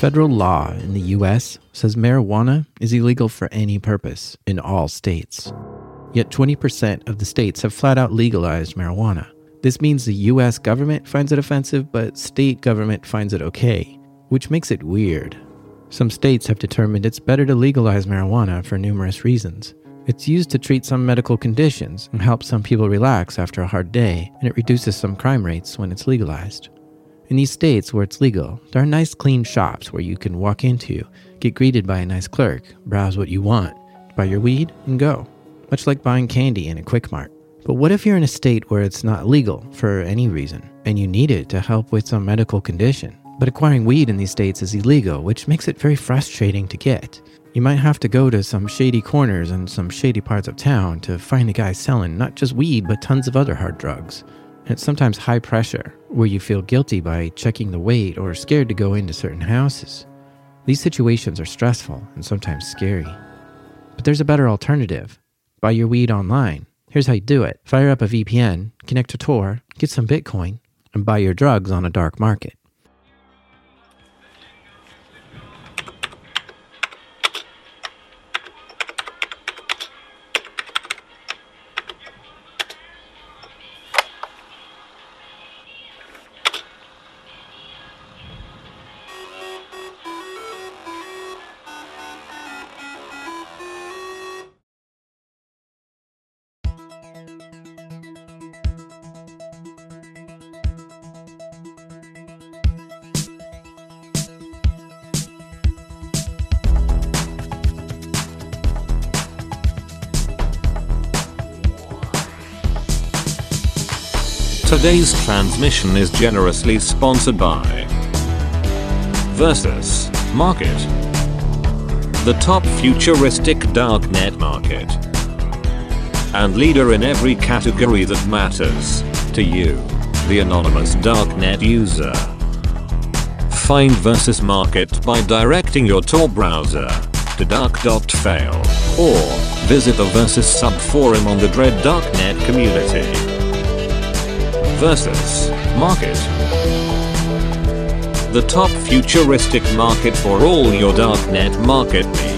Federal law in the US says marijuana is illegal for any purpose in all states. Yet 20% of the states have flat out legalized marijuana. This means the US government finds it offensive, but state government finds it okay, which makes it weird. Some states have determined it's better to legalize marijuana for numerous reasons. It's used to treat some medical conditions and help some people relax after a hard day, and it reduces some crime rates when it's legalized. In these states where it's legal, there are nice clean shops where you can walk into, get greeted by a nice clerk, browse what you want, buy your weed, and go. Much like buying candy in a Quick Mart. But what if you're in a state where it's not legal for any reason, and you need it to help with some medical condition? But acquiring weed in these states is illegal, which makes it very frustrating to get. You might have to go to some shady corners and some shady parts of town to find a guy selling not just weed, but tons of other hard drugs. It's sometimes high pressure, where you feel guilty by checking the weight or scared to go into certain houses. These situations are stressful and sometimes scary. But there's a better alternative buy your weed online. Here's how you do it fire up a VPN, connect to Tor, get some Bitcoin, and buy your drugs on a dark market. Today's transmission is generously sponsored by Versus Market, the top futuristic darknet market, and leader in every category that matters to you, the anonymous darknet user. Find Versus Market by directing your Tor browser to dark.fail or visit the Versus subforum on the Dread Darknet community versus market. The top futuristic market for all your darknet market needs.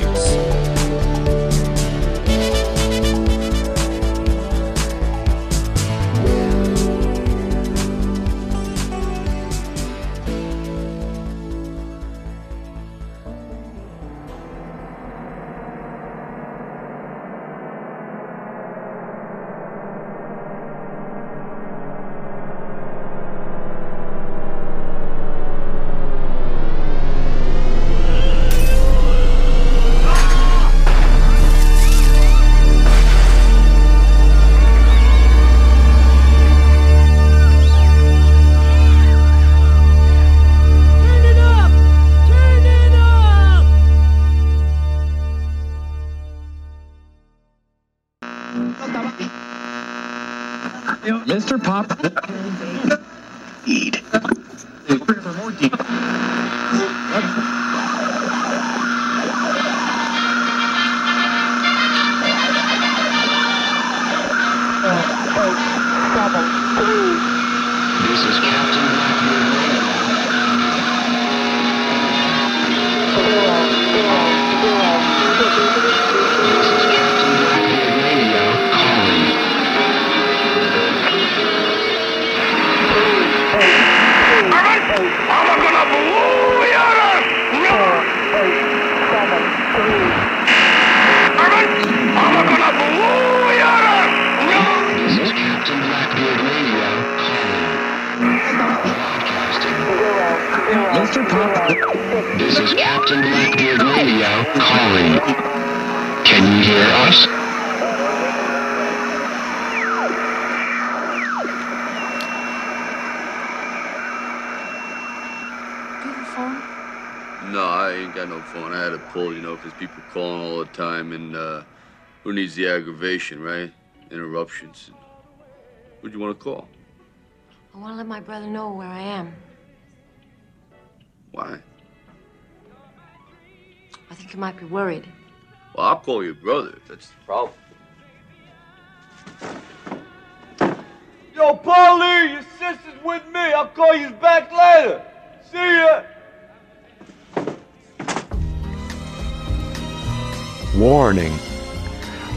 the aggravation, right? Interruptions. What do you want to call? I want to let my brother know where I am. Why? I think he might be worried. Well, I'll call your brother if that's the problem. Yo, Paulie, your sister's with me. I'll call you back later. See ya. Warning.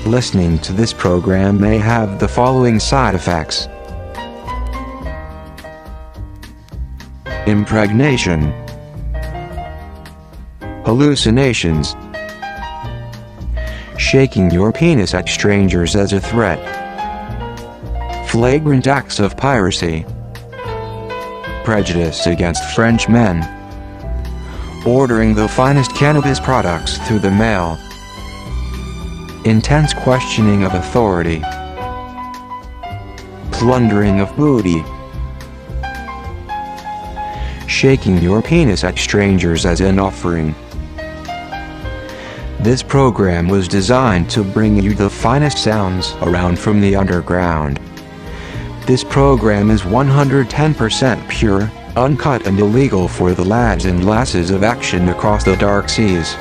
Listening to this program may have the following side effects. Impregnation, hallucinations, shaking your penis at strangers as a threat, flagrant acts of piracy, prejudice against French men, ordering the finest cannabis products through the mail, intense questioning of authority, plundering of booty, shaking your penis at strangers as an offering. This program was designed to bring you the finest sounds around from the underground. This program is 110% pure, uncut and illegal for the lads and lasses of action across the dark seas.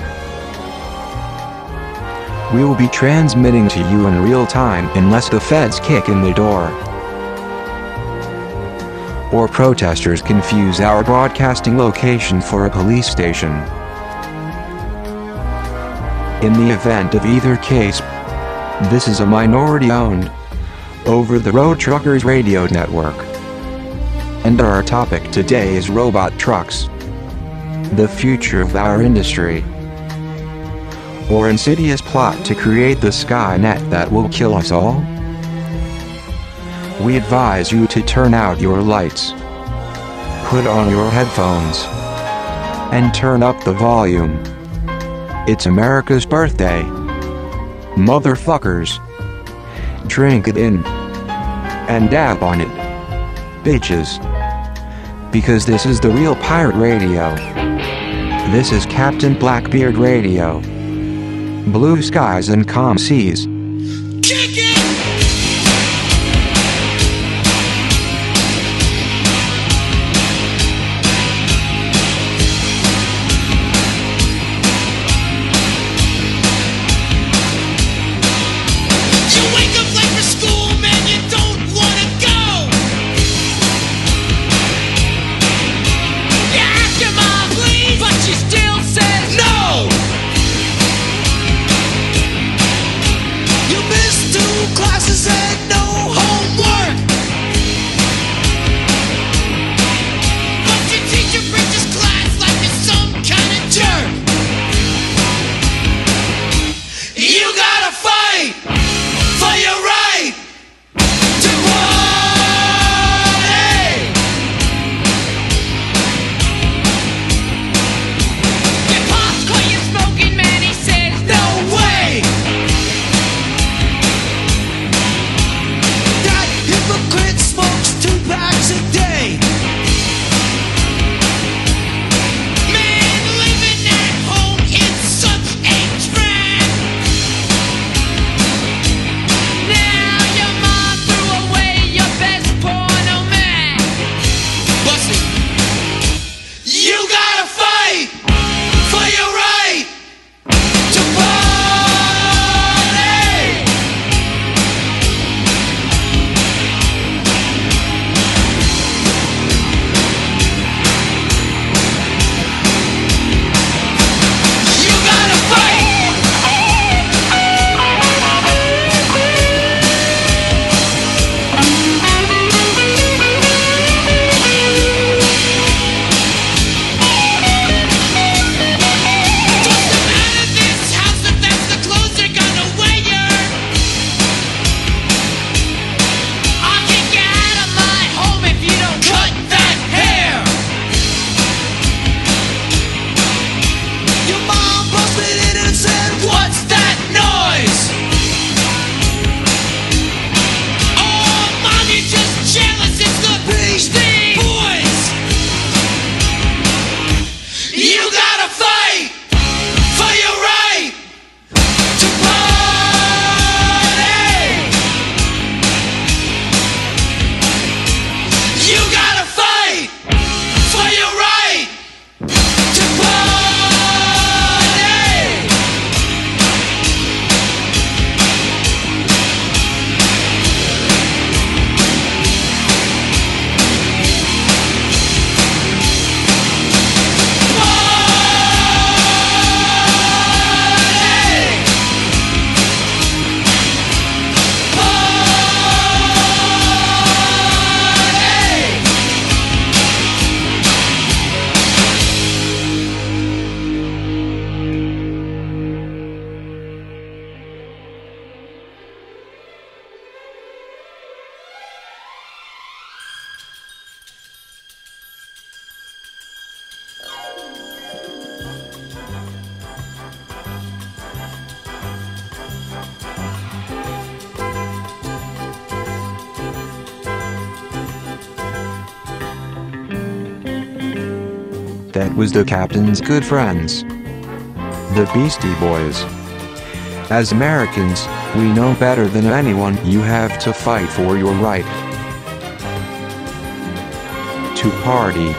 We will be transmitting to you in real time unless the feds kick in the door. Or protesters confuse our broadcasting location for a police station. In the event of either case, this is a minority owned, over the road truckers radio network. And our topic today is robot trucks. The future of our industry. Or insidious plot to create the Skynet that will kill us all? We advise you to turn out your lights, put on your headphones, and turn up the volume. It's America's birthday. Motherfuckers. Drink it in. And dab on it. Bitches. Because this is the real pirate radio. This is Captain Blackbeard Radio. Blue skies and calm seas. That was the captain's good friends, the Beastie Boys. As Americans, we know better than anyone you have to fight for your right to party.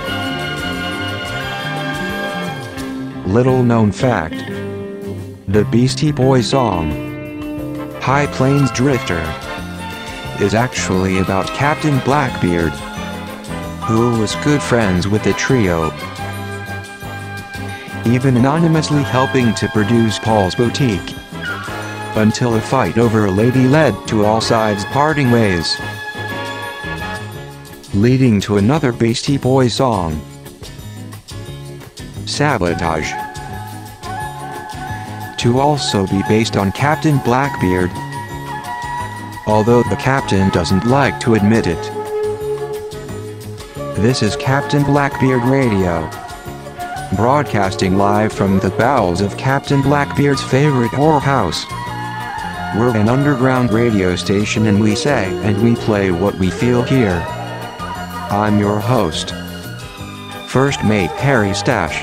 Little known fact the Beastie Boys song, High Plains Drifter, is actually about Captain Blackbeard, who was good friends with the trio, even anonymously helping to produce Paul's Boutique. Until a fight over a lady led to all sides parting ways, leading to another Beastie Boys song, Sabotage. To also be based on Captain Blackbeard, although the captain doesn't like to admit it. This is Captain Blackbeard Radio, broadcasting live from the bowels of Captain Blackbeard's favorite whorehouse. We're an underground radio station and we say and we play what we feel here. I'm your host, First Mate Harry Stash.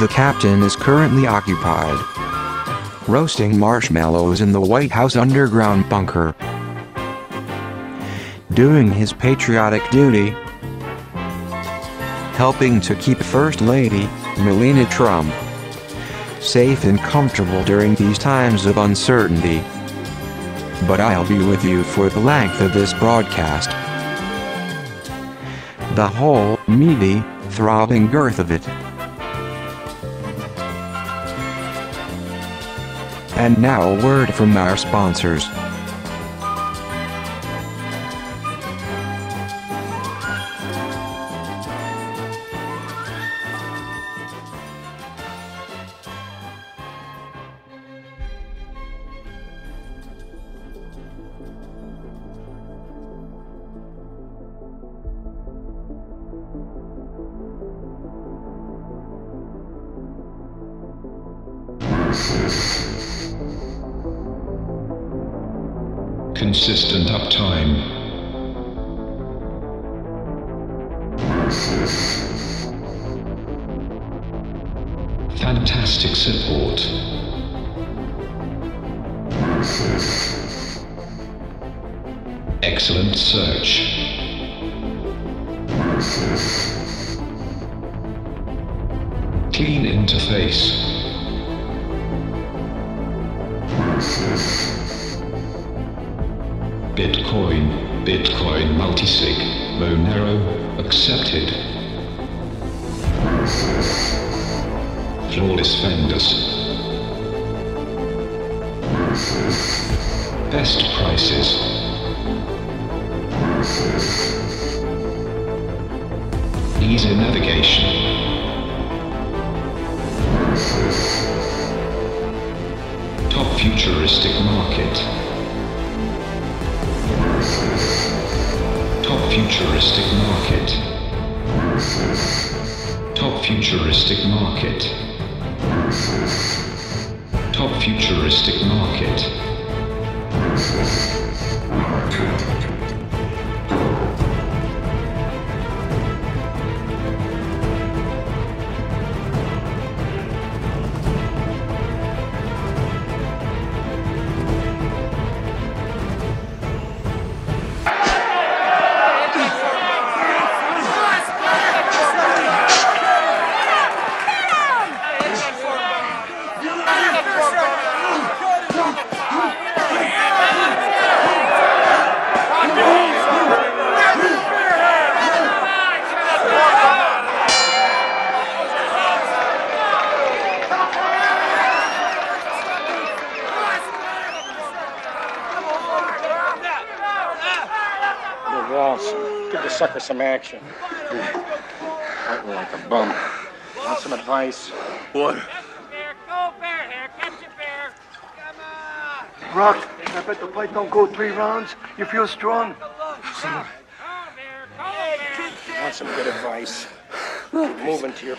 The captain is currently occupied roasting marshmallows in the White House underground bunker. Doing his patriotic duty, helping to keep First Lady, Melania Trump, safe and comfortable during these times of uncertainty. But I'll be with you for the length of this broadcast. The whole, meaty, throbbing girth of it. And now a word from our sponsors. Consistent uptime. Fantastic support. Excellent search. Clean interface. Some action. Fighting like a bum. Want some advice? What? Rock, I bet the fight don't go three rounds. You feel strong? Come on. Want some good advice? Move into your.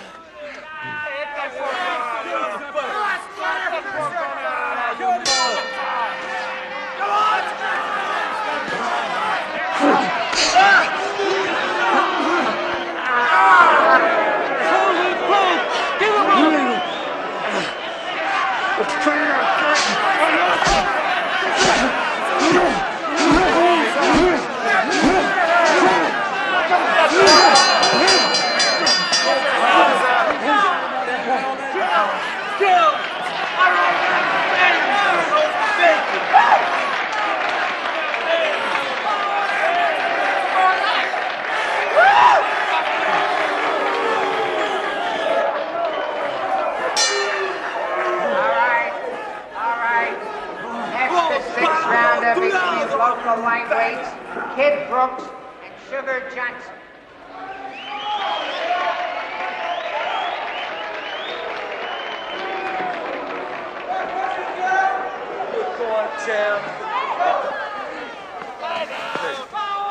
Kid Brooks and Sugar Johnson.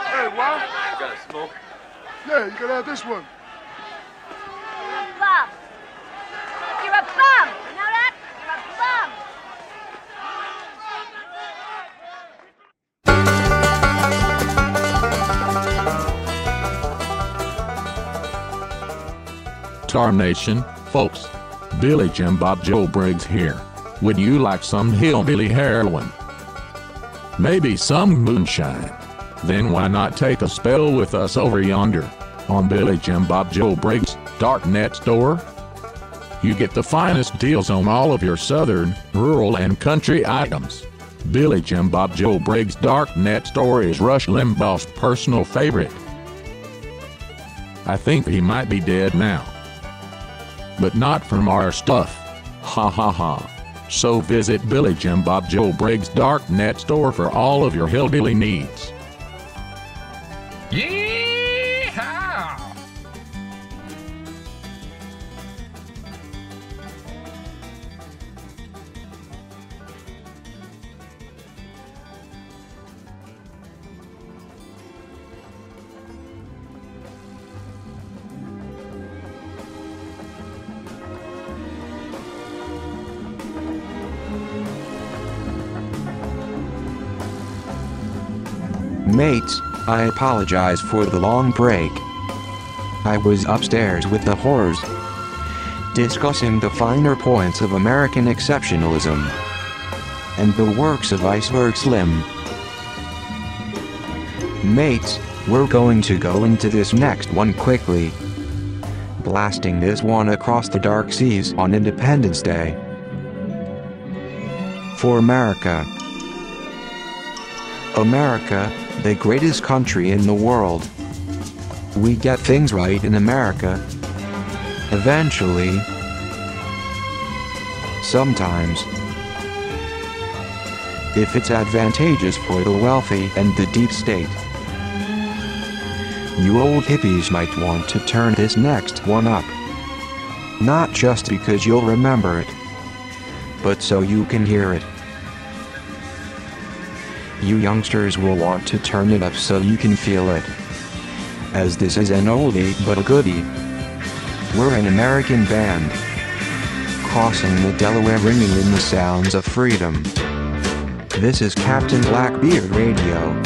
Hey, what? Got a smoke? Yeah, you gotta have this one. You're a bum. You're a bum. You know that? You're a bum. Tarnation, folks. Billy Jim Bob Joe Briggs here. Would you like some hillbilly heroin? Maybe some moonshine? Then why not take a spell with us over yonder on Billy Jim Bob Joe Briggs Darknet store? You get the finest deals on all of your southern, rural, and country items. Billy Jim Bob Joe Briggs Darknet store is Rush Limbaugh's personal favorite. I think he might be dead now. But not from our stuff. Ha ha ha. So visit Billy Jim Bob Joe Briggs Darknet store for all of your hillbilly needs. Mates, I apologize for the long break. I was upstairs with the whores, discussing the finer points of American exceptionalism and the works of Iceberg Slim. Mates, we're going to go into this next one quickly. Blasting this one across the dark seas on Independence Day. For America. America, the greatest country in the world. We get things right in America. Eventually. Sometimes. If it's advantageous for the wealthy and the deep state. You old hippies might want to turn this next one up. Not just because you'll remember it, but so you can hear it. You youngsters will want to turn it up so you can feel it. As this is an oldie but a goodie. We're an American band. Crossing the Delaware ringing in the sounds of freedom. This is Captain Blackbeard Radio.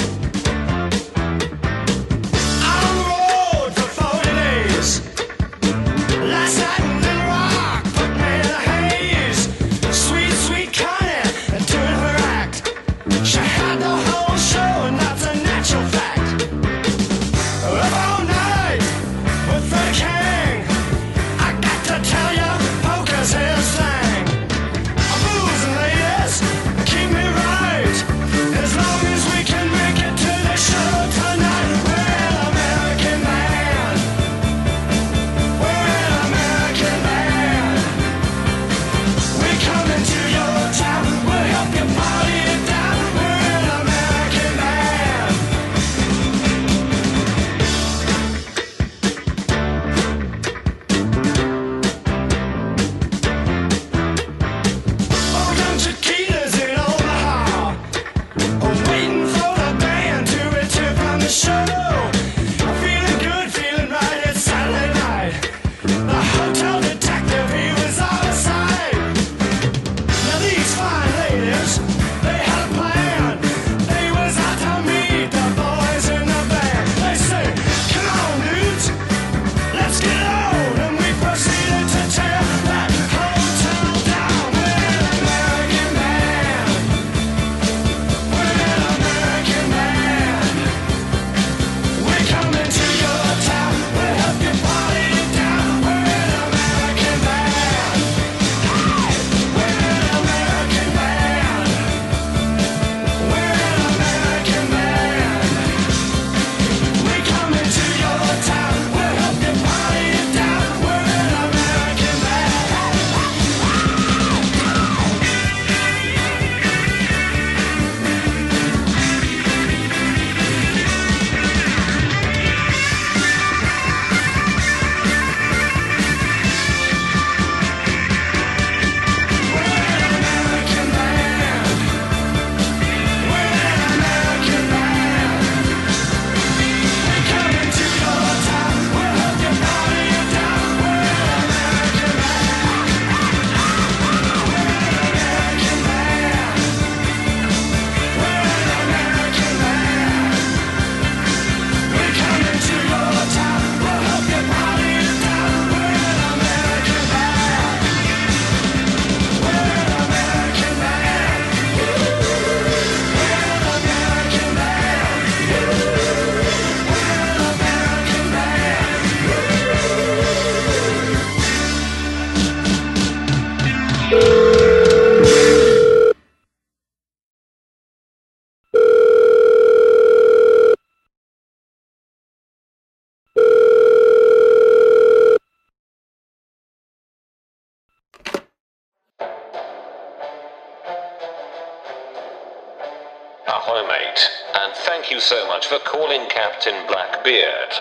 Thank you so much for calling Captain Blackbeard.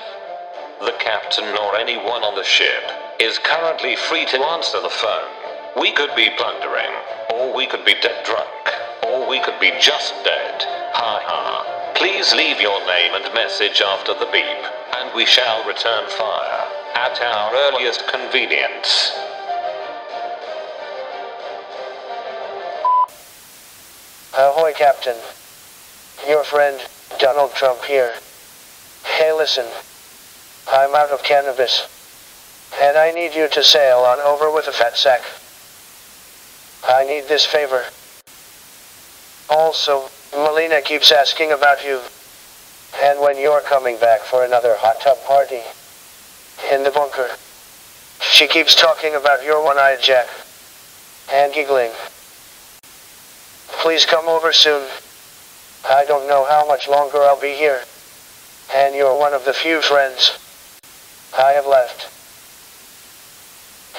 The captain or anyone on the ship is currently free to answer the phone. We could be plundering, or we could be dead drunk, or we could be just dead. Ha ha. Please leave your name and message after the beep, and we shall return fire at our earliest convenience. Uh, Ahoy, Captain. Your friend, Donald Trump here. Hey, listen. I'm out of cannabis. And I need you to sail on over with a fat sack. I need this favor. Also, Melania keeps asking about you. And when you're coming back for another hot tub party. In the bunker. She keeps talking about your one-eyed Jack. And giggling. Please come over soon. I don't know how much longer I'll be here. And you're one of the few friends I have left.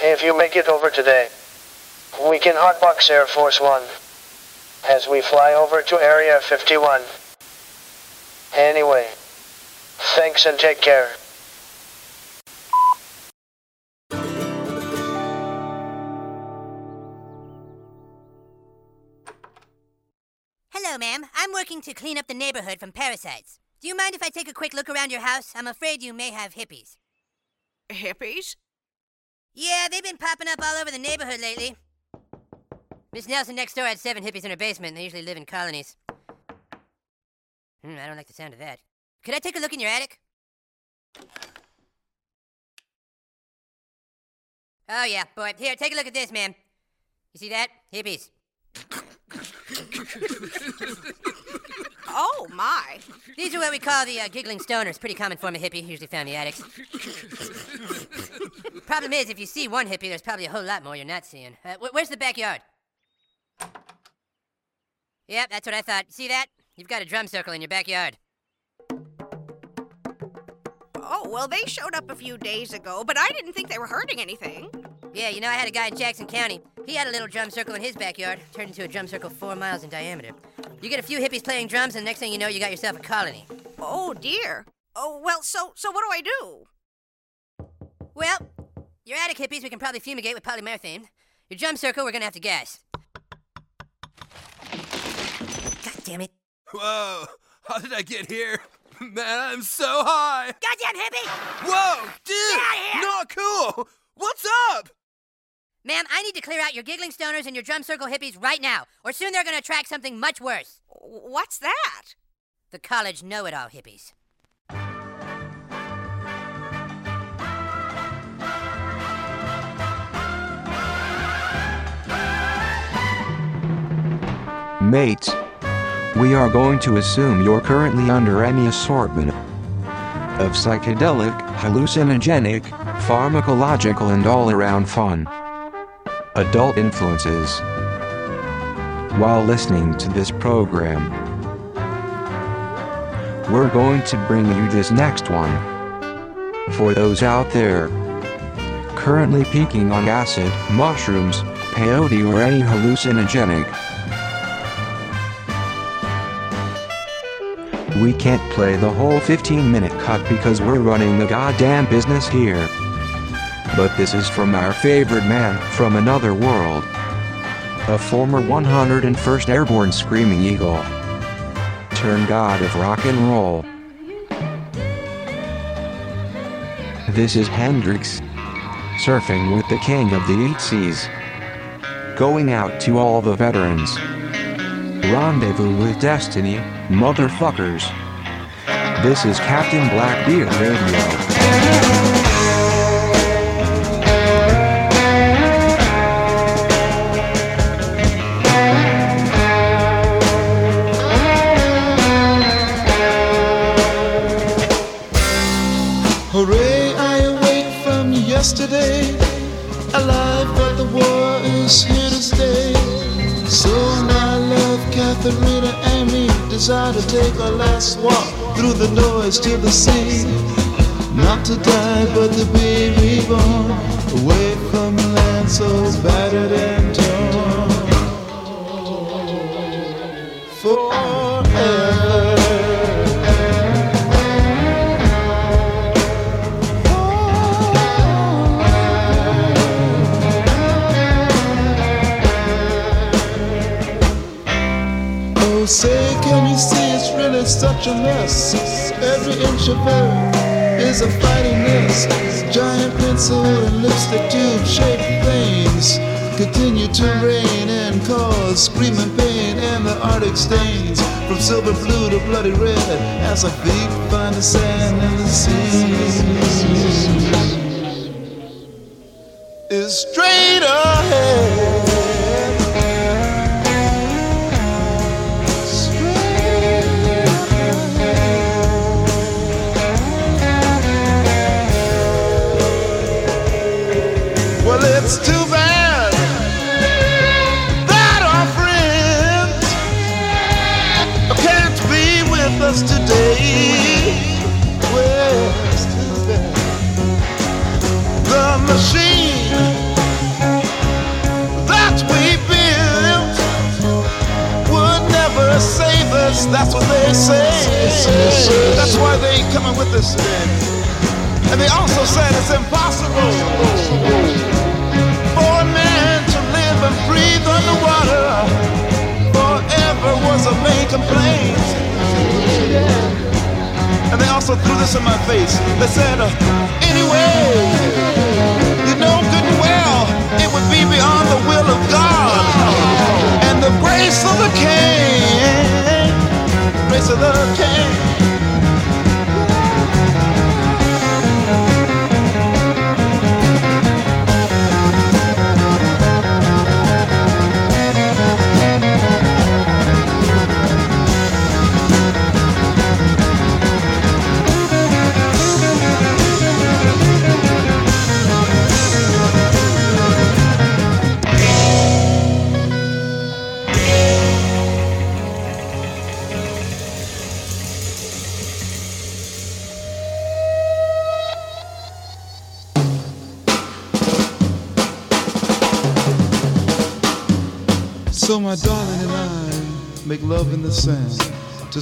If you make it over today, we can hotbox Air Force One as we fly over to Area 51. Anyway, thanks and take care. Hello, ma'am. I'm working to clean up the neighborhood from parasites. Do you mind if I take a quick look around your house? I'm afraid you may have hippies. Hippies? Yeah, they've been popping up all over the neighborhood lately. Miss Nelson next door had seven hippies in her basement, and they usually live in colonies. Hmm, I don't like the sound of that. Could I take a look in your attic? Oh, yeah, boy. Here, take a look at this, ma'am. You see that? Hippies. Oh, my. These are what we call the uh, giggling stoners. Pretty common form of hippie, usually found in the attics. Problem is, if you see one hippie, there's probably a whole lot more you're not seeing. Uh, wh- where's the backyard? Yep, that's what I thought. See that? You've got a drum circle in your backyard. Oh, well, they showed up a few days ago, but I didn't think they were hurting anything. Yeah, you know, I had a guy in Jackson County. He had a little drum circle in his backyard, turned into a drum circle four miles in diameter. You get a few hippies playing drums, and next thing you know, you got yourself a colony. Oh, dear. Oh, well, so so what do I do? Well, your attic hippies we can probably fumigate with polymerthane. Your drum circle we're gonna have to gas. God damn it. Whoa, how did I get here? Man, I'm so high. Goddamn hippie! Whoa, dude, not cool. What's up? Ma'am, I need to clear out your giggling stoners and your drum circle hippies right now, or soon they're gonna attract something much worse. What's that? The college know it all hippies. Mates, we are going to assume you're currently under any assortment of psychedelic, hallucinogenic, pharmacological, and all around fun adult influences while listening to this program. We're going to bring you this next one. For those out there currently peaking on acid, mushrooms, peyote, or any hallucinogenic, We can't play the whole 15 minute cut because we're running the goddamn business here. But this is from our favorite man from another world. A former 101st Airborne Screaming Eagle. Turn god of rock and roll. This is Hendrix. Surfing with the king of the eight seas. Going out to all the veterans. Rendezvous with Destiny, motherfuckers. This is Captain Blackbeard Radio. Love, Katharina and me desire to take a last walk through the noise to the sea. Not to die, but to be reborn. Away from land so battered and torn. Such a mess. Every inch of her is a fighting mess. Giant pencil and lipstick tube shaped things continue to rain and cause screaming pain and the arctic stains from silver blue to bloody red as our feet find the sand and the sea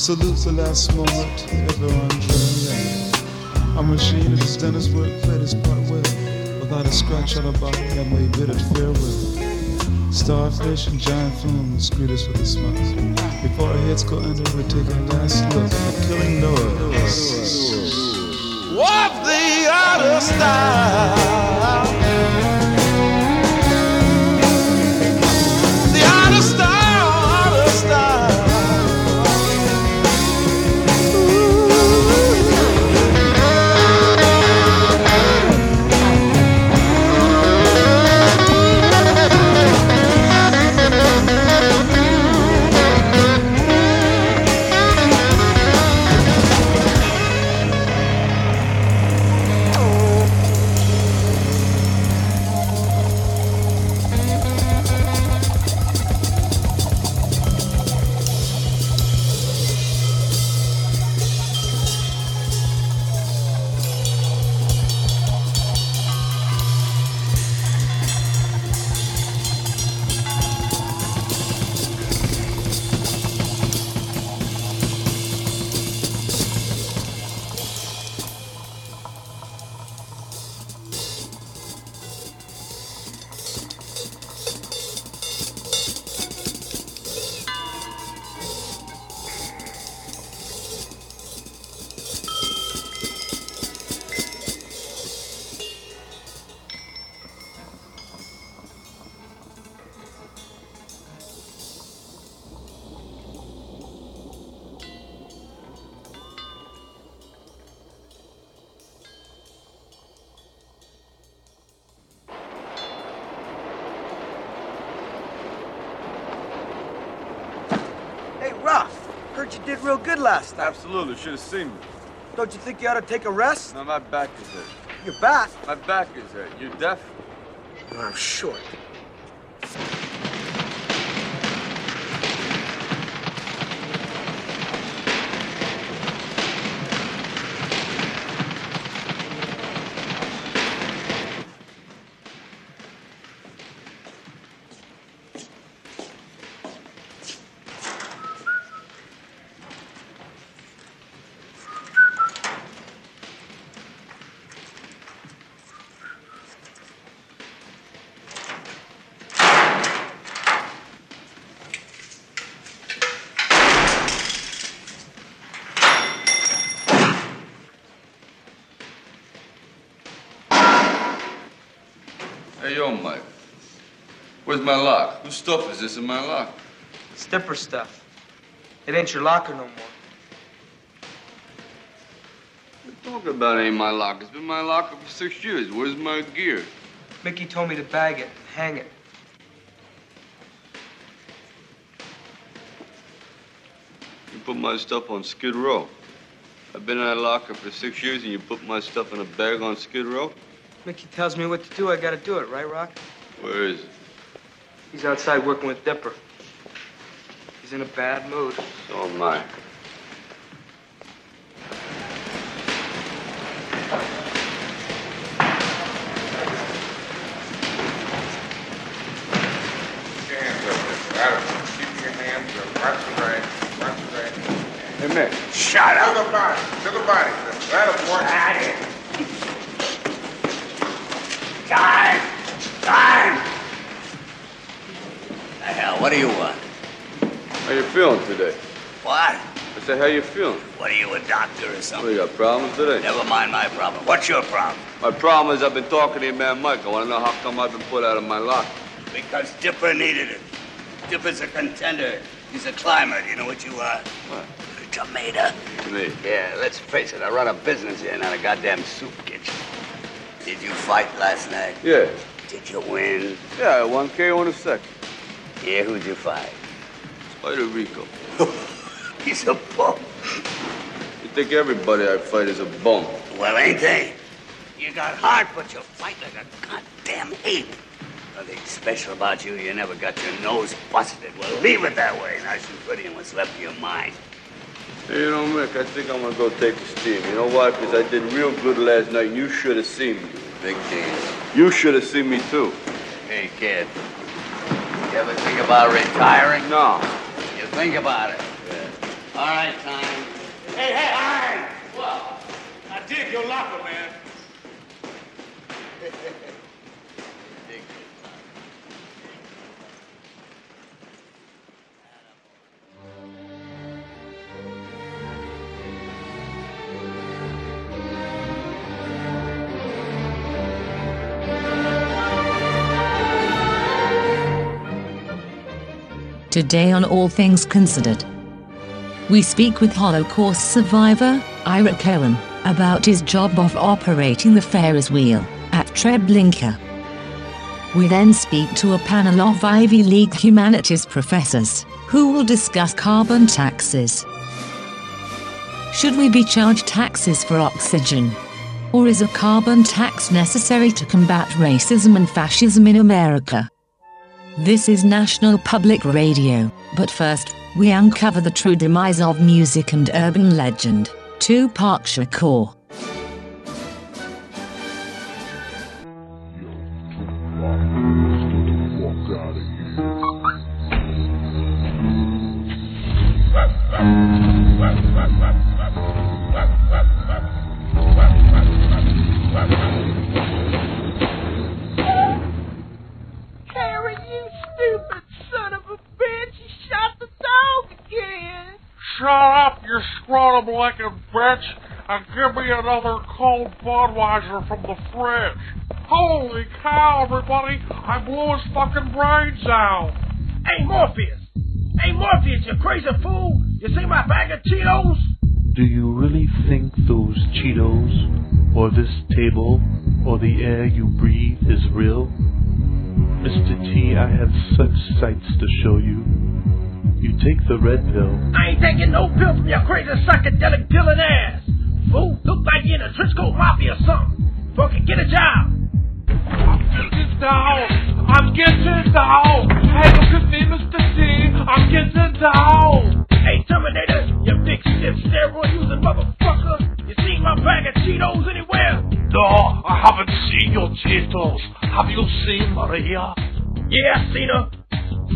salute the last moment ever on dreamland. Our machine has done its work, played its part well, without a scratch on our body, and we bid it farewell. Starfish and giant flumes greet us with a smile. Before our heads go under, we take a last look at the killing noise. What the outer style? Ralph, heard you did real good last night. Absolutely, should have seen me. Don't you think you ought to take a rest? No, my back is hurt. Your back? My back is hurt. You're deaf? No, I'm short. Where's my lock? Whose stuff is this in my lock? It's Dipper stuff. It ain't your locker no more. What you talking about ain't my lock? It's been my locker for six years. Where's my gear? Mickey told me to bag it, hang it. You put my stuff on Skid Row. I've been in that locker for six years and you put my stuff in a bag on Skid Row? Mickey tells me what to do, I gotta do it, right, Rock? Where is it? He's outside working with Dipper. He's in a bad mood. So am I. Keep your hands up. That's right. That's right. Hey, Mick. Shut up. To the body. To the body. That'll work. Time! Time! The hell, what do you want? How you feeling today? What? Said, how you feeling? What are you, a doctor or What, something? you got problems today? Never mind my problem. What's your problem? My problem is I've been talking to your man Mike. I want to know how come I've been put out of my locker. Because Dipper needed it. Dipper's a contender. He's a climber. Do you know what you are? What? A Tomato. Me. Yeah, let's face it. I run a business here, not a goddamn soup kitchen. Did you fight last night? Yeah. Did you win? Yeah, I won KO in a second. Yeah, who'd you fight? Spider Rico. He's a bum. You think everybody I fight is a bum? Well, ain't they? You got heart, but you fight like a goddamn ape. Nothing special about you. You never got your nose busted. Well, leave it that way. Nice and pretty and what's left of your mind. Hey, you know, Mick, I think I'm gonna go take a steam. You know why? Because I did real good last night and you should have seen me. Big deal. You should have seen me too. Hey, kid. You ever think about retiring? No. You think about it. All right, time. Hey, hey, hey! What? I dig your locker, man. Today on All Things Considered, we speak with Holocaust survivor Ira Cohen about his job of operating the Ferris wheel at Treblinka. We then speak to a panel of Ivy League humanities professors who will discuss carbon taxes. Should we be charged taxes for oxygen? Or is a carbon tax necessary to combat racism and fascism in America? This is National Public Radio, but first, we uncover the true demise of music and urban legend, Tupac Shakur. Scrotum licking bitch, and give me another cold Budweiser from the fridge. Holy cow, everybody! I blew his fucking brains out. Hey, Morpheus! Hey, Morpheus, you crazy fool! You see my bag of Cheetos? Do you really think those Cheetos, or this table, or the air you breathe is real? Mr. T, I have such sights to show you. You take the red pill. I ain't taking no pill from your crazy psychedelic pillin' ass! Fool, look like you in a trench coat mafia or something! Fucking get a job! I'm getting down. I'm getting down. Hey, look at me, Mr. T. I'm getting down. Hey, Terminator, you big stiff steroid using motherfucker! You seen my bag of Cheetos anywhere? No, I haven't seen your Cheetos. Have you seen Maria? Yeah, I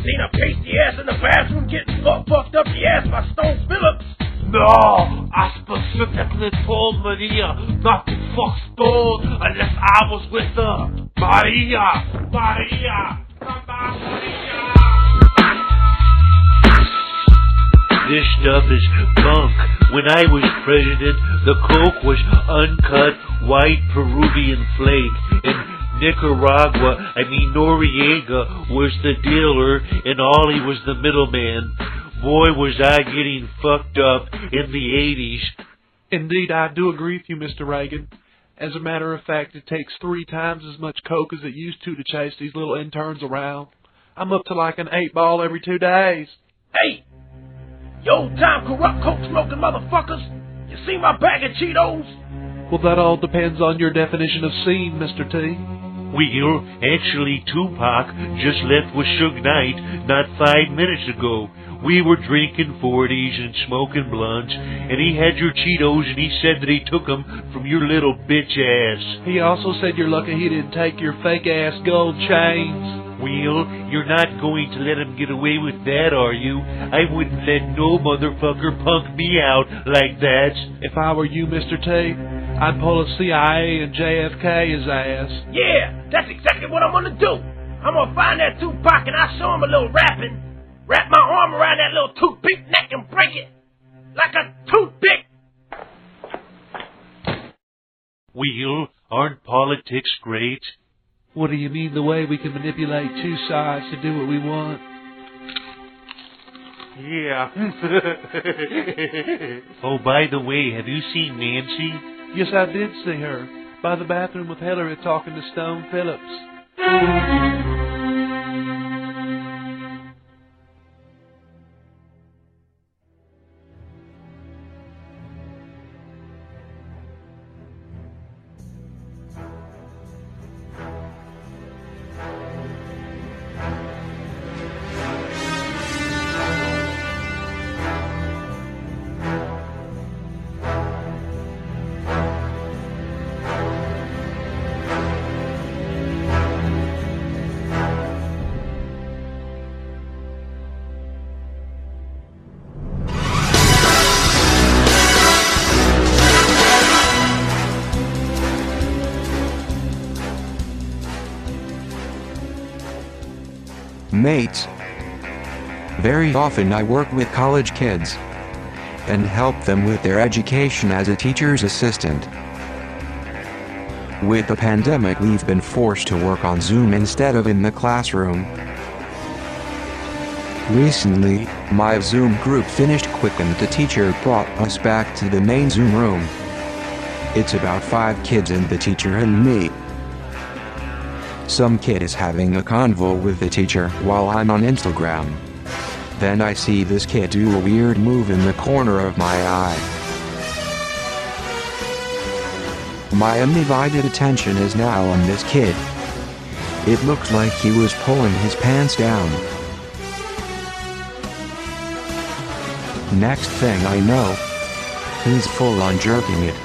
seen her. Seen pasty ass in the bathroom getting fuck fucked up the ass by Stone Phillips. No, I specifically told Maria not to fuck Stone unless I was with her. Maria, Maria, come back, Maria. This stuff is bunk. When I was president, the coke was uncut white Peruvian flake, and Nicaragua, I mean Noriega, was the dealer and Ollie was the middleman. Boy, was I getting fucked up in the 80s. Indeed, I do agree with you, Mr. Reagan. As a matter of fact, it takes three times as much coke as it used to to chase these little interns around. I'm up to like an eight ball every two days. Hey! Yo, time corrupt coke smoking motherfuckers! You see my bag of Cheetos? Well, that all depends on your definition of scene, Mr. T. Well, actually, Tupac just left with Suge Knight not five minutes ago. We were drinking 40s and smoking blunts, and he had your Cheetos, and he said that he took 'em from your little bitch ass. He also said you're lucky he didn't take your fake ass gold chains. Well, you're not going to let him get away with that, are you? I wouldn't let no motherfucker punk me out like that. If I were you, Mr. T, I'd pull a CIA and JFK his ass. Yeah, that's exactly what I'm gonna do. I'm gonna find that Tupac and I'll show him a little rapping. Wrap my arm around that little toothpick neck and break it. Like a toothpick. Well, aren't politics great? What do you mean the way we can manipulate two sides to do what we want? Yeah. oh, by the way, have you seen Nancy? Yes, I did see her. By the bathroom with Hillary talking to Stone Phillips. Mates. Very often I work with college kids and help them with their education as a teacher's assistant. With the pandemic, we've been forced to work on Zoom instead of in the classroom. Recently, my Zoom group finished quick and the teacher brought us back to the main Zoom room. It's about five kids and the teacher and me. Some kid is having a convo with the teacher while I'm on Instagram. Then I see this kid do a weird move in the corner of my eye. My undivided attention is now on this kid. It looks like he was pulling his pants down. Next thing I know, he's full on jerking it.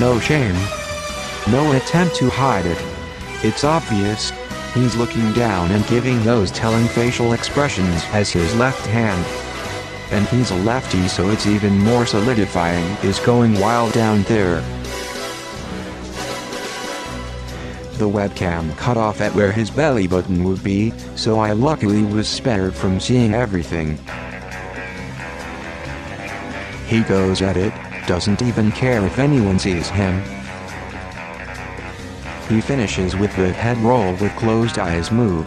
No shame. No attempt to hide it. It's obvious. He's looking down and giving those telling facial expressions as his left hand. And he's a lefty so it's even more solidifying is going wild down there. The webcam cut off at where his belly button would be, so I luckily was spared from seeing everything. He goes at it, doesn't even care if anyone sees him. He finishes with the head roll with closed eyes move.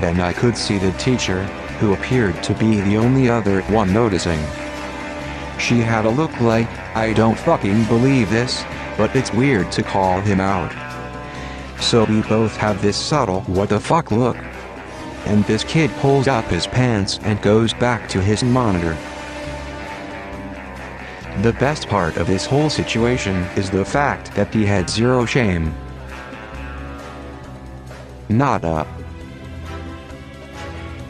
Then I could see the teacher, who appeared to be the only other one noticing. She had a look like, I don't fucking believe this, but it's weird to call him out. So we both have this subtle what the fuck look. And this kid pulls up his pants and goes back to his monitor. The best part of this whole situation is the fact that he had zero shame. Nada.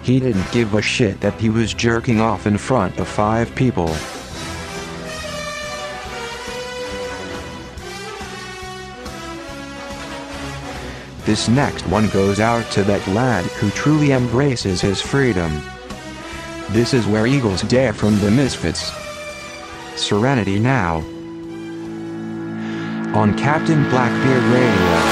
He didn't give a shit that he was jerking off in front of five people. This next one goes out to that lad who truly embraces his freedom. This is where Eagles dare from the Misfits. Serenity now. On Captain Blackbeard Radio.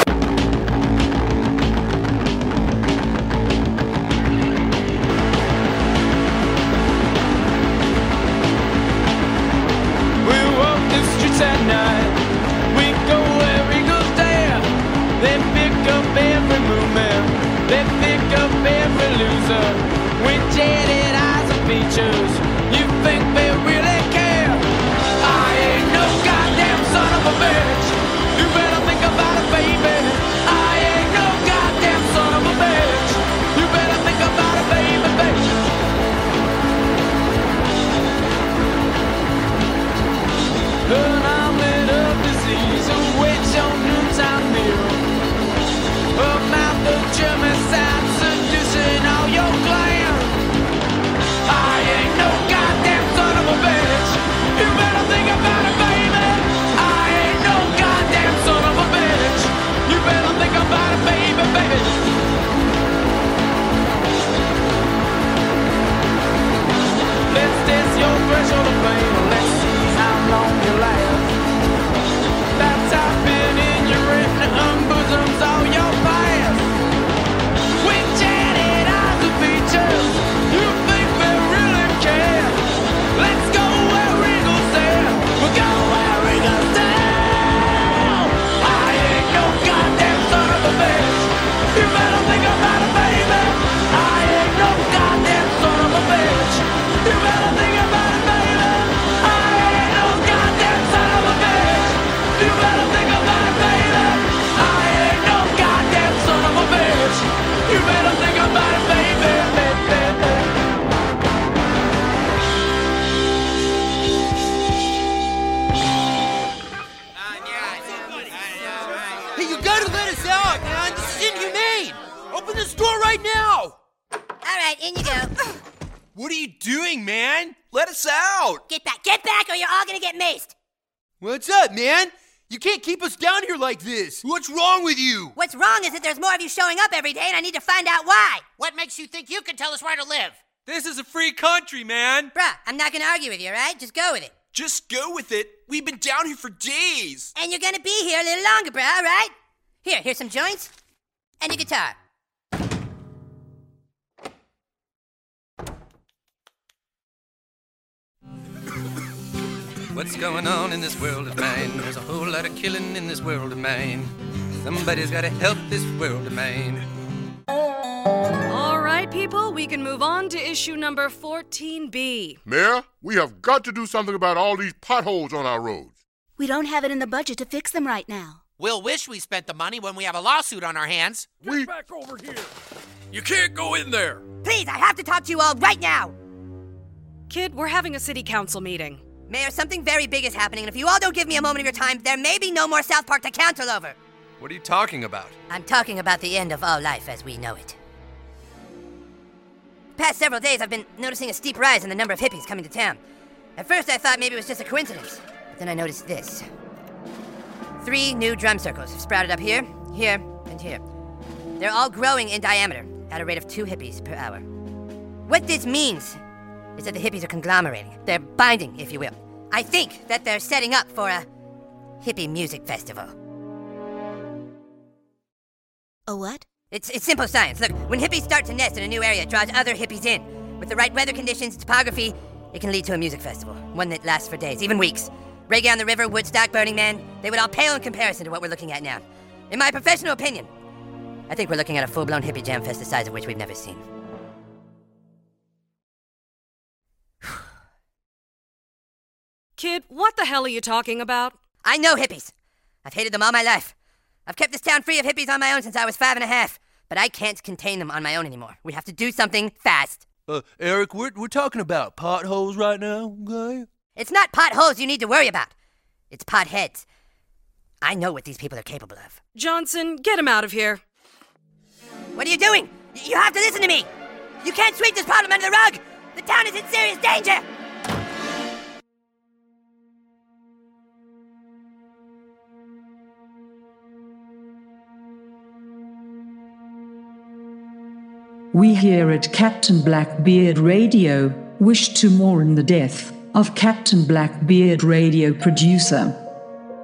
resurrection us out! Get back, get back, or you're all gonna get maced. What's up, man? You can't keep us down here like this. What's wrong with you? What's wrong is that there's more of you showing up every day, and I need to find out why. What makes you think you can tell us where to live? This is a free country, man. Bruh, I'm not gonna argue with you, alright? Just go with it. Just go with it. We've been down here for days. And you're gonna be here a little longer, bruh, alright? Here, here's some joints and a guitar. What's going on in this world of mine? There's a whole lot of killing in this world of mine. Somebody's gotta help this world of mine. All right, people, we can move on to issue number 14B. Mayor, we have got to do something about all these potholes on our roads. We don't have it in the budget to fix them right now. We'll wish we spent the money when we have a lawsuit on our hands. We back over here. You can't go in there. Please, I have to talk to you all right now. Kid, we're having a city council meeting. Mayor, something very big is happening, and if you all don't give me a moment of your time, there may be no more South Park to counsel over. What are you talking about? I'm talking about the end of all life as we know it. Past several days, I've been noticing a steep rise in the number of hippies coming to town. At first, I thought maybe it was just a coincidence, but then I noticed this. Three new drum circles have sprouted up here, here, and here. They're all growing in diameter at a rate of two hippies per hour. What this means is that the hippies are conglomerating. They're binding, if you will. I think that they're setting up for a hippie music festival. A what? It's, it's simple science. Look, when hippies start to nest in a new area, it draws other hippies in. With the right weather conditions, topography, it can lead to a music festival. One that lasts for days, even weeks. Reggae on the River, Woodstock, Burning Man, they would all pale in comparison to what we're looking at now. In my professional opinion, I think we're looking at a full blown hippie jam fest the size of which we've never seen. Kid, what the hell are you talking about? I know hippies. I've hated them all my life. I've kept this town free of hippies on my own since I was five and a half, but I can't contain them on my own anymore. We have to do something fast. Uh, Eric, we're, we're talking about potholes right now, okay? It's not potholes you need to worry about. It's potheads. I know what these people are capable of. Johnson, get him out of here. What are you doing? Y- You have to listen to me. You can't sweep this problem under the rug. The town is in serious danger. We here at Captain Blackbeard Radio wish to mourn the death of Captain Blackbeard Radio producer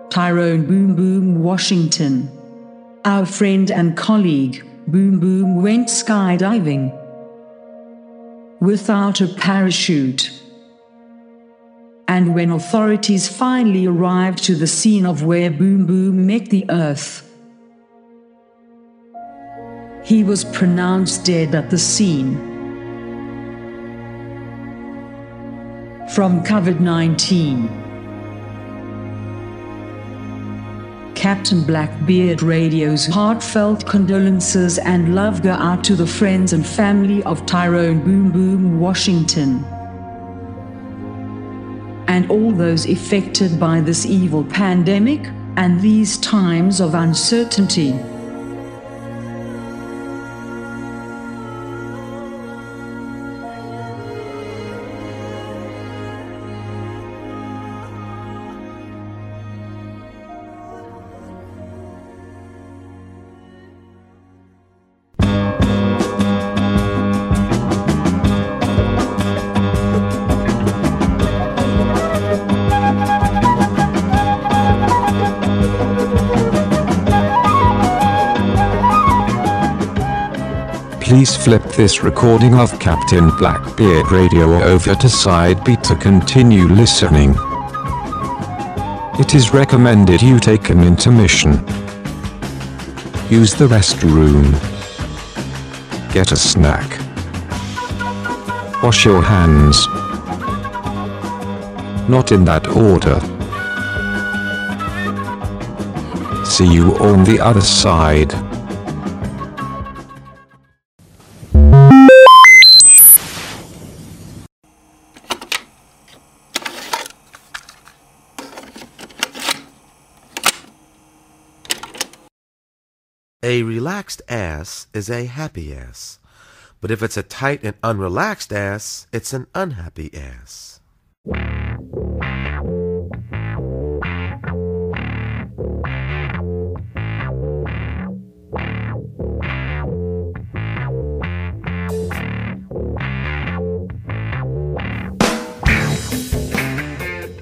Tyrone Boom Boom Washington. Our friend and colleague, Boom Boom, went skydiving without a parachute. And when authorities finally arrived to the scene of where Boom Boom met the earth, he was pronounced dead at the scene. From COVID 19. Captain Blackbeard Radio's heartfelt condolences and love go out to the friends and family of Tyrone Boom Boom Washington. And all those affected by this evil pandemic and these times of uncertainty. Please flip this recording of Captain Blackbeard Radio over to side B to continue listening. It is recommended you take an intermission. Use the restroom. Get a snack. Wash your hands. Not in that order. See you on the other side. Relaxed ass is a happy ass. But if it's a tight and unrelaxed ass, it's an unhappy ass.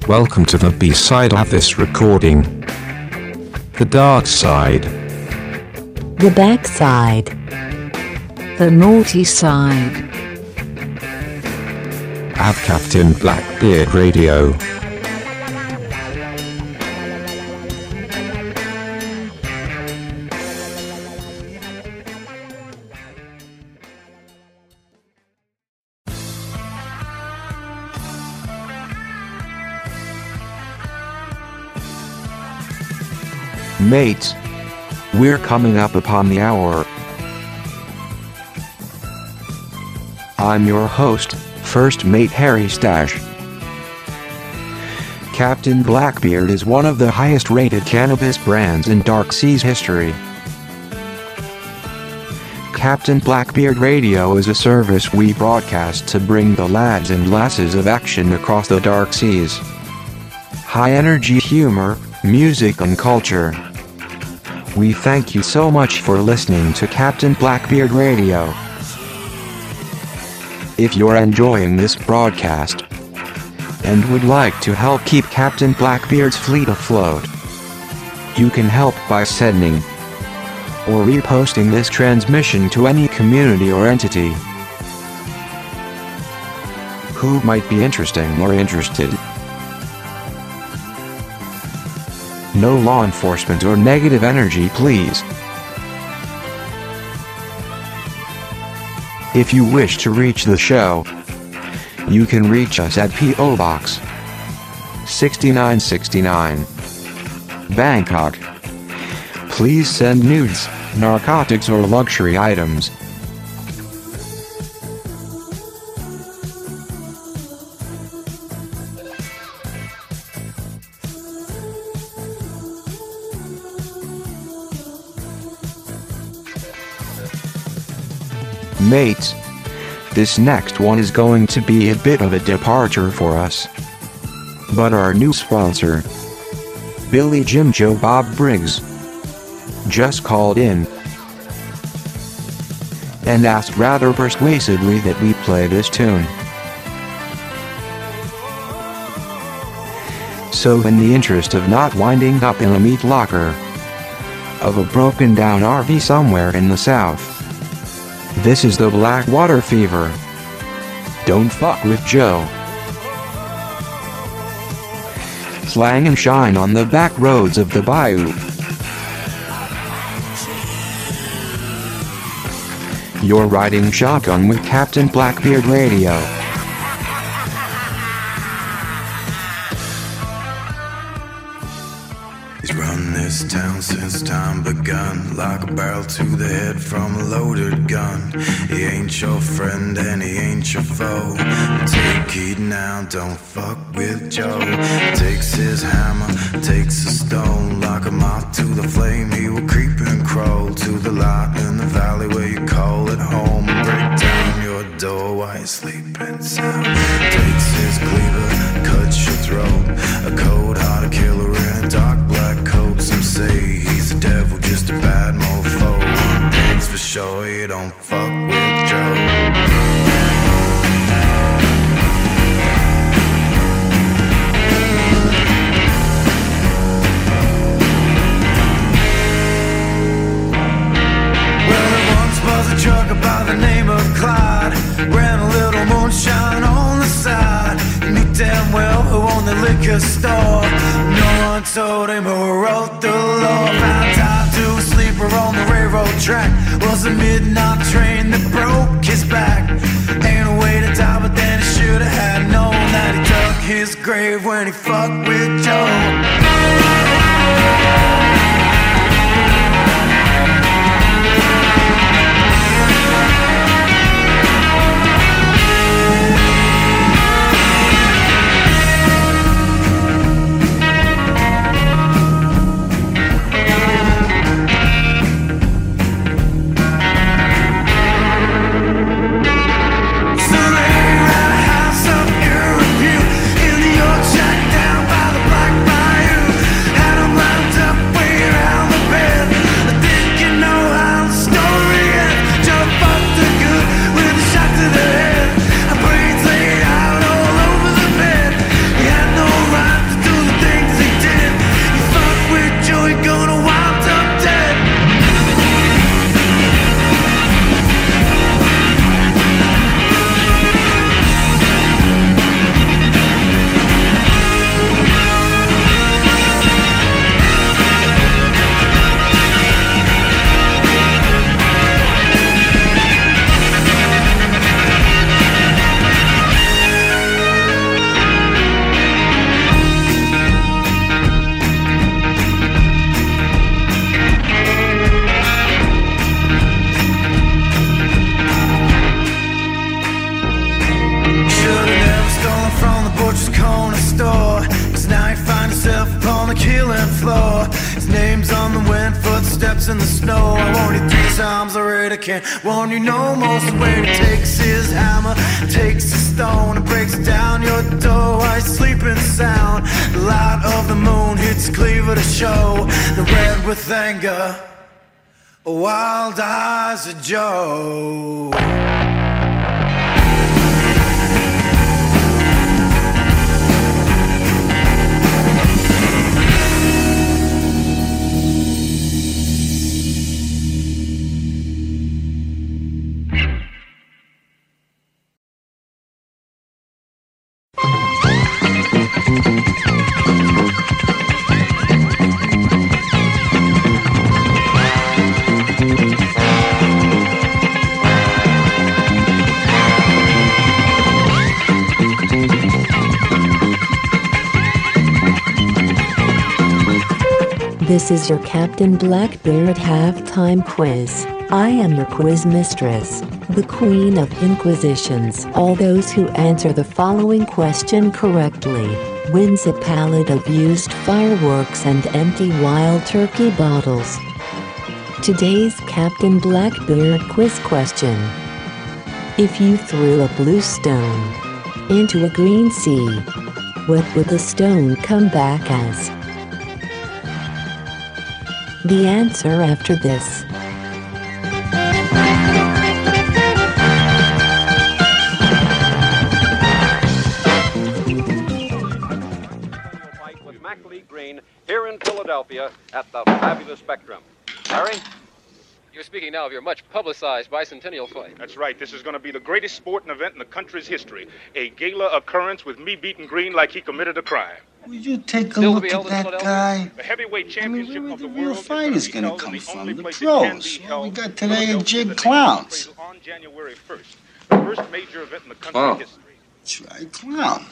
Welcome to the B side of this recording. The dark side. The backside. The naughty side. At Captain Blackbeard Radio. Mates, we're coming up upon the hour. I'm your host, First Mate Harry Stash. Captain Blackbeard is one of the highest rated cannabis brands in Dark Seas history. Captain Blackbeard Radio is a service we broadcast to bring the lads and lasses of action across the Dark Seas. High energy humor, music and culture. We thank you so much for listening to Captain Blackbeard Radio. If you're enjoying this broadcast and would like to help keep Captain Blackbeard's fleet afloat, you can help by sending or reposting this transmission to any community or entity who might be interesting or interested. No law enforcement or negative energy, please. If you wish to reach the show, you can reach us at P.O. Box 6969, Bangkok. Please send nudes, narcotics, or luxury items. Mates, this next one is going to be a bit of a departure for us. But our new sponsor, Billy Jim Joe Bob Briggs, just called in and asked rather persuasively that we play this tune. So in the interest of not winding up in a meat locker of a broken down RV somewhere in the south, this is the Blackwater Fever. Don't fuck with Joe. Slang and shine on the back roads of the bayou. You're riding shotgun with Captain Blackbeard Radio. Like a barrel to the head from a loaded gun. He ain't your friend and he ain't your foe. Take heed now, don't fuck with Joe. Takes his hammer, takes a stone, like a moth to the flame. He will creep and crawl to the light in the valley where you call it home. Break down your door while you sleeping sound. Takes his cleaver, cuts your throat. A cold hearted killer in a dark black coat. Some say he's the devil, just a bad mofo. One for sure, you don't fuck with This is your Captain Blackbeard halftime quiz. I am your quiz mistress, the Queen of Inquisitions. All those who answer the following question correctly wins a pallet of used fireworks and empty wild turkey bottles. Today's Captain Blackbeard quiz question. If you threw a blue stone into a green sea, what would the stone come back as? The answer after this. Now of your much publicized bicentennial fight. That's right. This is going to be the greatest sporting event in the country's history. A gala occurrence with me beating Green like he committed a crime. Would you take a Still to look at that guy? The heavyweight championship of the the Real world fight is going to come the from the place it can pros. be we got today are Philadelphia, the jig nation clowns. on January 1st. The first major event in the country's Clown. history. That's right, clown.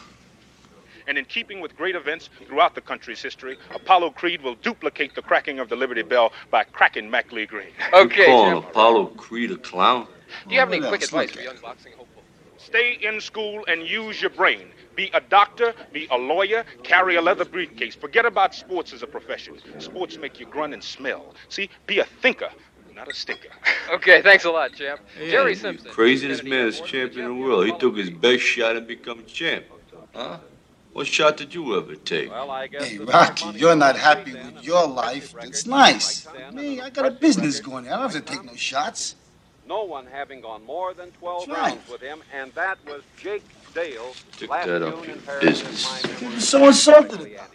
And in keeping with great events throughout the country's history, Apollo Creed will duplicate the cracking of the Liberty Bell by cracking Mac Lee Green. Okay, calling Jim. Apollo Creed a clown? Do you have any quick advice for young boxing hopefuls? Stay in school and use your brain. Be a doctor, be a lawyer, carry a leather briefcase. Forget about sports as a profession. Sports make you grunt and smell. See, be a thinker, not a stinker. Okay, thanks a lot, champ. Jerry Simpson. Craziest man is champion in the world. He took his best shot and become champ. Huh? What shot did you ever take? Well, I guess Hey, Rocky, you're not happy with your life. It's nice. Me, I got a business going. I don't have to take no shots. No one having gone more than 12 That's right. rounds with him, and that was Jake Dale Took last that up in your Paris. business. What are you so insulted about?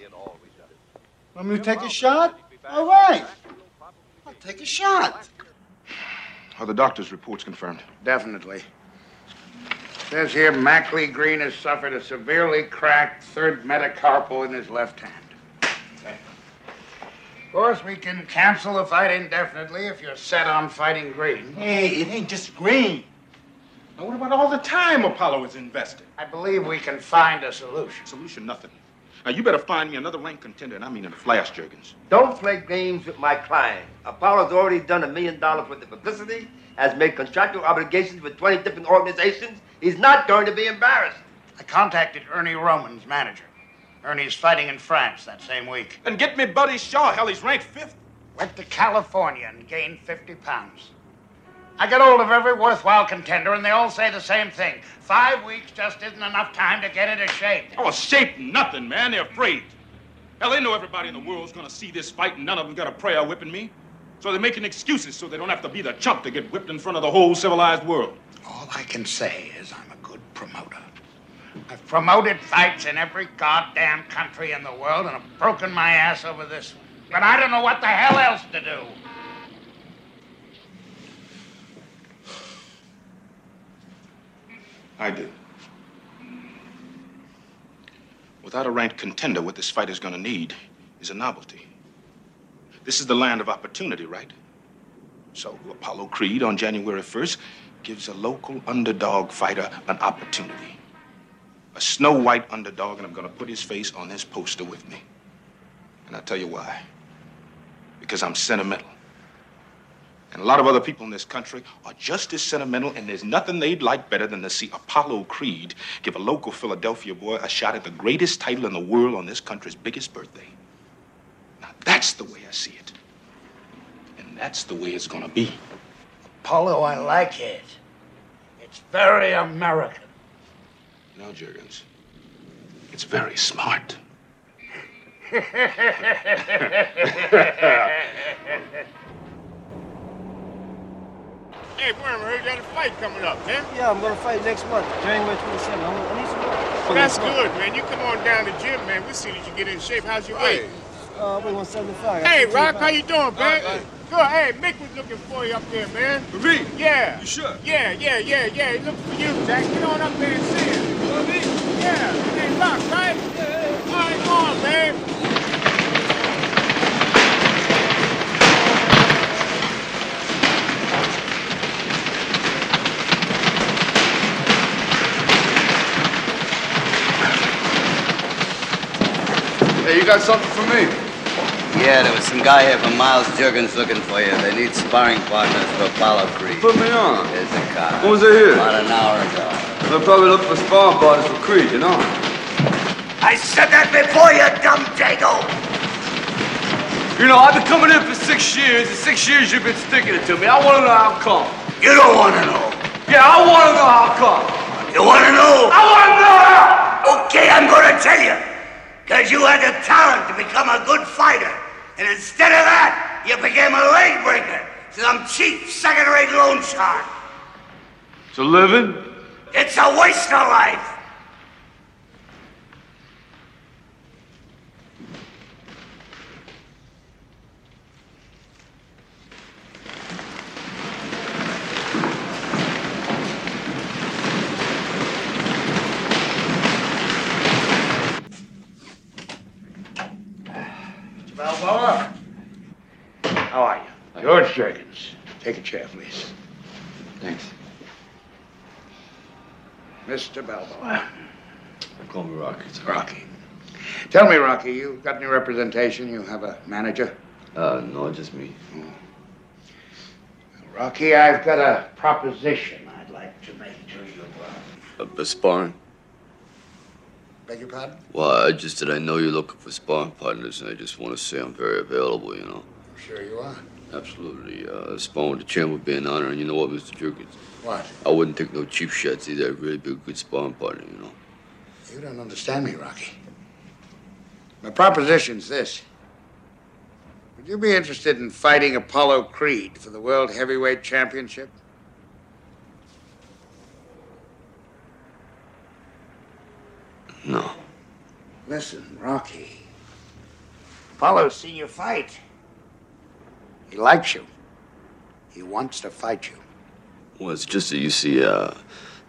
Want me to take a shot? All right. I'll take a shot. Are the doctor's reports confirmed? Definitely. Says here Mac Lee Green has suffered a severely cracked third metacarpal in his left hand. Of course, we can cancel the fight indefinitely if you're set on fighting Green. Hey, it ain't just green. Now, what about all the time Apollo is invested? I believe we can find a solution. Solution nothing. Now, you better find me another rank contender, and I mean in a flash, Jergens. Don't play games with my client. Apollo's already done a million dollars worth of publicity, has made contractual obligations with 20 different organizations. He's not going to be embarrassed. I contacted Ernie Roman's manager. Ernie's fighting in France that same week. And get me Buddy Shaw. Hell, he's ranked fifth. Went to California and gained 50 pounds. I get hold of every worthwhile contender, and they all say the same thing. Five weeks just isn't enough time to get into shape. Oh, shape nothing, man. They're afraid. Hell, they know everybody in the world's gonna see this fight, and none of them got a prayer whipping me. So they're making excuses so they don't have to be the chump to get whipped in front of the whole civilized world. All I can say is I'm a good promoter. I've promoted fights in every goddamn country in the world, and I've broken my ass over this one. But I don't know what the hell else to do. I do. Without a ranked contender, what this fight is going to need is a novelty. This is the land of opportunity, right? So Apollo Creed on January 1st gives a local underdog fighter an opportunity. A Snow White underdog, and I'm going to put his face on this poster with me. And I'll tell you why. Because I'm sentimental. And a lot of other people in this country are just as sentimental, and there's nothing they'd like better than to see Apollo Creed give a local Philadelphia boy a shot at the greatest title in the world on this country's biggest birthday. Now, That's the way I see it. And that's the way it's gonna be. Apollo, I like it. It's very American. No, Jergens. It's very smart. Hey, Wormer, you got a fight coming up, man. Yeah, I'm gonna fight next month, January 27th. I need some Well, that's good, man. You come on down to the gym, man. We'll see that you get in shape. How's your weight? Uh, weigh 175. Hey, Rock, how you doing, All man? Good. Hey, Mick was looking for you up there, man. For me? Yeah. You sure? Yeah, yeah, yeah, yeah. He looking for you, Jack. Get on up there and see him. For me? Yeah. Hey, Rock, right? Yeah. All right, go on, man. Hey, you got something for me? Yeah, there was some guy here from Miles Jergens looking for you. They need sparring partners for Apollo Creed. Put me on. Here's the car. When was it here? About an hour ago. They'll probably look for sparring partners for Creed, you know? I said that before, you dumb dago. You know, I've been coming in for six years, and six years you've been sticking it to me. I want to know how come. You don't want to know. Yeah, I want to know how come. You want to know? I want to know how. Okay, I'm going to tell you. Because you had the talent to become a good fighter. And instead of that, you became a leg breaker. Some cheap, second-rate loan shark. It's a living? It's a waste of life. Balboa. How are you? George Jergens. Take a chair, please. Thanks. Mr. Balboa. Call me Rocky. It's Rocky. Tell me, Rocky, you got any representation? You have a manager? Uh, no, just me. Rocky, I've got a proposition I'd like to make to you. Uh, uh, sparring? Beg your pardon? Well, I just said I know you're looking for sparring partners, and I just want to say I'm very available, you know? Sure you are. Absolutely. Uh, sparring with the champ would be an honor, and you know what, Mr. Jergens? What? I wouldn't take no cheap shots either. I'd really be a good sparring partner, you know? You don't understand me, Rocky. My proposition's this. Would you be interested in fighting Apollo Creed for the World Heavyweight Championship? No. Listen, Rocky. Apollo's seen you fight. He likes you. He wants to fight you. Well, it's just that you see, uh,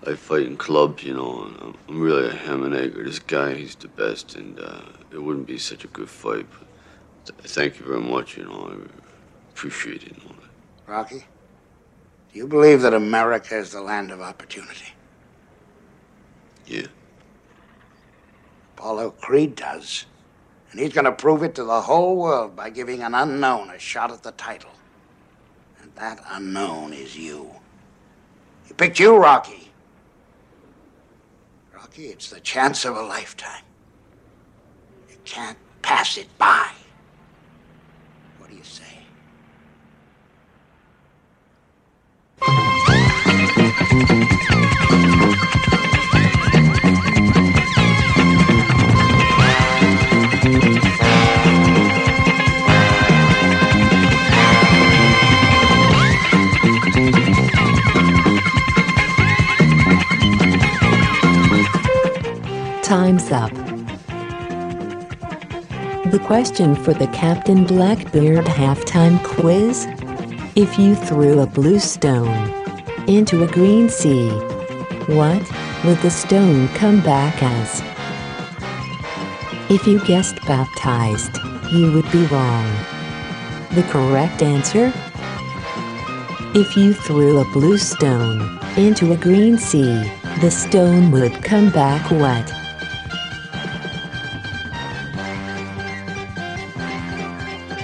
I fight in clubs, you know, and I'm- I'm really a ham and egg. This guy, he's the best, and uh, it wouldn't be such a good fight. But th- thank you very much, you know, I appreciate it. You know. Rocky, do you believe that America is the land of opportunity? Yeah. Apollo Creed does. And he's going to prove it to the whole world by giving an unknown a shot at the title. And that unknown is you. He picked you, Rocky. Rocky, it's the chance of a lifetime. You can't pass it by. What do you say? Time's question for the Captain Blackbeard halftime quiz? If you threw a blue stone into a green sea, what would the stone come back as? If you guessed baptized, you would be wrong. The correct answer? If you threw a blue stone into a green sea, the stone would come back wet.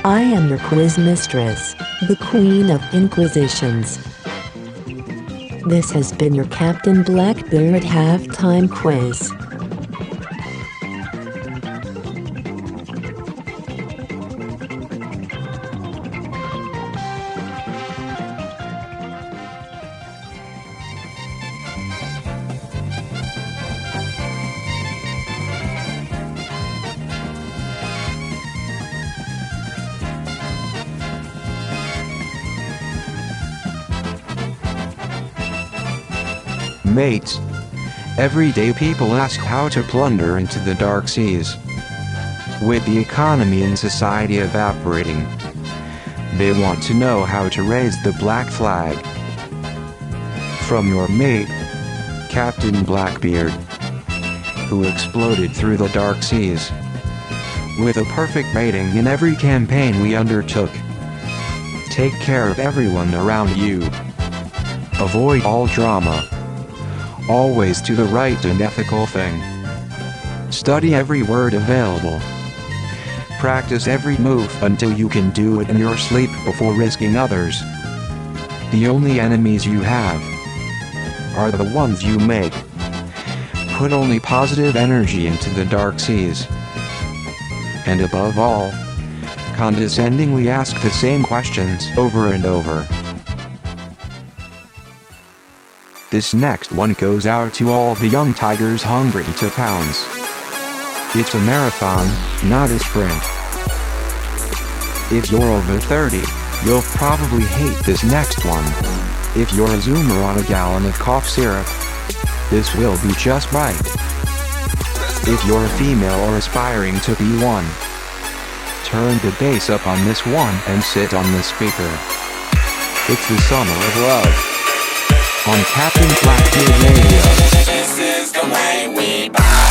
I am your quiz mistress, the Queen of Inquisitions. This has been your Captain Blackbeard halftime quiz. Everyday people ask how to plunder into the dark seas. With the economy and society evaporating, they want to know how to raise the black flag. From your mate, Captain Blackbeard, who exploded through the dark seas. With a perfect rating in every campaign we undertook. Take care of everyone around you. Avoid all drama. Always to the right and ethical thing. Study every word available. Practice every move until you can do it in your sleep before risking others. The only enemies you have are the ones you make. Put only positive energy into the dark seas. And above all, condescendingly ask the same questions over and over. This next one goes out to all the young tigers hungry to pounce. It's a marathon, not a sprint. If you're over 30, you'll probably hate this next one. If you're a zoomer on a gallon of cough syrup, this will be just right. If you're a female or aspiring to be one, turn the bass up on this one and sit on the speaker. It's the summer of love. On Captain Blackbeard Radio. This is the way we buy.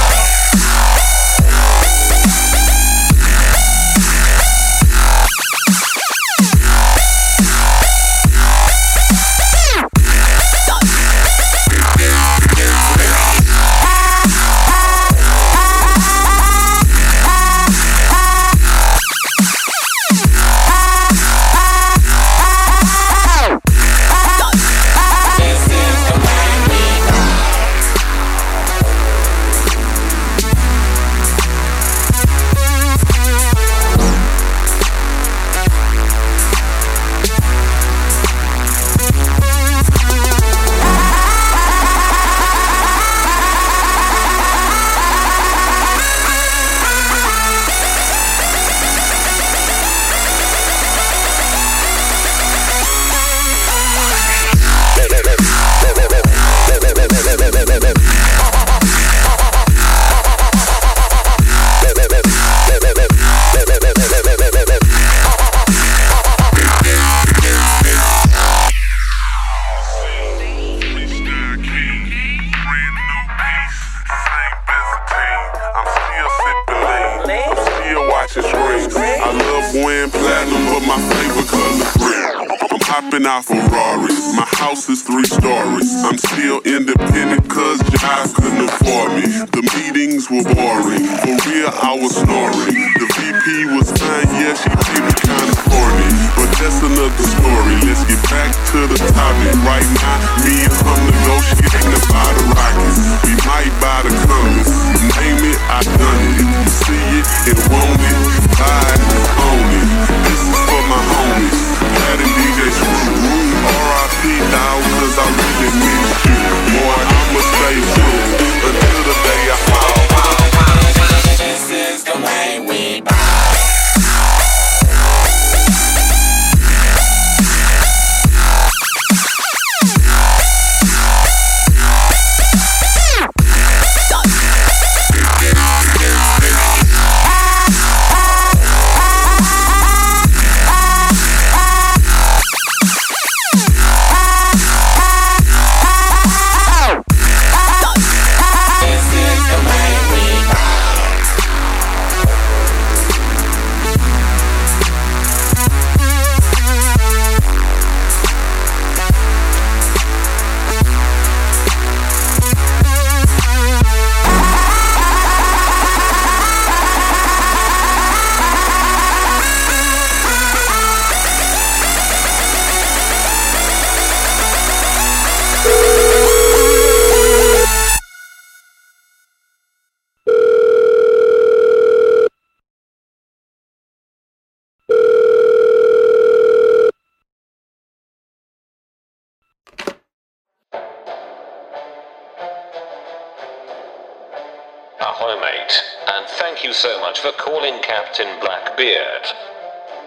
Much for calling Captain Blackbeard.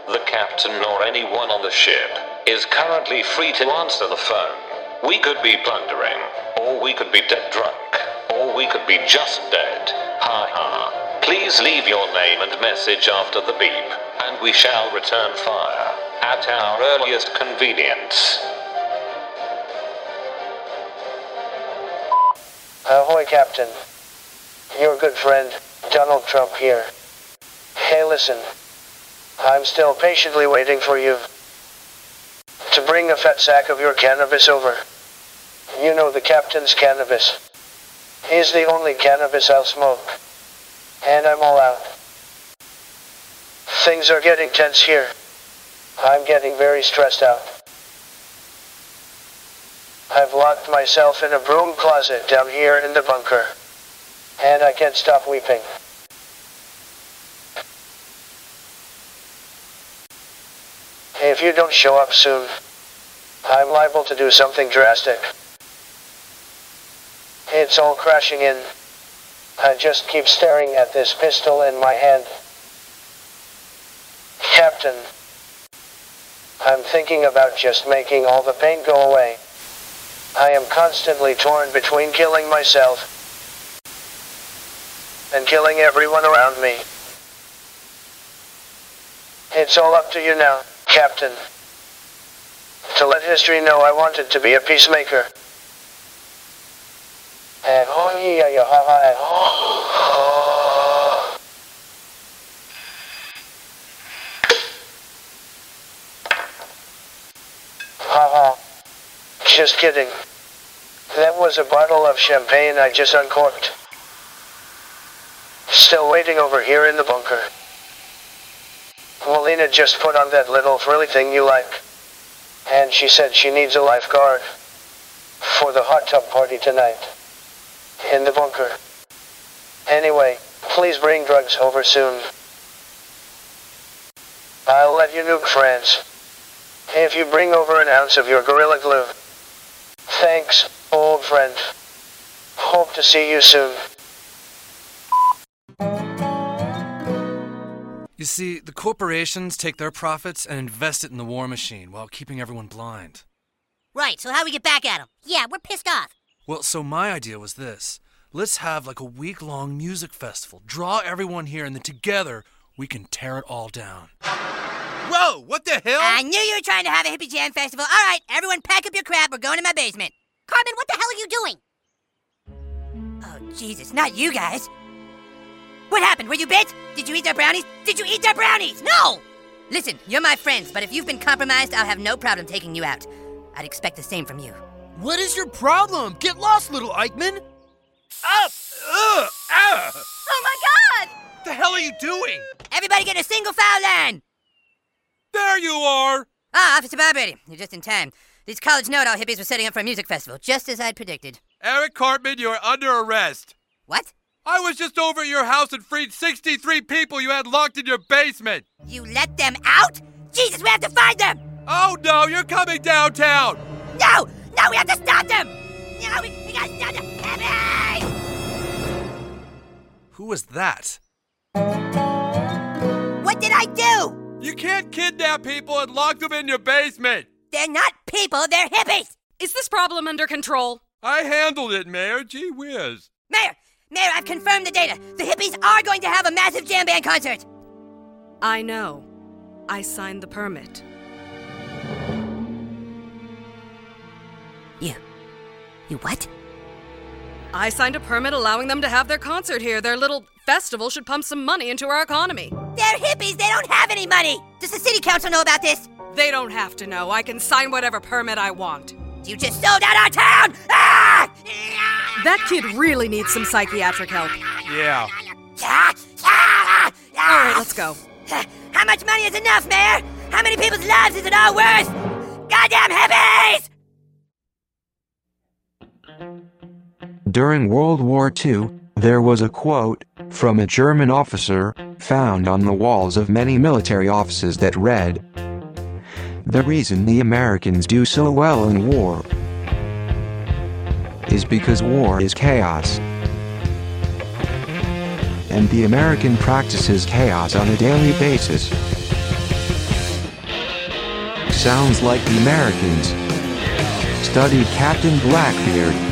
The captain or anyone on the ship is currently free to answer the phone. We could be plundering, Or we could be dead drunk. Or we could be just dead. Ha ha. Please leave your name and message after the beep, and we shall return fire at our earliest convenience. Uh, Ahoy, Captain. Your good friend, Donald Trump here. Hey, listen. I'm still patiently waiting for you to bring a fat sack of your cannabis over. You know the captain's cannabis. He's the only cannabis I'll smoke. And I'm all out. Things are getting tense here. I'm getting very stressed out. I've locked myself in a broom closet down here in the bunker. And I can't stop weeping. If you don't show up soon, I'm liable to do something drastic. It's all crashing in. I just keep staring at this pistol in my hand. Captain, I'm thinking about just making all the pain go away. I am constantly torn between killing myself and killing everyone around me. It's all up to you now, Captain. To let history know I wanted to be a peacemaker. Just kidding. That was a bottle of champagne I just uncorked. Still waiting over here in the bunker. Melania just put on that little frilly thing you like. And she said she needs a lifeguard for the hot tub party tonight. In the bunker. Anyway, please bring drugs over soon. I'll let you nuke France. If you bring over an ounce of your Gorilla Glue. Thanks, old friend. Hope to see you soon. You see, the corporations take their profits and invest it in the war machine while keeping everyone blind. Right, so how do we get back at them? Yeah, we're pissed off. Well, so my idea was this. Let's have like a week long music festival. Draw everyone here, and then together we can tear it all down. Whoa, what the hell? I knew you were trying to have a hippie jam festival. All right, everyone pack up your crap. We're going to my basement. Cartman, what the hell are you doing? Oh, Jesus, not you guys. What happened? Were you bit? Did you eat their brownies? Did you eat their brownies? No! Listen, you're my friends, but if you've been compromised, I'll have no problem taking you out. I'd expect the same from you. What is your problem? Get lost, little Eichmann. Up! Ugh! Ah! Oh my god! What the hell are you doing? Everybody get a single file line! There you are! Ah, Officer Barbrady, you're just in time. These college know-it-all hippies were setting up for a music festival, just as I'd predicted. Eric Cartman, you're under arrest. What? I was just over at your house and freed 63 people you had locked in your basement. You let them out? Jesus, we have to find them! Oh no, you're coming downtown! No! No, we have to stop them! No, we, we gotta stop them! Hippies! Who was that? What did I do? You can't kidnap people and lock them in your basement. They're not people, they're hippies! Is this problem under control? I handled it, Mayor. Gee whiz. Mayor! Mayor, I've confirmed the data. The hippies are going to have a massive jam band concert. I know. I signed the permit. You. You what? I signed a permit allowing them to have their concert here. Their little festival should pump some money into our economy. They're hippies, they don't have any money! Does the city council know about this? They don't have to know. I can sign whatever permit I want. You just sold out our town! Ah! That kid really needs some psychiatric help. Yeah. All right, let's go. How much money is enough, Mayor? How many people's lives is it all worth? Goddamn hippies! During World War II, there was a quote from a German officer found on the walls of many military offices that read, The reason the Americans do so well in war is because war is chaos. And the American practices chaos on a daily basis. Sounds like the Americans studied Captain Blackbeard.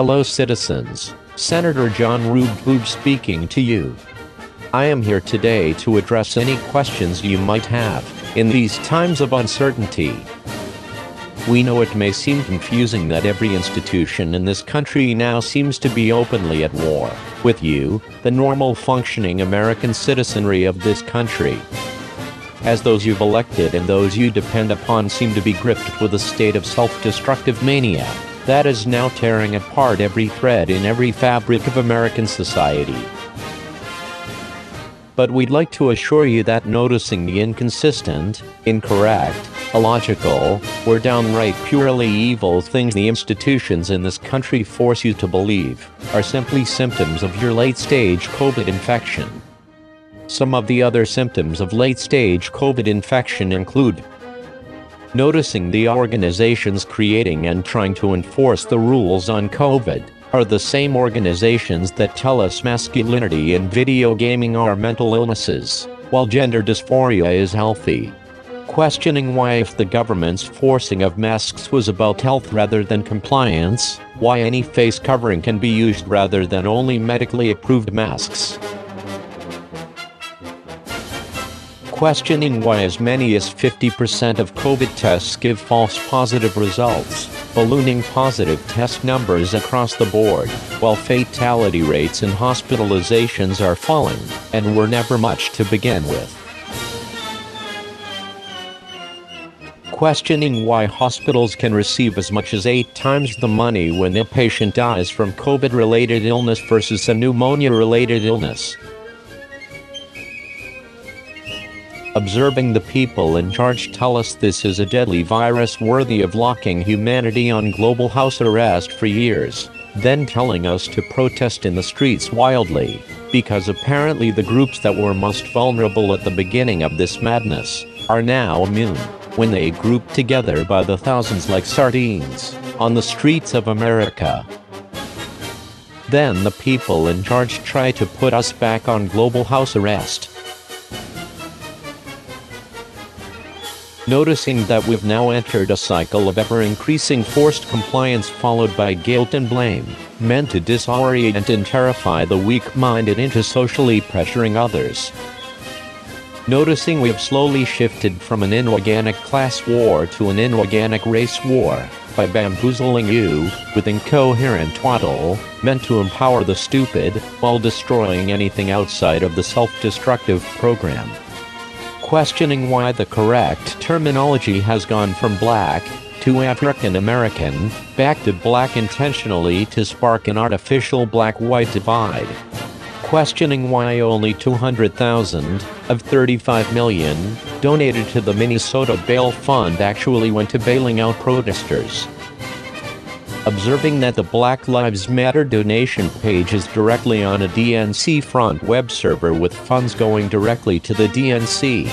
Hello, citizens. Senator John Rube speaking to you. I am here today to address any questions you might have in these times of uncertainty. We know it may seem confusing that every institution in this country now seems to be openly at war with you, the normal functioning American citizenry of this country. As those you've elected and those you depend upon seem to be gripped with a state of self destructive mania that is now tearing apart every thread in every fabric of American society. But we'd like to assure you that noticing the inconsistent, incorrect, illogical, or downright purely evil things the institutions in this country force you to believe are simply symptoms of your late stage COVID infection. Some of the other symptoms of late stage COVID infection include noticing the organizations creating and trying to enforce the rules on COVID are the same organizations that tell us masculinity and video gaming are mental illnesses, while gender dysphoria is healthy. Questioning why if the government's forcing of masks was about health rather than compliance, why any face covering can be used rather than only medically approved masks. Questioning why as many as 50% of COVID tests give false positive results, ballooning positive test numbers across the board, while fatality rates and hospitalizations are falling, and were never much to begin with. Questioning why hospitals can receive as much as eight times the money when a patient dies from COVID related illness versus a pneumonia related illness. Observing the people in charge tell us this is a deadly virus worthy of locking humanity on global house arrest for years, then telling us to protest in the streets wildly, because apparently the groups that were most vulnerable at the beginning of this madness are now immune when they group together by the thousands like sardines on the streets of America. Then the people in charge try to put us back on global house arrest noticing that we've now entered a cycle of ever increasing forced compliance followed by guilt and blame, meant to disorient and terrify the weak minded into socially pressuring others. Noticing we've slowly shifted from an inorganic class war to an inorganic race war by bamboozling you with incoherent twaddle meant to empower the stupid while destroying anything outside of the self destructive program questioning why the correct terminology has gone from black to African American, back to black intentionally to spark an artificial black-white divide. Questioning why only 200,000 of 35 million donated to the Minnesota Bail Fund actually went to bailing out protesters observing that the Black Lives Matter donation page is directly on a DNC front web server with funds going directly to the DNC.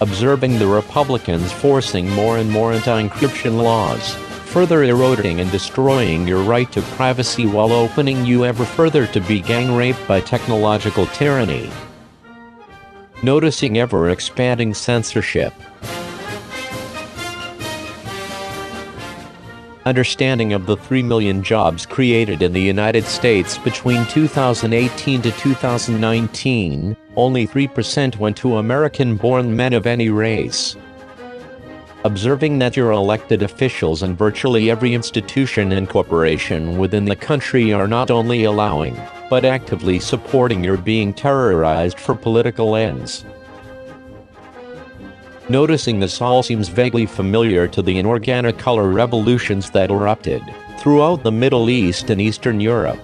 Observing the Republicans forcing more and more anti-encryption laws, further eroding and destroying your right to privacy while opening you ever further to be gang raped by technological tyranny. Noticing ever expanding censorship, understanding of the 3 million jobs created in the United States between 2018 to 2019, only 3% went to American born men of any race. Observing that your elected officials and virtually every institution and corporation within the country are not only allowing, but actively supporting your being terrorized for political ends. Noticing this all seems vaguely familiar to the inorganic color revolutions that erupted throughout the Middle East and Eastern Europe.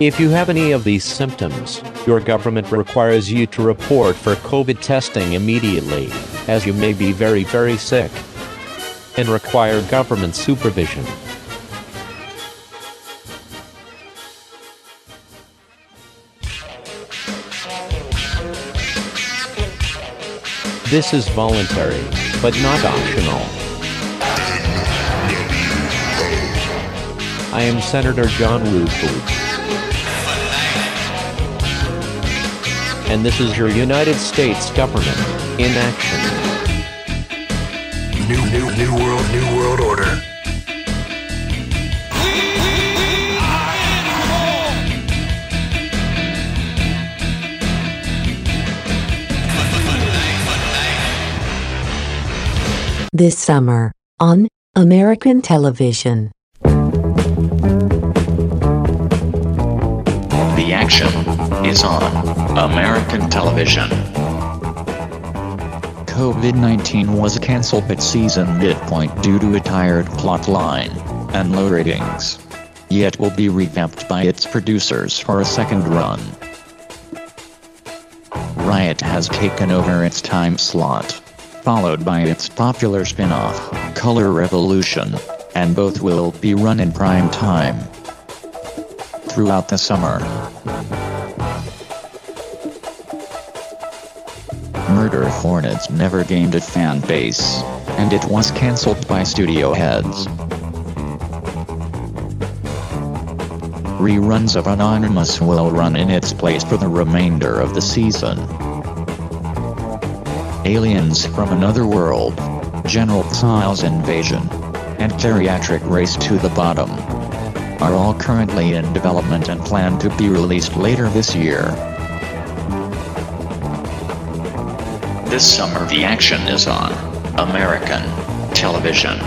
If you have any of these symptoms, your government requires you to report for COVID testing immediately, as you may be very, very sick, and require government supervision. This is voluntary, but not optional. I am Senator John Rubel. And this is your United States government in action. new, new, new This summer, on American television. The action is on American television. COVID 19 was cancelled at season midpoint due to a tired plot line and low ratings. Yet will be revamped by its producers for a second run. Riot has taken over its time slot, followed by its popular spin off, Color Revolution, and both will be run in prime time throughout the summer. Murder Hornets never gained a fan base, and it was cancelled by studio heads. Reruns of Anonymous will run in its place for the remainder of the season. Aliens from Another World, General Tso's Invasion, and Geriatric Race to the Bottom are all currently in development and planned to be released later this year. This summer the action is on American television.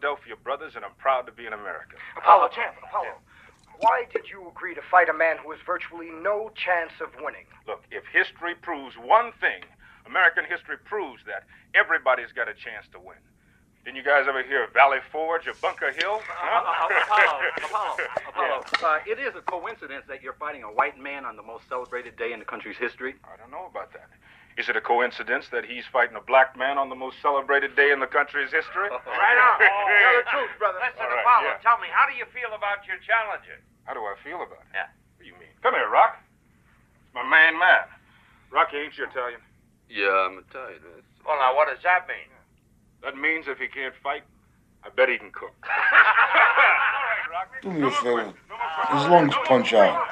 Philadelphia brothers and I'm proud to be an American. Apollo, champ, Apollo. Why did you agree to fight a man who has virtually no chance of winning? Look, if history proves one thing, American history proves that everybody's got a chance to win. Didn't you guys ever hear of Valley Forge or Bunker Hill? Uh, Apollo, Apollo, Apollo. Uh, it is a coincidence that you're fighting a white man on the most celebrated day in the country's history. I don't know about that. Is it a coincidence that he's fighting a black man on the most celebrated day in the country's history? Right on. Oh. Tell the truth, brother. Listen, All right, Apollo, yeah. tell me, how do you feel about your challenger? How do I feel about it? Yeah. What do you mean? Come here, Rock. It's my main man. Rocky, ain't you Italian? Yeah, I'm Italian. man. Well, now, what does that mean? That means if he can't fight, I bet he can cook. Do me a favor. His lungs punch out.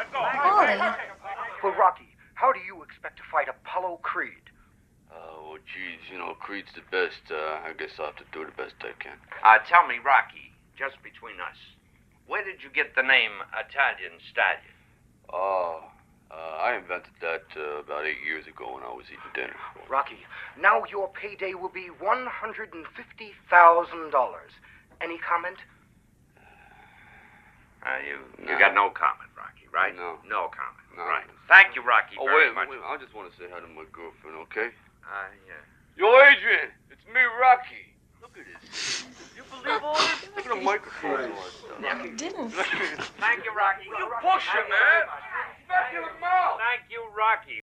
Well, Rocky, how do you expect to fight Apollo Creed? Oh, well, geez, you know, Creed's the best. Uh, I guess I'll have to do the best I can. Uh, tell me, Rocky, just between us, where did you get the name Italian Stallion? Oh, uh, I invented that uh, about eight years ago when I was eating dinner. Rocky, now your payday will be $150,000. Any comment? Uh, you you got no comment, Rocky, right? No. No comment. No. Right. Thank you, Rocky, Oh, very wait, much. wait, I just want to say hi to my girlfriend, okay? Uh, yeah. Yo, Adrian, it's me, Rocky. Look at this. You believe all this? Look at the microphone. Never didn't. Thank you, Rocky. You push him, man. Back in the mouth. Thank you, Rocky.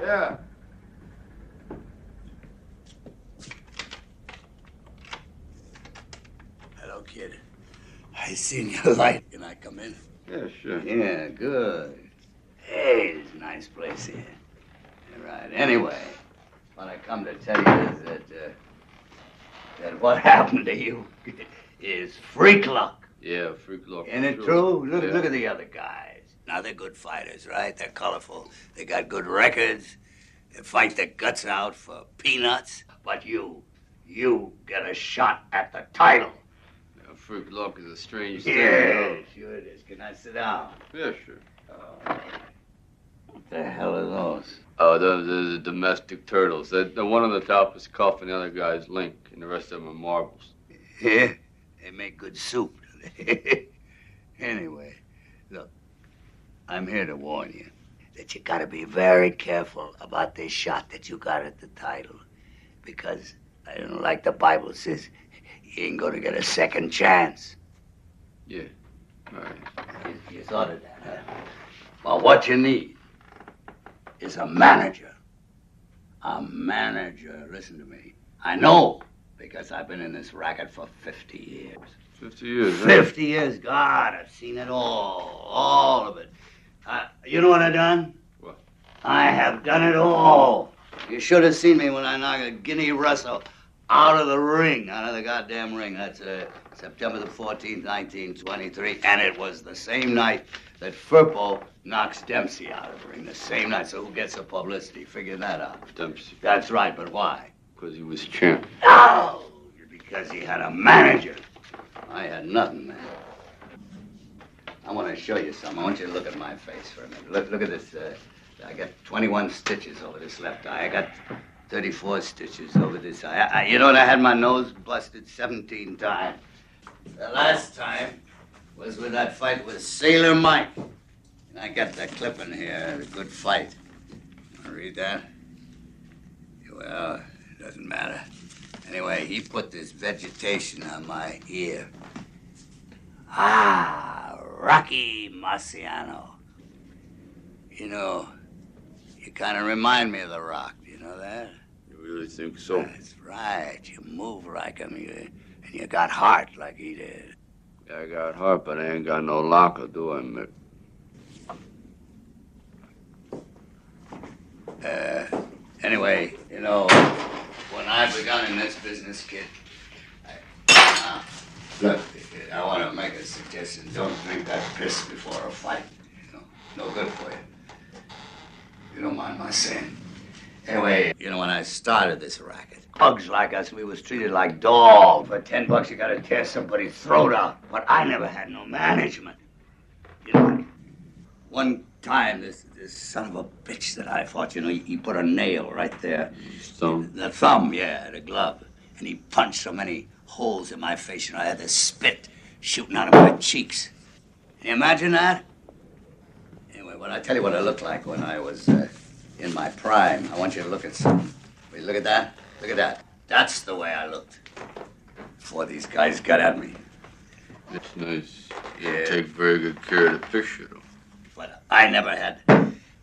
Yeah. Hello, kid. I seen your light. Can I come in? Yeah, sure. Yeah, good. Hey, it's a nice place here. All right. Anyway, what I come to tell you is that uh, that what happened to you is freak luck. Yeah, freak luck. Isn't it sure. true? Look, Yeah. look at the other guys. Now they're good fighters, right? They're colorful. They got good records. They fight their guts out for peanuts. But you, you get a shot at the title. Yeah, freak luck is a strange thing. Yeah, sure it is. Can I sit down? Yeah, sure. Oh, what the hell are those? Oh, those are the domestic turtles. The, the one on the top is Cuff and the other guy's Link, and the rest of them are marbles. Yeah, they make good soup. anyway, look, I'm here to warn you that you gotta be very careful about this shot that you got at the title. Because, I don't like the Bible says, you ain't gonna get a second chance. Yeah. All right. You, you thought of that, huh? Well, what you need is a manager. A manager. Listen to me. I know because I've been in this racket for 50 years. 50 years, huh? 50 years. God, I've seen it all. All of it. Uh, you know what I've done? What? I have done it all. You should have seen me when I knocked a Guinea Russell out of the ring, out of the goddamn ring. That's uh, September the 14th, 1923. And it was the same night that Firpo knocks Dempsey out of the ring. The same night. So who gets the publicity? Figure that out. Dempsey. That's right, but why? Because he was champ. No! Because he had a manager. I had nothing, man. I want to show you something. I want you to look at my face for a minute. Look, look at this. Uh, I got 21 stitches over this left eye. I got 34 stitches over this eye. I, I, you know? I had my nose busted 17 times. The last time was with that fight with Sailor Mike. And I got that clip in here. A good fight. Wanna read that? Well, it doesn't matter. Anyway, he put this vegetation on my ear. Ah, Rocky Marciano. You know, you kind of remind me of The Rock. You know that? really think so. That's right. You move like him, you, and you got heart like he did. I got heart, but I ain't got no locker, do I, Mick? Uh, anyway, you know, when I begun in this business, kid, I, uh, look, I want to make a suggestion. Don't drink that piss before a fight. You know, no good for you. You don't mind my saying. Anyway, you know, when I started this racket, thugs like us, we was treated like dogs. For ten bucks, you gotta tear somebody's throat out. But I never had no management. You know, one time, this this son of a bitch that I fought, you know, he, he put a nail right there. Thumb? The thumb, yeah, the glove. And he punched so many holes in my face, you know, I had the spit shooting out of my cheeks. Can you imagine that? Anyway, well, I'll tell you what I looked like when I was uh, in my prime. I want you to look at something. Wait, look at that. Look at that. That's the way I looked before these guys got at me. It's nice. You Yeah. take very good care of the picture, though. But I never had,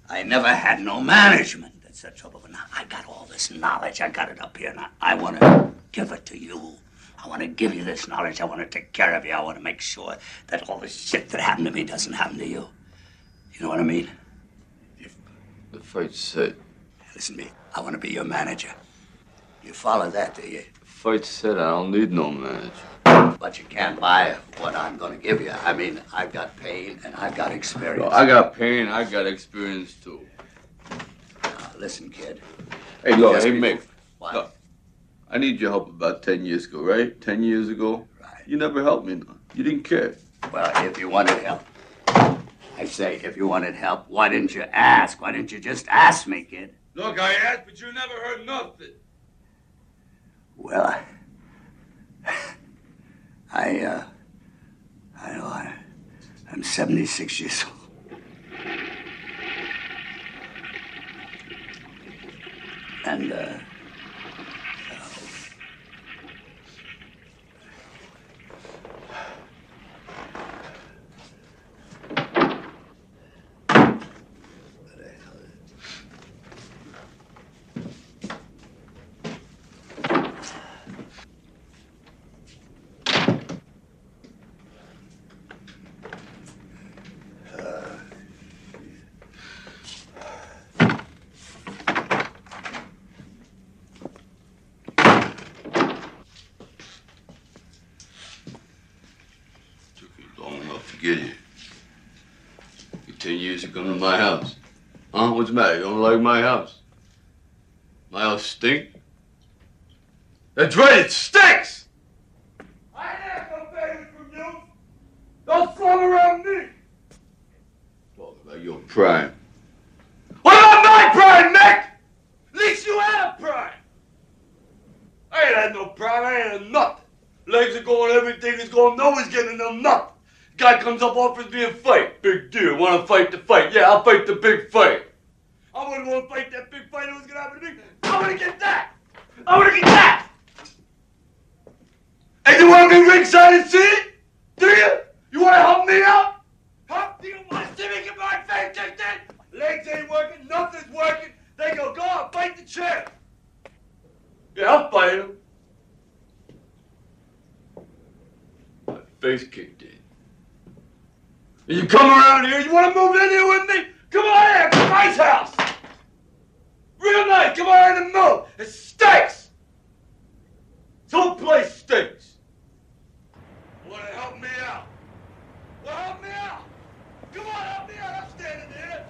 I never had no management. That's the trouble. But now I got all this knowledge. I got it up here, and I, I want to give it to you. I want to give you this knowledge. I want to take care of you. I want to make sure that all the shit that happened to me doesn't happen to you. You know what I mean? The fight's set. Listen to me. I want to be your manager. You follow that, do you? Fight's set. I don't need no manager. But you can't buy what I'm going to give you. I mean, I've got pain and I've got experience. Yo, I got pain. I got experience too. Now, listen, kid. Hey, look, hey, before- Mick. Look, I need your help about 10 years ago, right? 10 years ago? Right. You never helped me. No. You didn't care. Well, if you wanted help, I say, if you wanted help, why didn't you ask? Why didn't you just ask me, kid? Look, I asked, but you never heard nothing. Well, I, I, uh, I know I, I'm 76 years old. And, uh, Long enough to get here. You 10 years to come to my house. Huh? What's the matter? You don't like my house? My house stink? That's right, it stinks! I ain't asked no favors from you. Don't slum around me. Talk about your prime. What about my prime, Mick? At least you had a prime. I ain't had no prime. I ain't had nothing. Legs are going, everything is going. No one's getting them nothing. Guy comes up, offers me a fight. Big deal. Want to fight the fight? Yeah, I'll fight the big fight. I wouldn't want to fight that big fight. What's gonna happen to me? I want to get that. I want to get that. And you want to be ringside and see it? Do you? You want to help me out? Huh? Do you want to see me get my face kicked in? Legs ain't working. Nothing's working. They go, go on, fight the champ. Yeah, I'll fight him. My face kicked in. You come around here, you want to move in here with me? Come on here, it's nice house. Real nice. Come on in and move. It stinks. This whole place stinks. Want to help me out? Well, help me out. Come on, help me out. I'm standing here.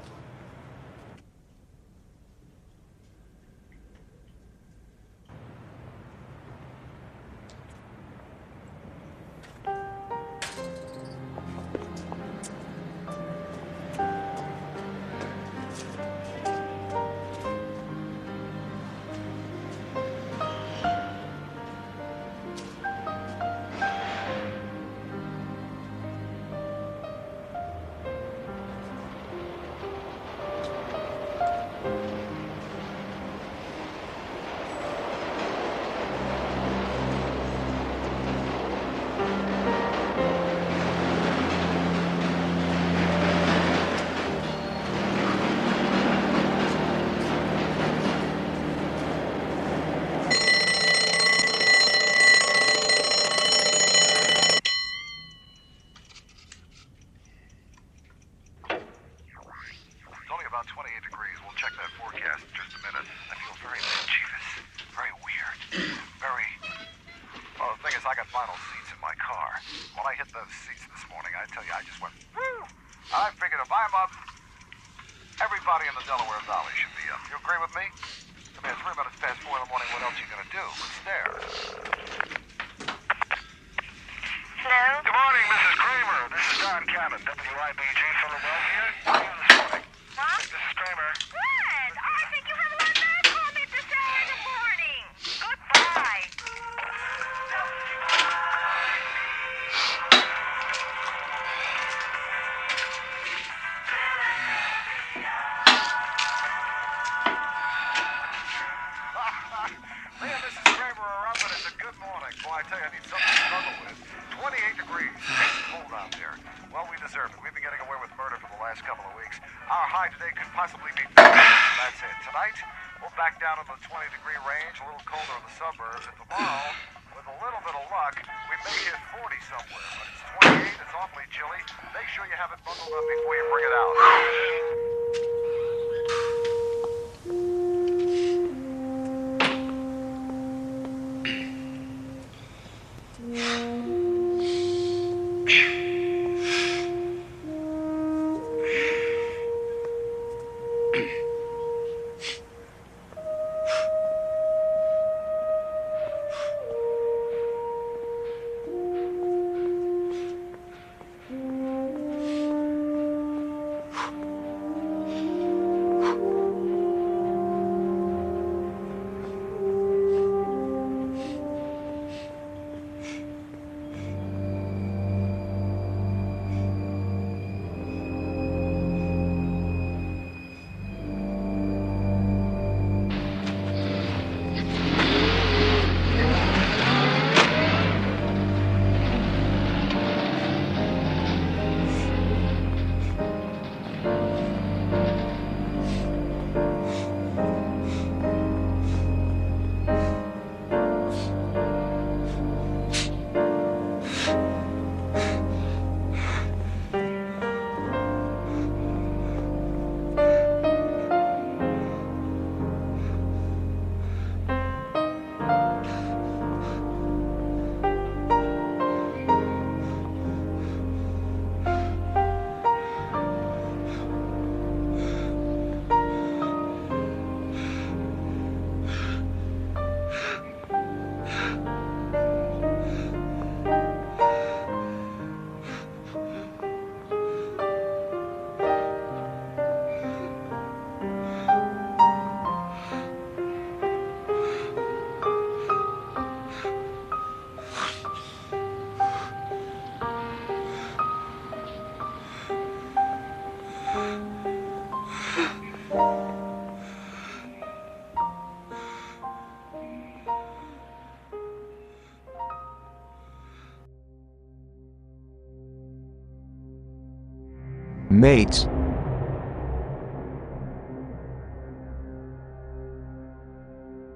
mates.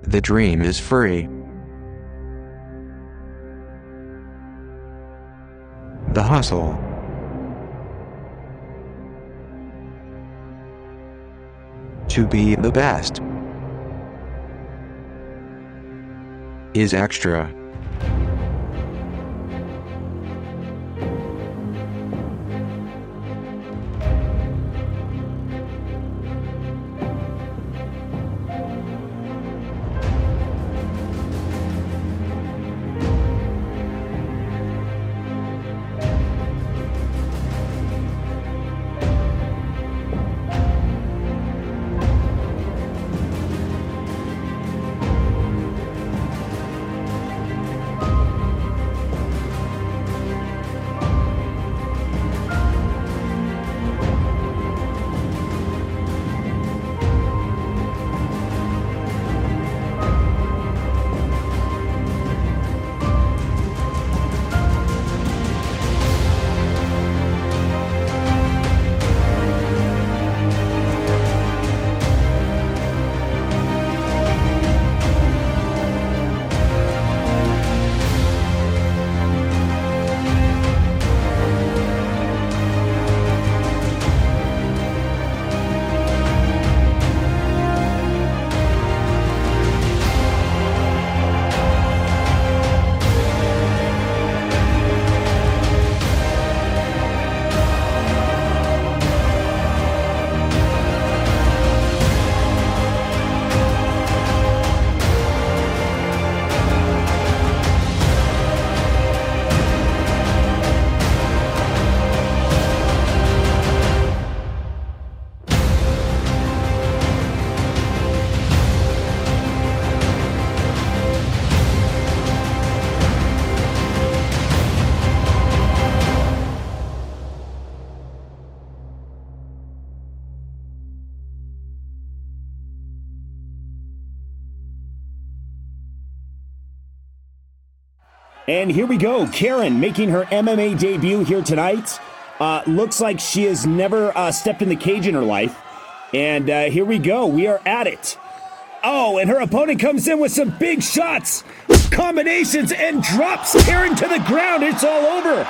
The dream is free. The hustle. To be the best is extra. Here we go. Karen making her MMA debut here tonight. Uh, looks like she has never uh, stepped in the cage in her life. And uh, here we go. We are at it. Oh, and her opponent comes in with some big shots, combinations, and drops Karen to the ground. It's all over.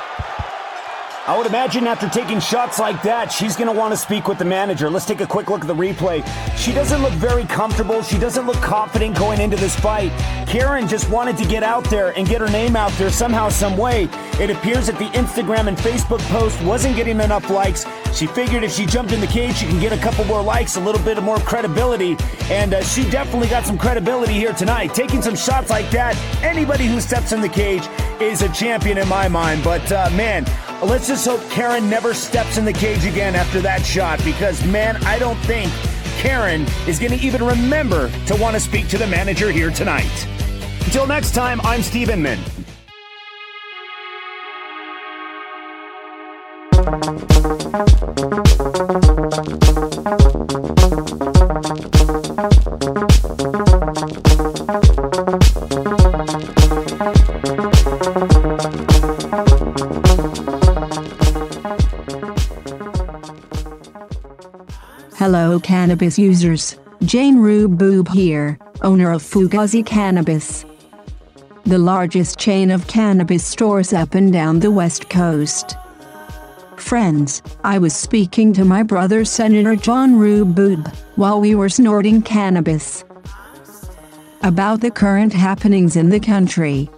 I would imagine after taking shots like that, she's going to want to speak with the manager. Let's take a quick look at the replay. She doesn't look very comfortable. She doesn't look confident going into this fight. Karen just wanted to get out there and get her name out there somehow, some way. It appears that the Instagram and Facebook post wasn't getting enough likes. She figured if she jumped in the cage, she can get a couple more likes, a little bit of more credibility. And uh, she definitely got some credibility here tonight. Taking some shots like that, anybody who steps in the cage is a champion in my mind. But uh, man, let's just hope Karen never steps in the cage again after that shot because, man, I don't think Karen is going to even remember to want to speak to the manager here tonight. Until next time, I'm Steve Inman. Cannabis users. Jane Rube Boob here, owner of Fugazi Cannabis, the largest chain of cannabis stores up and down the West Coast. Friends, I was speaking to my brother Senator John Rube Boob while we were snorting cannabis about the current happenings in the country.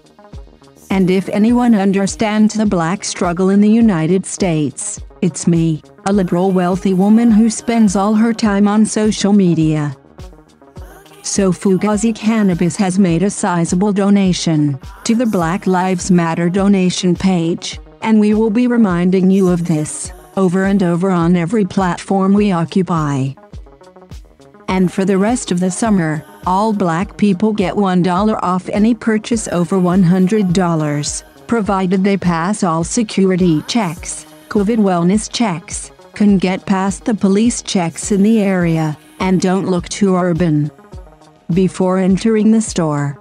And if anyone understands the black struggle in the United States, it's me, a liberal wealthy woman who spends all her time on social media. So Fugazi Cannabis has made a sizable donation to the Black Lives Matter donation page, and we will be reminding you of this over and over on every platform we occupy. And for the rest of the summer, all black people get $1 off any purchase over $100, provided they pass all security checks, COVID wellness checks, can get past the police checks in the area, and don't look too urban before entering the store.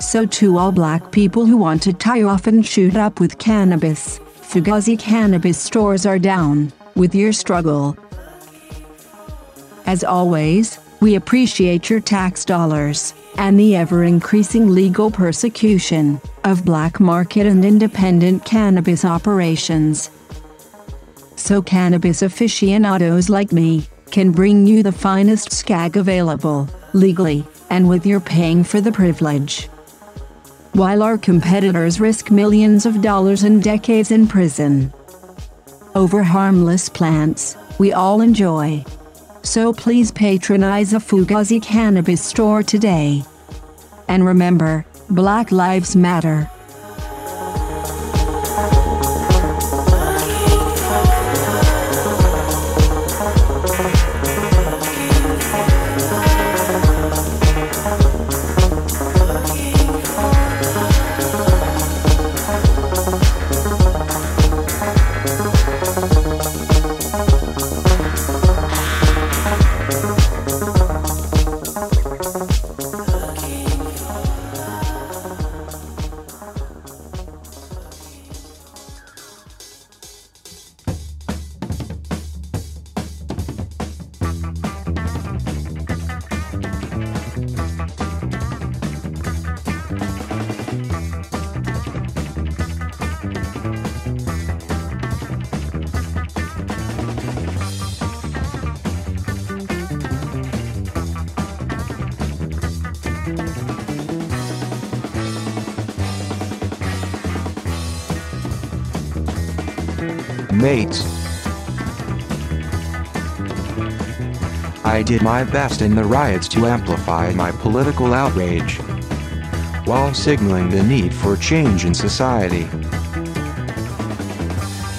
So, to all black people who want to tie off and shoot up with cannabis, Fugazi cannabis stores are down with your struggle. As always, we appreciate your tax dollars and the ever increasing legal persecution of black market and independent cannabis operations. So, cannabis aficionados like me can bring you the finest skag available, legally, and with your paying for the privilege. While our competitors risk millions of dollars and decades in prison over harmless plants we all enjoy. So please patronize a Fugazi cannabis store today. And remember, Black Lives Matter. Mates. I did my best in the riots to amplify my political outrage while signaling the need for change in society.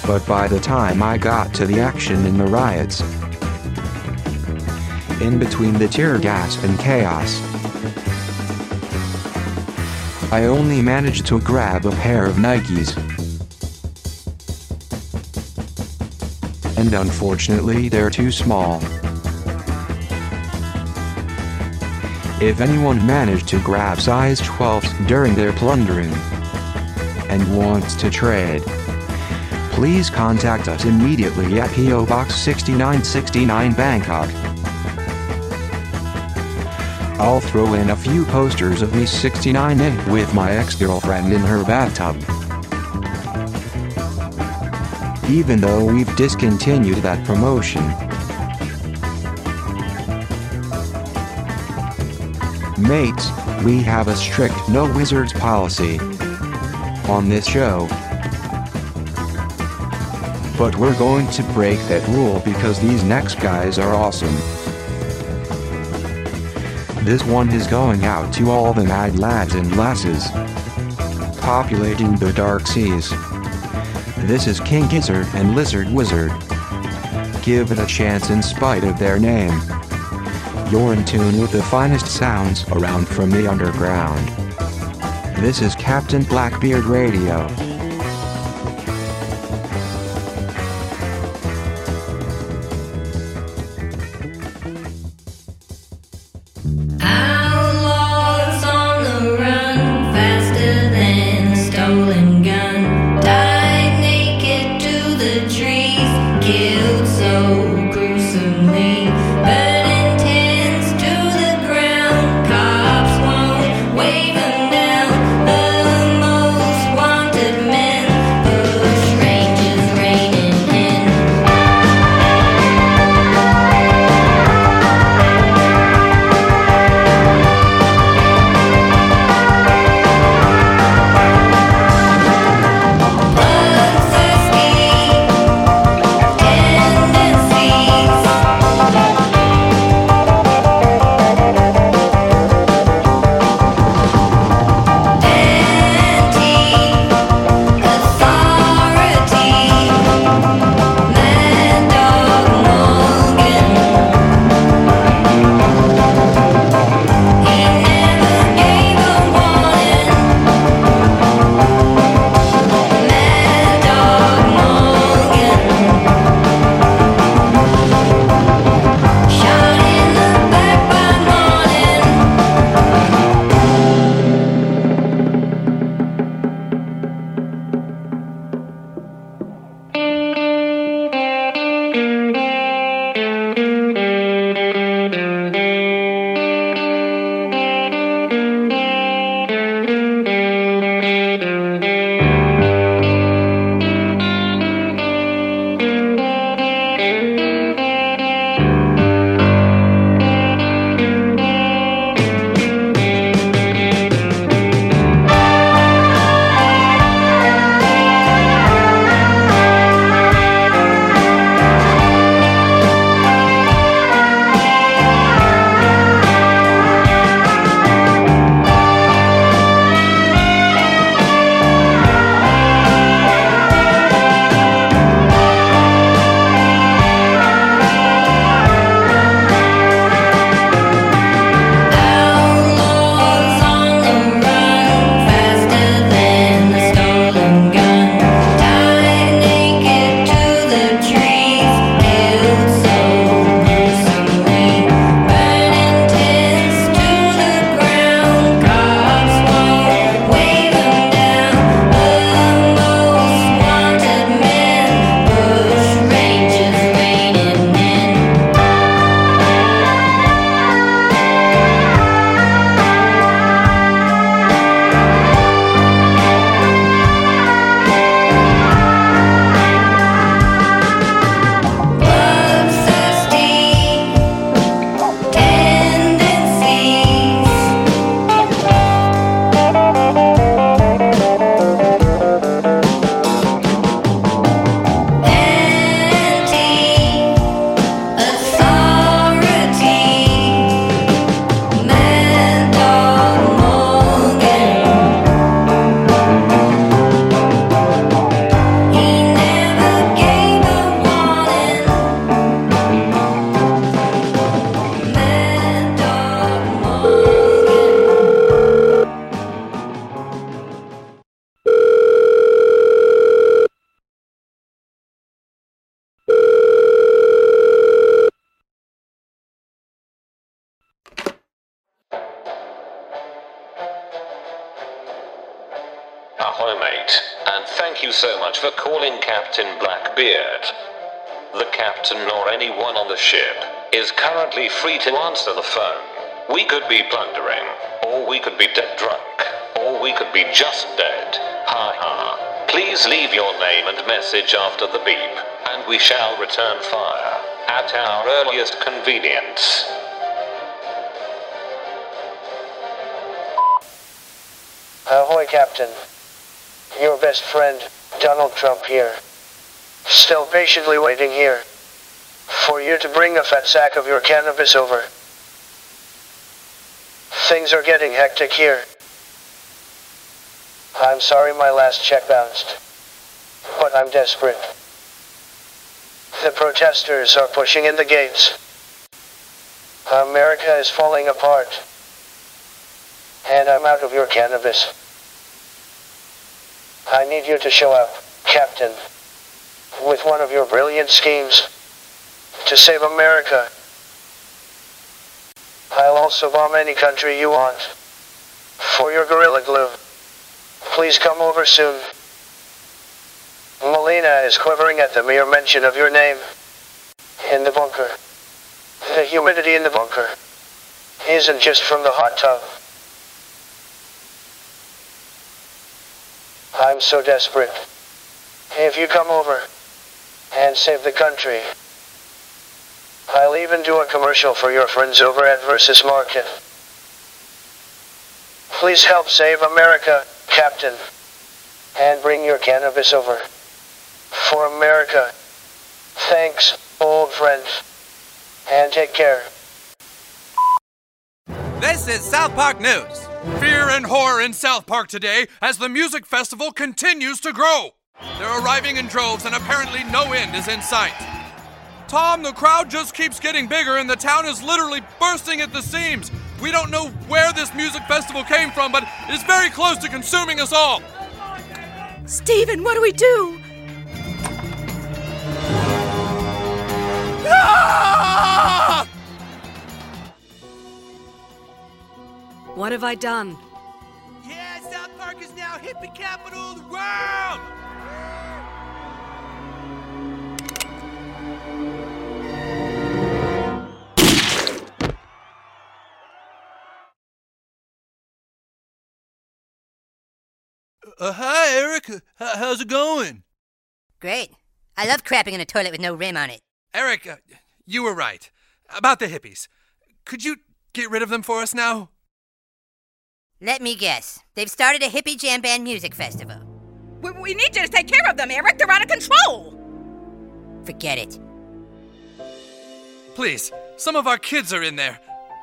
But by the time I got to the action in the riots, in between the tear gas and chaos, I only managed to grab a pair of Nikes. And unfortunately, they're too small. If anyone managed to grab size 12s during their plundering, and wants to trade. Please contact us immediately at PO Box 6969 Bangkok. I'll throw in a few posters of me 69 in with my ex-girlfriend in her bathtub. Even though we've discontinued that promotion. Mates, we have a strict no wizards policy on this show. But we're going to break that rule because these next guys are awesome. This one is going out to all the mad lads and lasses populating the dark seas. This is King Gizzard and Lizard Wizard. Give it a chance in spite of their name. You're in tune with the finest sounds around from the underground. This is Captain Blackbeard Radio. We shall return fire at our earliest convenience. Uh, ahoy, Captain. Your best friend, Donald Trump here. Still patiently waiting here. For you to bring a fat sack of your cannabis over. Things are getting hectic here. I'm sorry my last check bounced. But I'm desperate. The protesters are pushing in the gates. America is falling apart. And I'm out of your cannabis. I need you to show up, Captain, with one of your brilliant schemes to save America. I'll also bomb any country you want. For your Gorilla Glue. Please come over soon. Melania is quivering at the mere mention of your name. In the bunker. The humidity in the bunker isn't just from the hot tub. I'm so desperate. If you come over and save the country, I'll even do a commercial for your friends over at Versus Market. Please help save America, Captain, and bring your cannabis over. For America. Thanks, old friend. And take care. This is South Park News. Fear and horror in South Park today as the music festival continues to grow. They're arriving in droves and apparently no end is in sight. Tom, the crowd just keeps getting bigger and the town is literally bursting at the seams. We don't know where this music festival came from, but it is very close to consuming us all. Steven, what do we do? Ah! What have I done? Yeah, South Park is now hippie capital of the world! Uh, hi, Eric. H- how's it going? Great. I love crapping in a toilet with no rim on it. Eric, uh, you were right. About the hippies. Could you get rid of them for us now? Let me guess. They've started a hippie jam band music festival. We, we need you to take care of them, Eric. They're out of control. Forget it. Please, some of our kids are in there.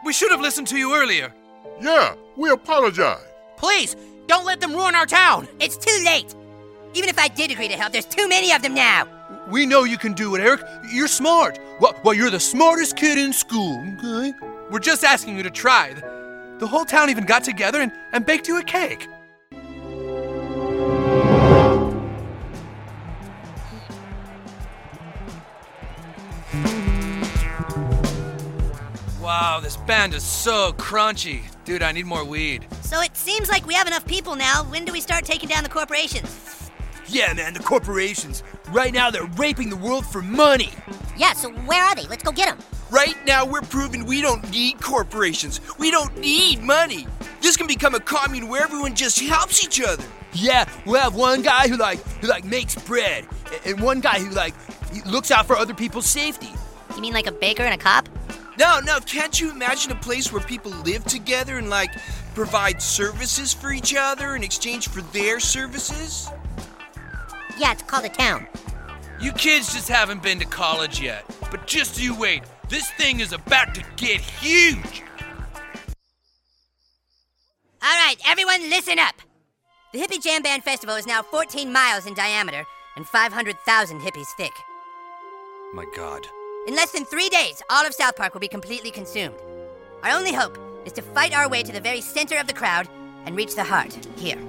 We should have listened to you earlier. Yeah, we apologize. Please, don't let them ruin our town. It's too late. Even if I did agree to help, there's too many of them now. We know you can do it, Eric. You're smart. Well, well you're the smartest kid in school, okay? We're just asking you to try. The whole town even got together and, and baked you a cake. Wow, this band is so crunchy. Dude, I need more weed. So it seems like we have enough people now. When do we start taking down the corporations? Yeah, man, the corporations. Right now, they're raping the world for money. Yeah, so where are they? Let's go get them. Right now, we're proving we don't need corporations. We don't need money. This can become a commune where everyone just helps each other. Yeah, we'll have one guy who like who like makes bread, and one guy who like looks out for other people's safety. You mean like a baker and a cop? No, no, can't you imagine a place where people live together and like provide services for each other in exchange for their services? Yeah, it's called a town. You kids just haven't been to college yet. But just you wait. This thing is about to get huge. All right, everyone listen up. The Hippie Jam Band Festival is now 14 miles in diameter and 500,000 hippies thick. My god. In less than three days, all of South Park will be completely consumed. Our only hope is to fight our way to the very center of the crowd and reach the heart, here.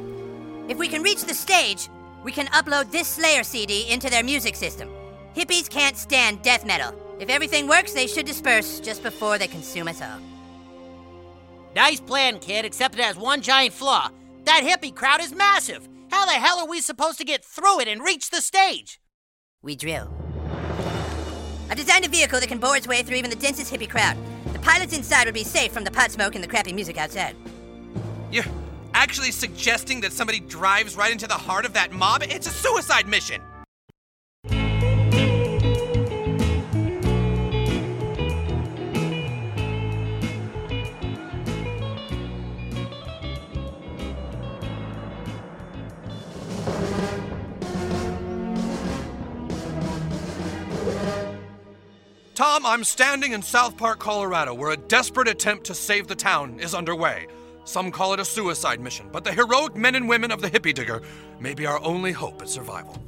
If we can reach the stage, we can upload this Slayer CD into their music system. Hippies can't stand death metal. If everything works, they should disperse just before they consume us all. Nice plan, kid, except it has one giant flaw. That hippie crowd is massive. How the hell are we supposed to get through it and reach the stage? We drill. I've designed a vehicle that can bore its way through even the densest hippie crowd. The pilots inside would be safe from the pot smoke and the crappy music outside. You're actually suggesting that somebody drives right into the heart of that mob? It's a suicide mission! Tom, I'm standing in South Park, Colorado, where a desperate attempt to save the town is underway. Some call it a suicide mission, but the heroic men and women of the hippie digger may be our only hope at survival.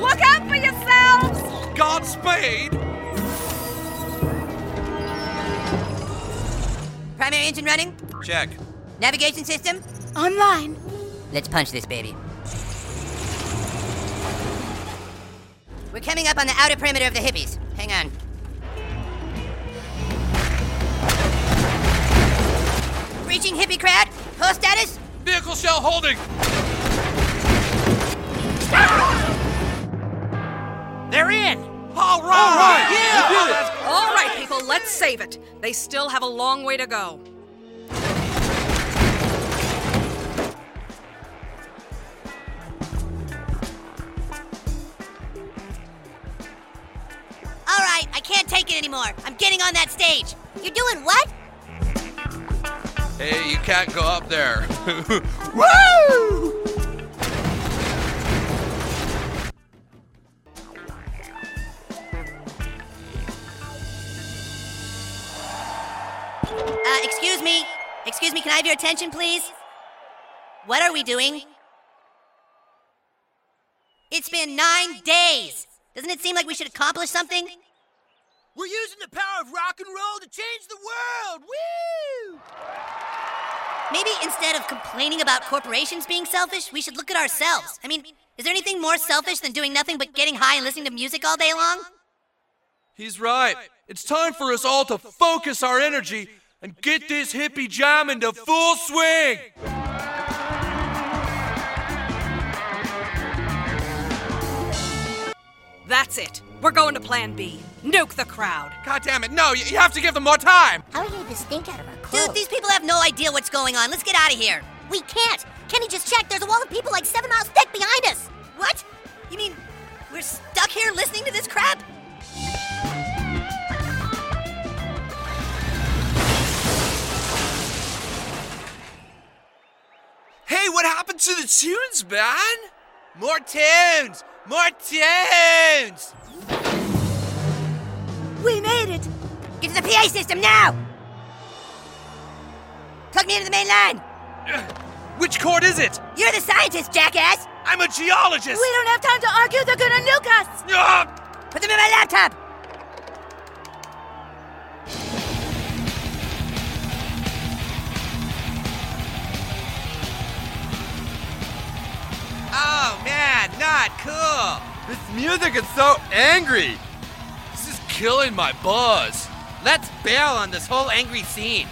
Look out for yourselves! Godspeed! Primary engine running? Check. Navigation system? Online. Let's punch this baby. We're coming up on the outer perimeter of the hippies. Hang on. Reaching hippie crowd. Pull status? Vehicle shell holding! They're in! All right! Yeah! All right, people, let's save it. They still have a long way to go. All right, I can't take it anymore. I'm getting on that stage. You're doing what? Hey, you can't go up there. Woo! Uh, excuse me. Excuse me, can I have your attention, please? What are we doing? It's been nine days. Doesn't it seem like we should accomplish something? We're using the power of rock and roll to change the world! Woo! Maybe instead of complaining about corporations being selfish, we should look at ourselves. I mean, is there anything more selfish than doing nothing but getting high and listening to music all day long? He's right. It's time for us all to focus our energy and get this hippie jam into full swing. That's it. We're going to Plan B. Nuke the crowd. God damn it, no, you, you have to give them more time. How are you the stink out of our clothes? Dude, these people have no idea what's going on. Let's get out of here. We can't. Kenny just checked. There's a wall of people like seven miles thick behind us. What? You mean we're stuck here listening to this crap? Hey, what happened to the tunes, man? More tunes! More tunes! We made it. Get to the PA system now. Plug me into the main line. Which chord is it? You're the scientist, jackass. I'm a geologist. We don't have time to argue. They're gonna nuke us. Ah! Put them in my laptop. Oh man, not cool. This music is so angry. This is killing my buzz. Let's bail on this whole angry scene.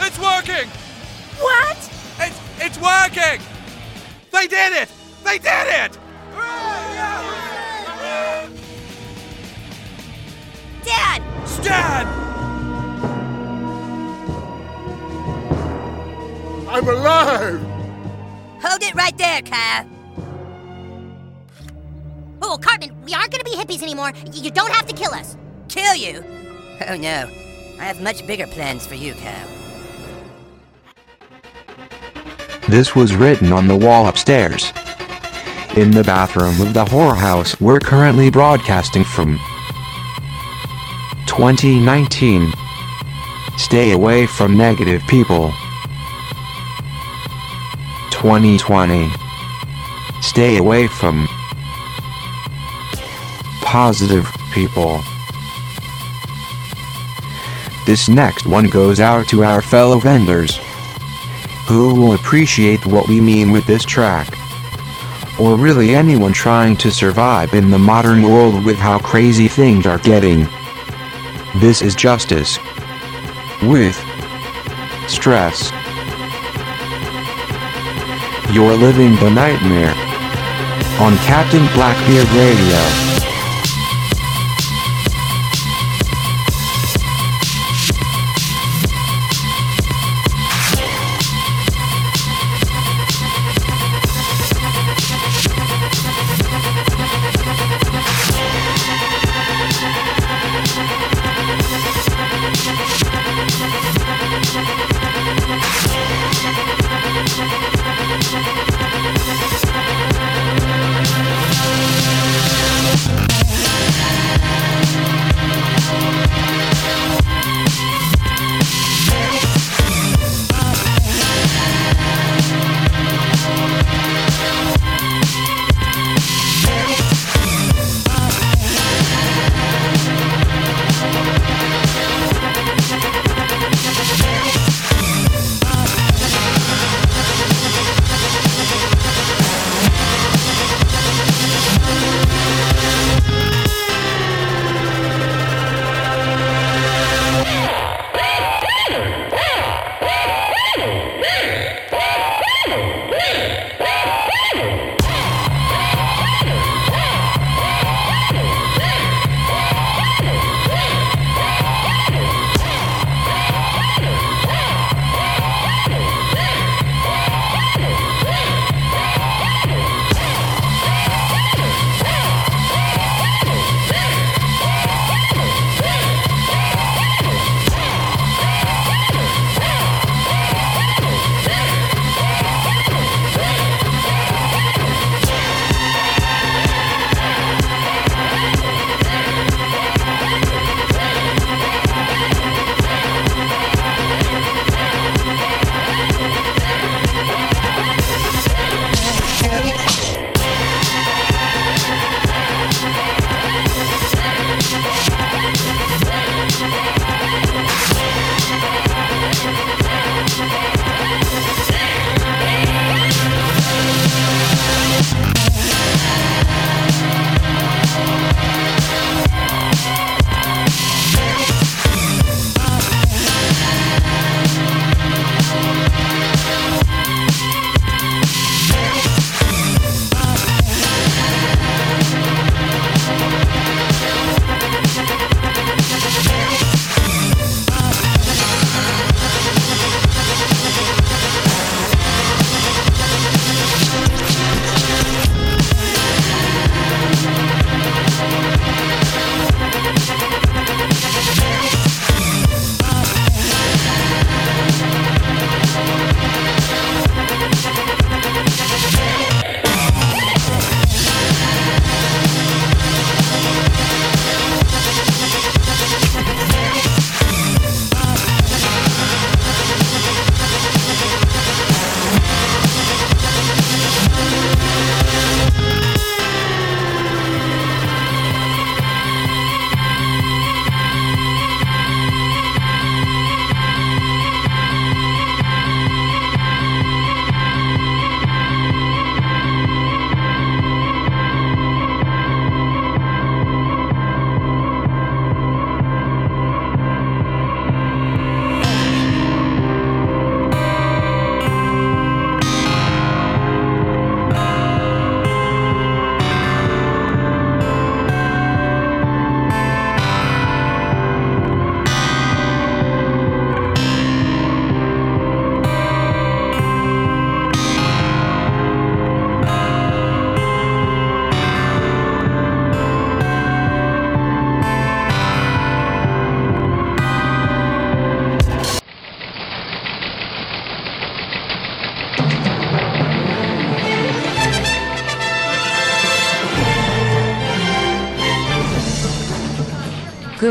It's working! What? It's it's working! They did it! They did it! Dad! Stan! I'm alive! Hold it right there, Kyle. Oh, Cartman, we aren't gonna be hippies anymore. Y- You don't have to kill us. Kill you? Oh no. I have much bigger plans for you, Kyle. This was written on the wall upstairs. In the bathroom of the whorehouse we're currently broadcasting from 2019. Stay away from negative people. 2020. Stay away from positive people. This next one goes out to our fellow vendors. who will appreciate what we mean with this track. Or really anyone trying to survive in the modern world with how crazy things are getting. This is Justice. With Stress. You're living the nightmare. On Captain Blackbeard Radio.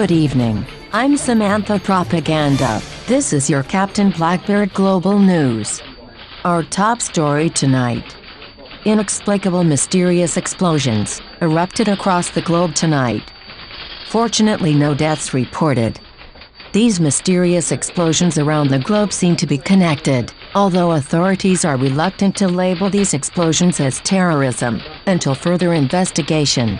Good evening. I'm Samantha Propaganda. This is your Captain Blackbeard Global News. Our top story tonight. Inexplicable mysterious explosions erupted across the globe tonight. Fortunately, no deaths reported. These mysterious explosions around the globe seem to be connected. although authorities are reluctant to label these explosions as terrorism until further investigation.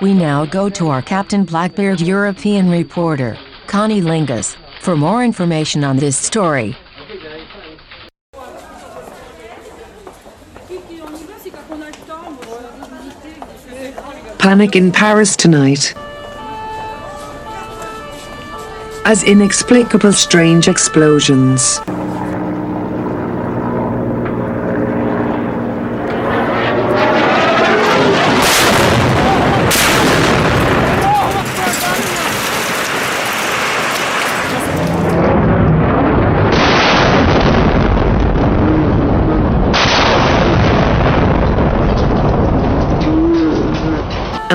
We now go to our Captain Blackbeard European reporter, Connie Lingus, for more information on this story. Panic in Paris tonight. As inexplicable strange explosions.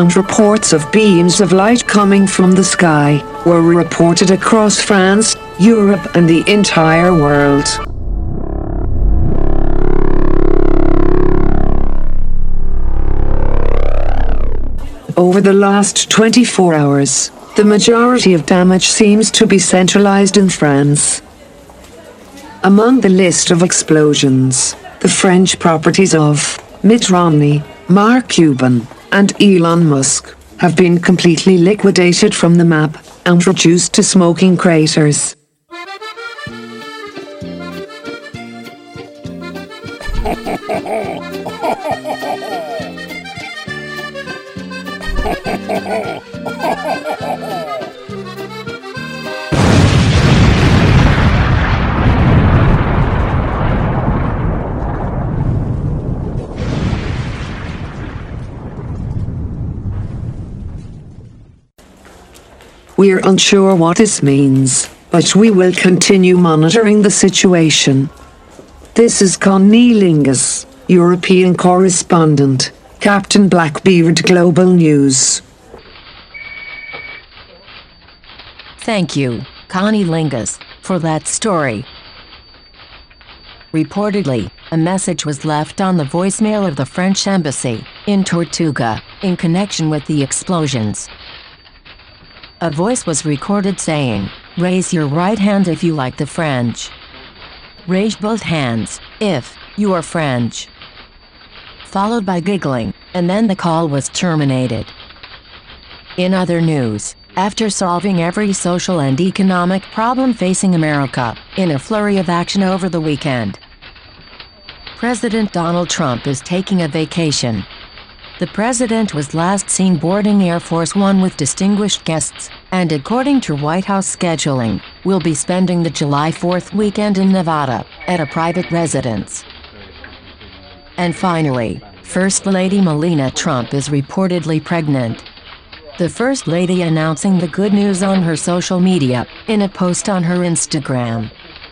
And reports of beams of light coming from the sky were reported across France, Europe, and the entire world. Over the last 24 hours, the majority of damage seems to be centralized in France. Among the list of explosions, the French properties of Mitt Romney, Mark Cuban, and Elon Musk have been completely liquidated from the map and reduced to smoking craters. We are unsure what this means, but we will continue monitoring the situation. This is Connie Lingus, European correspondent, Captain Blackbeard Global News. Thank you, Connie Lingus, for that story. Reportedly, a message was left on the voicemail of the French embassy in Tortuga in connection with the explosions. A voice was recorded saying, Raise your right hand if you like the French. Raise both hands if you are French. Followed by giggling, and then the call was terminated. In other news, after solving every social and economic problem facing America in a flurry of action over the weekend, President Donald Trump is taking a vacation. The president was last seen boarding Air Force One with distinguished guests, and according to White House scheduling, will be spending the July 4th weekend in Nevada at a private residence. And finally, First Lady Melania Trump is reportedly pregnant. The First Lady announcing the good news on her social media in a post on her Instagram.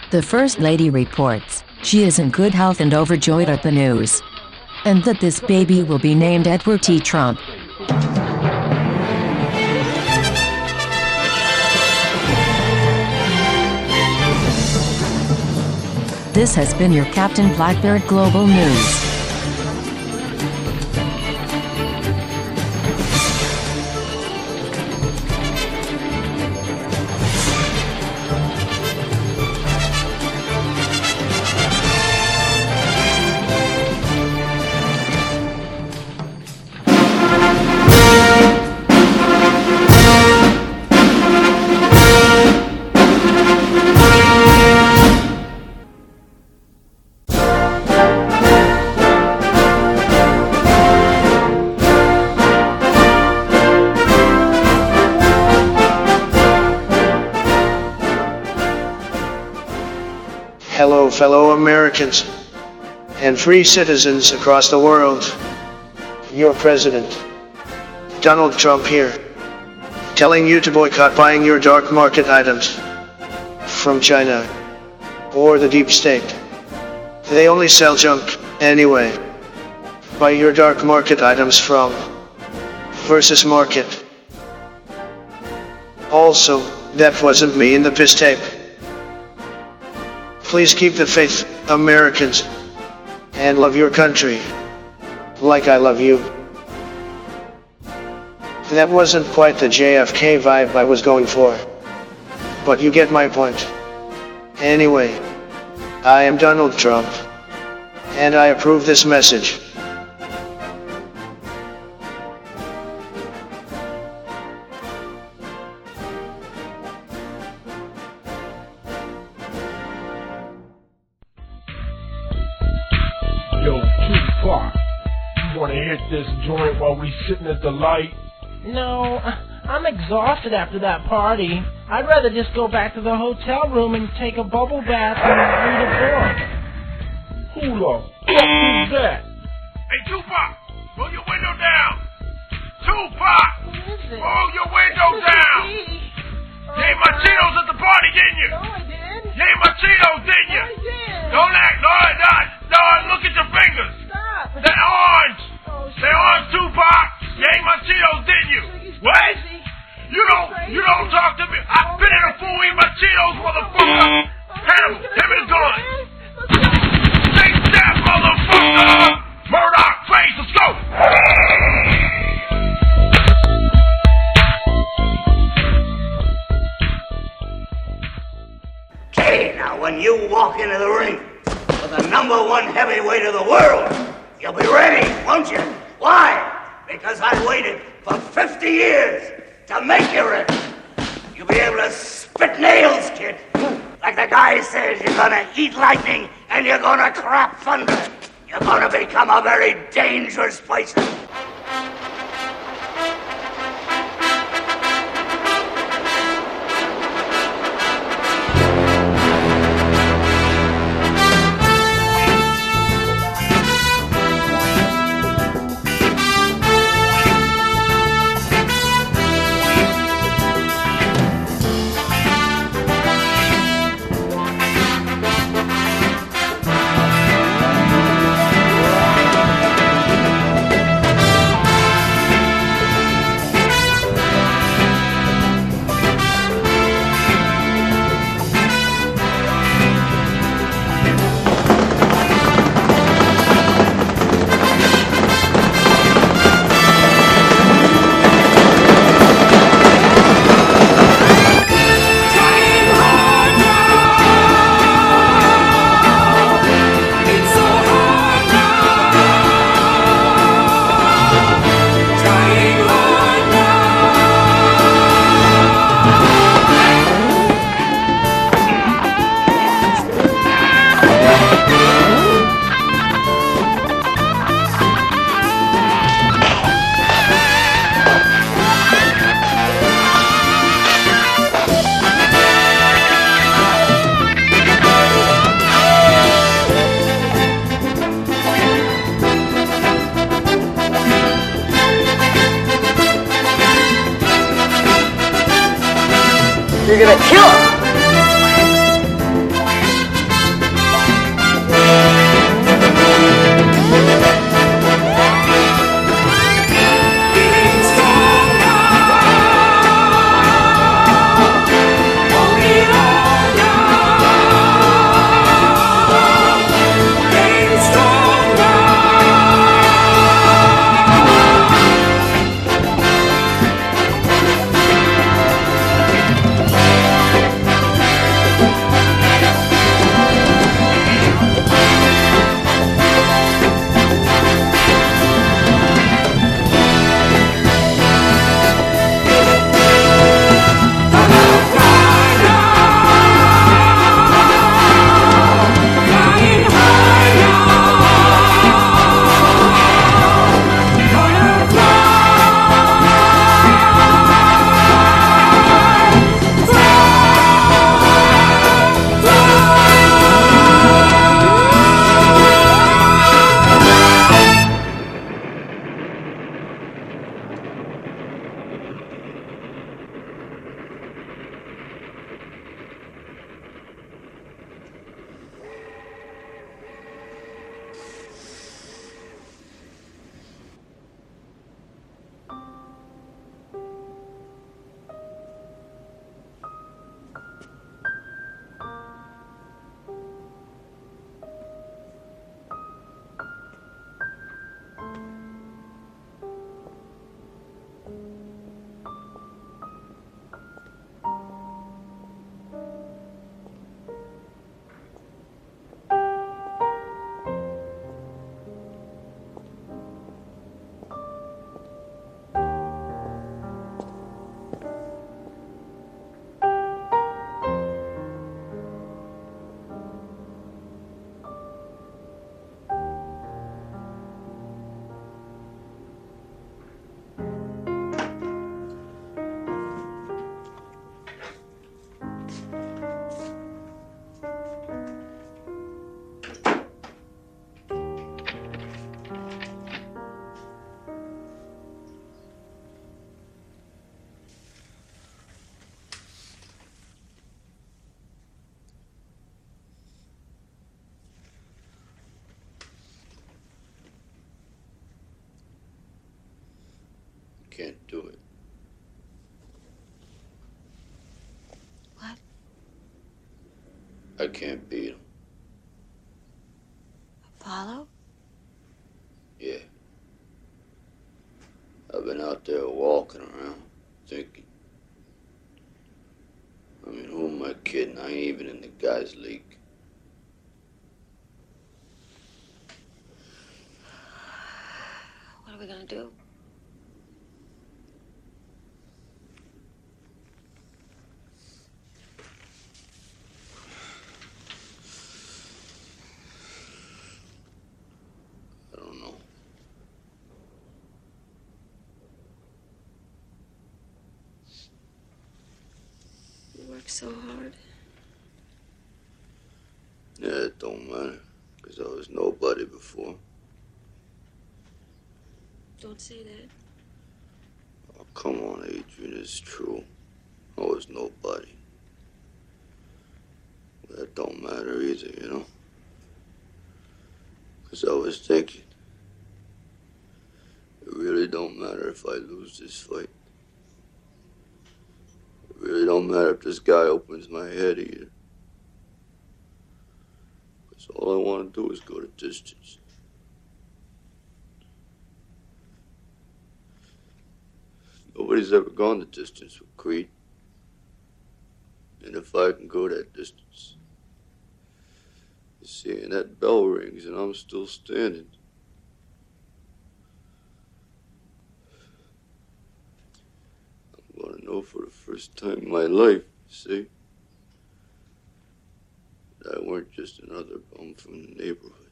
The First Lady reports she is in good health and overjoyed at the news and that this baby will be named Edward T. Trump. This has been your Captain Blackbeard Global News. Free citizens across the world. Your president, Donald Trump here, telling you to boycott buying your dark market items from China or the deep state. They only sell junk anyway. Buy your dark market items from Versus Market. Also, that wasn't me in the piss tape. Please keep the faith, Americans, and love your country. Like I love you. That wasn't quite the JFK vibe I was going for. But you get my point. Anyway, I am Donald Trump, and I approve this message. Tupac, you wanna hit this joint while we sitting at the light? No, I'm exhausted after that party. I'd rather just go back to the hotel room and take a bubble bath and read a book. Who the fuck is that? Hey, Tupac, roll your window down. Tupac, roll your window down. You ate my oh, Cheetos at the party, didn't you? No, I did. You ate my Cheetos, didn't you? I did. Don't act, no, no, no, look at your fingers. They're orange. They're orange, Tupac. You ate my Cheetos, didn't you? What? You don't, you don't talk to me. I've been in a fool eat my Cheetos, motherfucker. Hand him, the gun. Take that, motherfucker. Murdoch face, let's go. Okay, now when you walk into the ring with the number one heavyweight of the world, you'll be ready, won't you? Why? Because I waited for 50 years to make you ready. You'll be able to spit nails, kid. Like the guy says, you're gonna eat lightning and you're gonna crap thunder. You're gonna become a very dangerous person. Can't do it. What? I can't beat him. Apollo? Yeah. I've been out there walking around, thinking. I mean, who am I kidding? I ain't even in the guys' league. What are we gonna do? I don't know. So hard. Yeah, it don't matter. Because I was nobody before. Don't say that. Oh, come on, Adrian, it's true. I was nobody. But that don't matter either, you know? Because I was thinking, it really don't matter if I lose this fight. Don't matter if this guy opens my head either. Because all I want to do is go the distance. Nobody's ever gone the distance with Creed. And if I can go that distance, you see, and that bell rings and I'm still standing. I'm gonna know for the first time in my life, see, that I weren't just another bum from the neighborhood.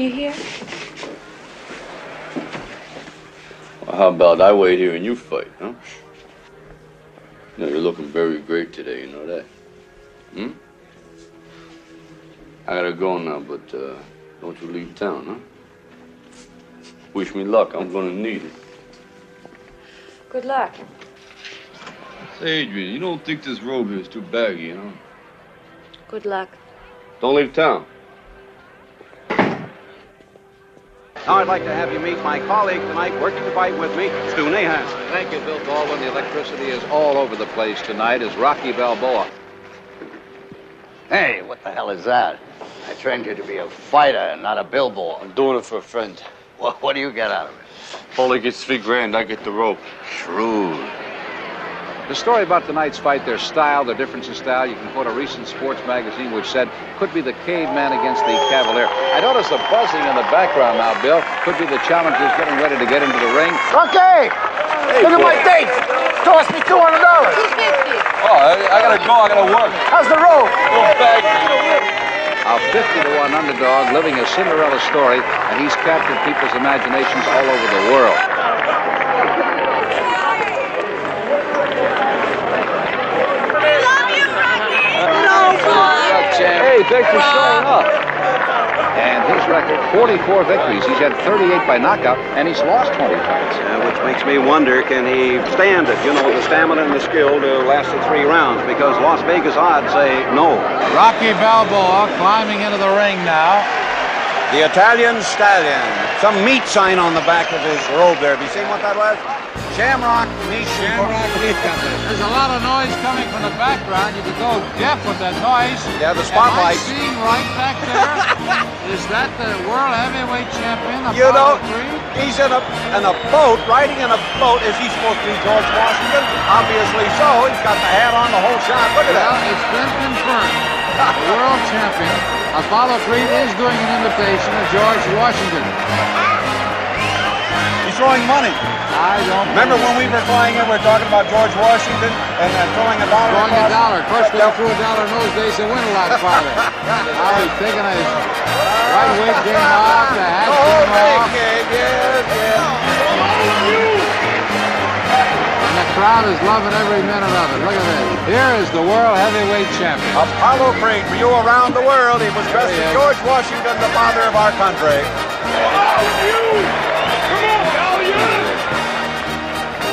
You here. Well, how about I wait here and you fight, huh? You know, you're looking very great today, you know that? Hmm? I gotta go now, but uh, don't you leave town, huh? Wish me luck. I'm gonna need it. Good luck. Say, Adrian, you don't think this robe here is too baggy, you know? Good luck. Don't leave town. Now I'd like to have you meet my colleague tonight, working the fight with me, Stu Nahan. Thank you, Bill Baldwin. The electricity is all over the place tonight as Rocky Balboa. Hey, what the hell is that? I trained you to be a fighter, not a billboard. I'm doing it for a friend. What, what do you get out of it? Paulie gets three grand, I get the rope. Shrewd. The story about tonight's fight, their style, their difference in style, you can quote a recent sports magazine which said, could be the caveman against the cavalier. I notice the buzzing in the background now, Bill. Could be the challengers getting ready to get into the ring. Okay! Look at my dates! Toss me $200! Oh, I, I gotta go. I gotta work. How's the road? A 50 to 1 underdog living a Cinderella story, and he's captured people's imaginations all over the world. Hey, thanks for showing up. And his record, 44 victories. He's had 38 by knockout, and he's lost 20 fights. Uh, which makes me wonder, can he stand it? You know, the stamina and the skill to last the three rounds, because Las Vegas odds say no. Rocky Balboa climbing into the ring now. The Italian stallion. Some meat sign on the back of his robe there. Have you seen what that was? Shamrock Meat Shamrock Meat There's a lot of noise coming from the background. You could go deaf with that noise. Yeah, the spotlight. Am I seeing right back there? Is that the world heavyweight champion? You know, he's in a in a boat, riding in a boat. Is he supposed to be George Washington? Obviously so. He's got the hat on, the whole shot. Look at Well, that. it's been confirmed. The world champion, Apollo Creed, is doing an imitation of George Washington. He's throwing money. I don't Remember when we were flying in, we were talking about George Washington and uh, throwing a dollar Throwing a dollar. Of course, you threw a dollar in those days, they went a lot farther. now he's taking his right wig came off, the hat came off. yes, yes. Crowd is loving every minute of it. Look at this. Here is the world heavyweight champion. Apollo Creed for you around the world. He was dressed There as. George Washington, the father of our country.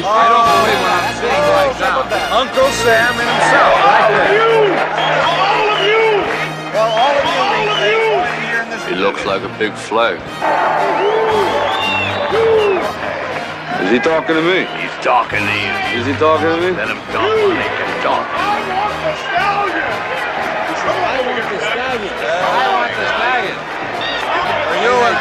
I don't believe what I'm seeing oh, right now. Uncle Sam himself, right there. All of you! Well, all of you need to join here in this He looks like a big flag. Is he talking to me? He's talking to you. Is he talking to me? Let him talk when he can talk. For you in,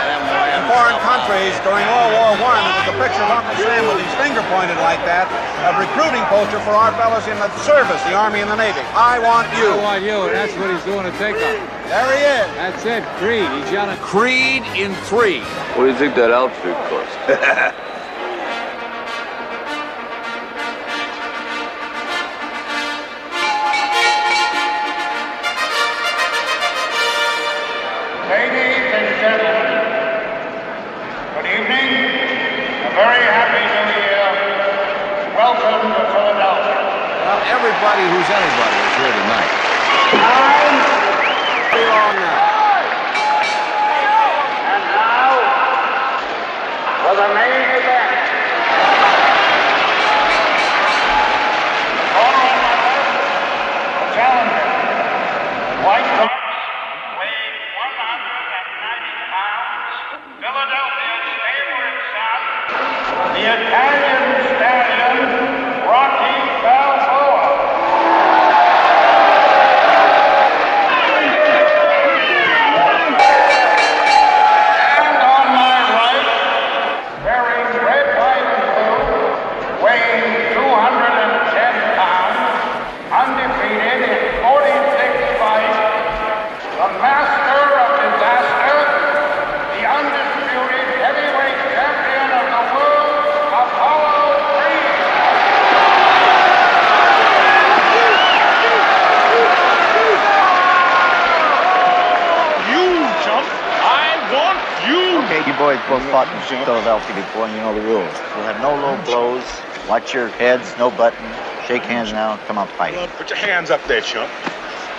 in foreign countries during World War One, it was a picture of Uncle Sam with his finger pointed like that, a recruiting poster for our fellows in the service, the Army and the Navy. I want you. I want you. That's what he's doing to take off. There he is. That's it. Creed. He's yelling. Creed in three. What do you think that outfit cost? heads, no button. Shake hands now. Come out fighting. Put your hands up there, chump.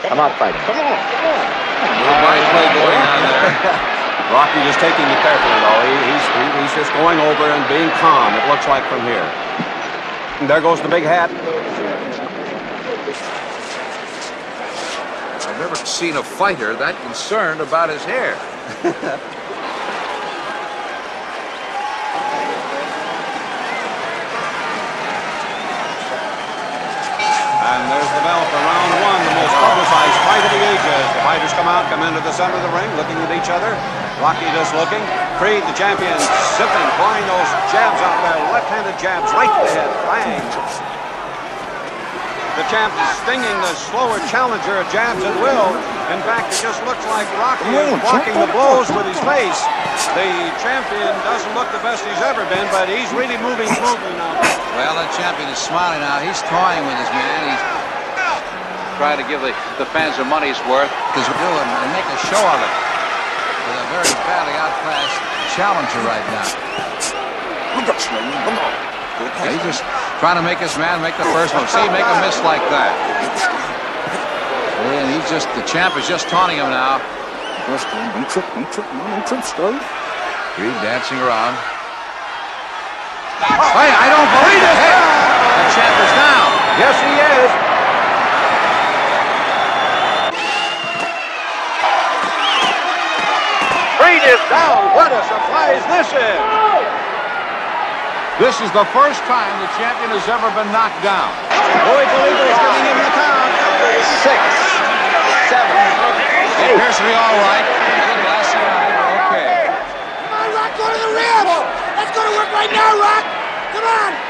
Come out fighting. Come on, come on. Nobody play going on there. Rocky just taking it carefully, though. He, he's, he, he's just going over and being calm, it looks like from here. And there goes the big hat. I've never seen a fighter that concerned about his hair. And there's the bell for round one, the most publicized fight of the ages. The fighters come out, come into the center of the ring, looking at each other. Rocky just looking. Creed, the champion, sipping, pouring those jabs out there, left-handed jabs right to the head. Bang! The champ is stinging the slower challenger jabs at will. In fact, it just looks like Rocky is blocking the blows with his face. The champion doesn't look the best he's ever been, but he's really moving smoothly now. Well, that champion is smiling now. He's toying with his man. He's trying to give the, the fans their money's worth. Because we're doing and make a show of it. With a very badly outclassed challenger right now. Yeah, he's just trying to make his man make the first move. See, make a miss like that. And he's just, the champ is just taunting him now. Creed dancing around. Hey, I don't believe it! Hey, the champ is down. Yes, he is. Creed is down. What a surprise this is. This is the first time the champion has ever been knocked down. Boy Toledo is giving him the count. Six, seven, He appears to be all right. Glassy eye, okay. Come on, Rock, go to the ribs. Let's go to work right now, Rock. Come on.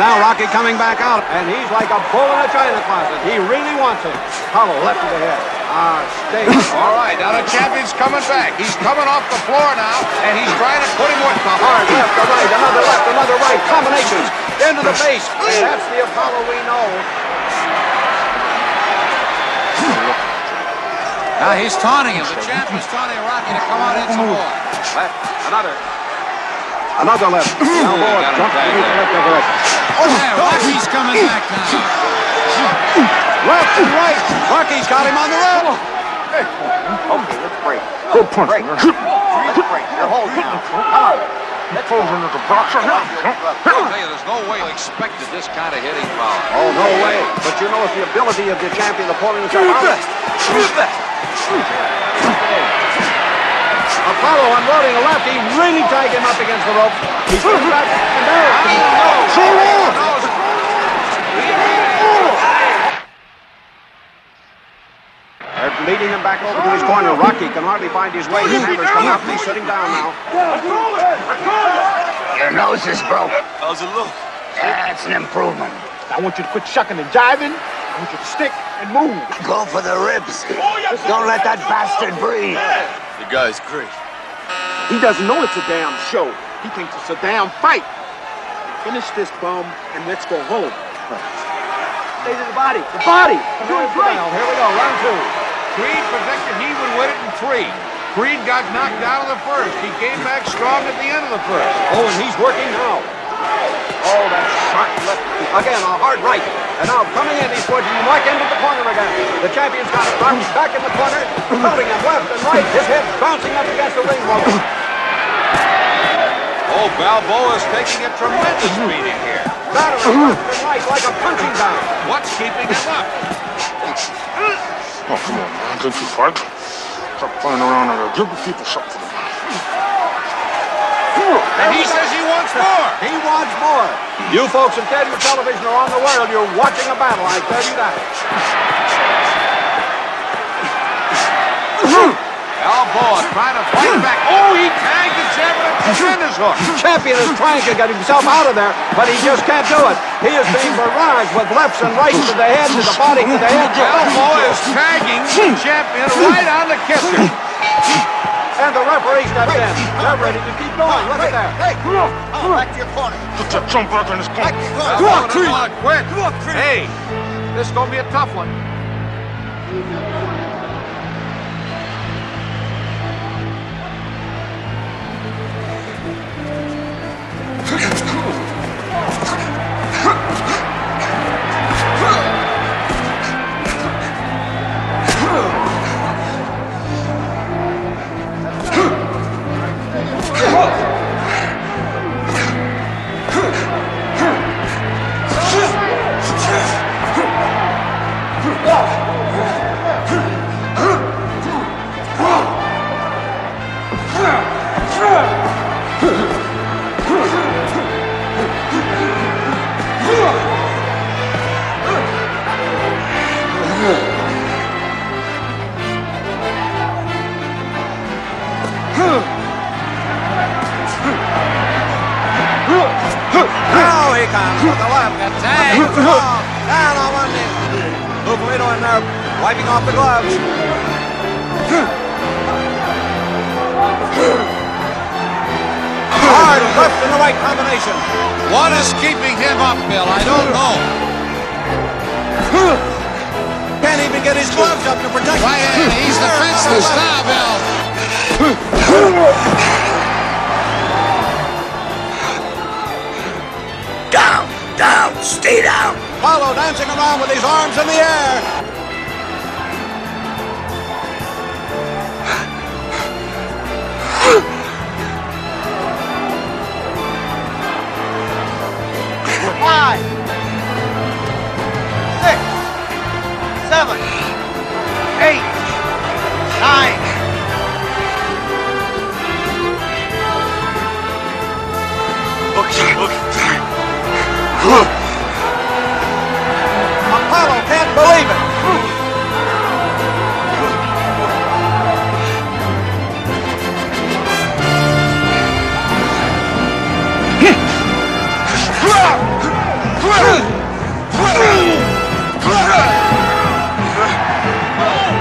Now Rocky coming back out, and he's like a bull in a china closet. He really wants it. Hollow left to the head. Ah, stay. All right, now the champion's coming back. He's coming off the floor now, and he's trying to put him with the Hard left to right, another left, another right. Combinations into the face. And that's the Apollo we know. Now he's taunting him. The champion's taunting Rocky to come out and hit some more. Left, another. Another left. Balboa jumped beneath the left of the left. There, Rocky's coming back now. Left and right. Rocky's got him on the rope. Okay, let's break. Good punch. Break. Let's break. You're holding now. Come on. Let's go into the box. I'll tell you, there's no way you expected this kind of hitting power. Oh, no way. But you know it's the ability of the champion of pulling himself out. Apollo unloading a left. He really tagged him up against the rope. He's coming back. And there. So long. They're leading him back over to his corner. Rocky can hardly find his way. His handler's come out he's sitting down now. Your nose is broke. How's it look? That's an improvement. I want you to quit shucking and jiving. I want you to stick and move. Go for the ribs. Don't let that bastard breathe. The guy's great. He doesn't know it's a damn show. He thinks it's a damn fight. Finish this bum and let's go home. Stay to the body. The body. You're doing great. Here we go. Round two. Creed predicted he would win it in three. Creed got knocked out of the first. He came back strong at the end of the first. Oh, and he's working now. Oh, that sharp left. Again, a hard right. And now coming in, he's pushing him right into the corner again. The champion's got it right back in the corner, holding him left and right. His head bouncing up against the ring wall. Oh, Balboa's taking a tremendous beating here. Battering left and right like a punching bag. What's keeping him up? Oh, come on, man. Can't you fight? Stop playing around and give the people something. And he says he wants more. He wants more. You folks in theater television around the world, you're watching a battle, I tell you that. Oh, Balboa trying to fight back. Oh, he tagged the champion with tremendous hook. Champion is trying to get himself out of there, but he just can't do it. He is being barraged with lefts and rights to the head, to the body, to the head. Balboa is tagging the champion right on the kisser. And the referee steps in. They're ready to keep going. Look at that. Hey, come on. Come on. Back to your corner. Put that jump back in his corner. Come on, Creed. Quit. Come on, Creed. Hey, this is going to be a tough one. Now he the. Tag. Down on one knee. In there, wiping off the gloves. Hard left and the right combination. What is keeping him up, Bill? I don't know. Can't even get his gloves up to protect Right, him. he's defenseless now, Bill. Stay down. Apollo dancing around with his arms in the air. Five. Six. Seven. Eight. Nine. Apollo can't believe it.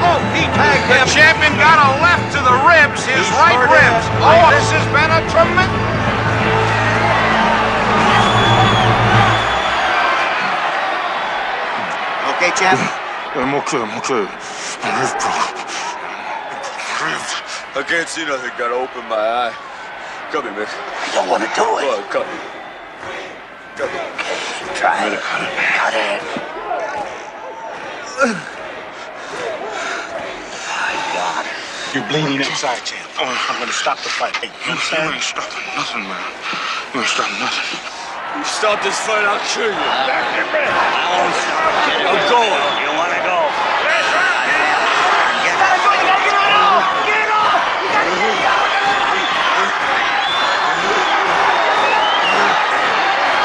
Oh, he tagged him. The champion got a left to the ribs, his right ribs. Oh, this has been a tremendous... Okay, champ? I'm okay, I'm okay. My rib broke. Ribs. I can't see nothing. Gotta open my eye. Cut me, man. I don't want to do it. Well, cut me. Cut me. Try it. Cut it. My God. You're bleeding inside, champ. Oh, I'm gonna stop the fight. Hey, you understand? You ain't stopping nothing, man. You ain't stopping nothing. You stop this fight, I'll kill you. I won't stop. Get it. I'm going. You want to go? Get going. Get going.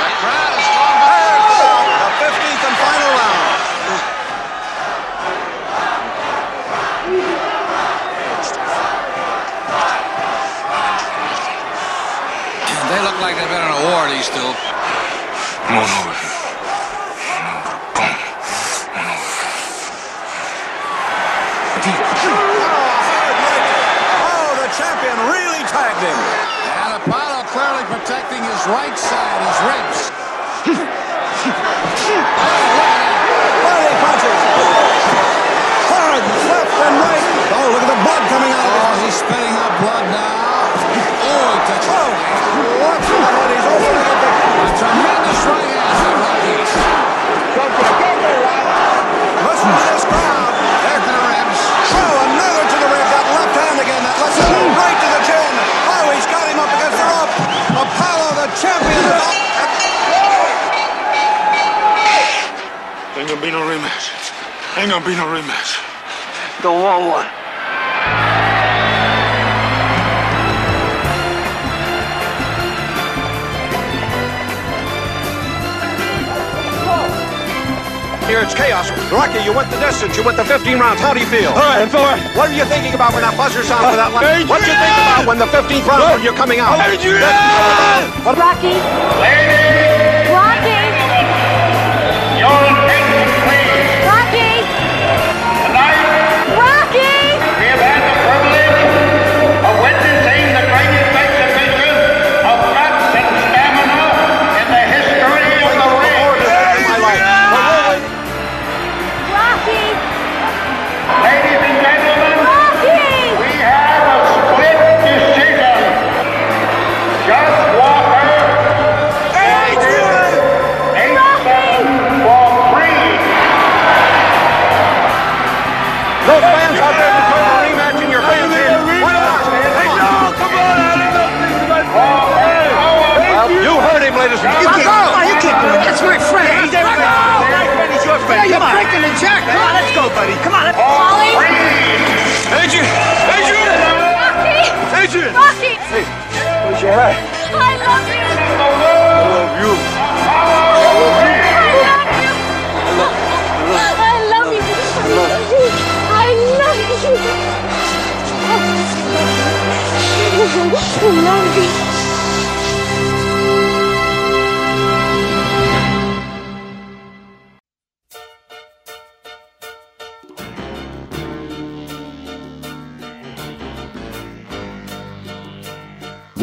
I try a strong one. The 15th and final round. They look like they've been in a war, these two. Come on over here. Oh, the champion really tagged him. And Apollo clearly protecting his right side, his ribs. Gonna be no rematch. Don't want one. Here it's chaos. Rocky, you went the distance. You went the 15 rounds. How do you feel? All right, fella. What are you thinking about when that buzzer sounds for that uh, line? Adrian! What do you think about when the 15th round when you're coming out? Adrian! What- Rocky. Rocky. Rocky. Friend is your. Yeah, Come you're on. breaking the jack. Come on, let's go, buddy. Come on. Let's... Oh. Adrian! Adrian! Rocky. Adrian! Rocky. Hey, where's your hat? I love you. I love you. I love you. I love you. I love you. I love you.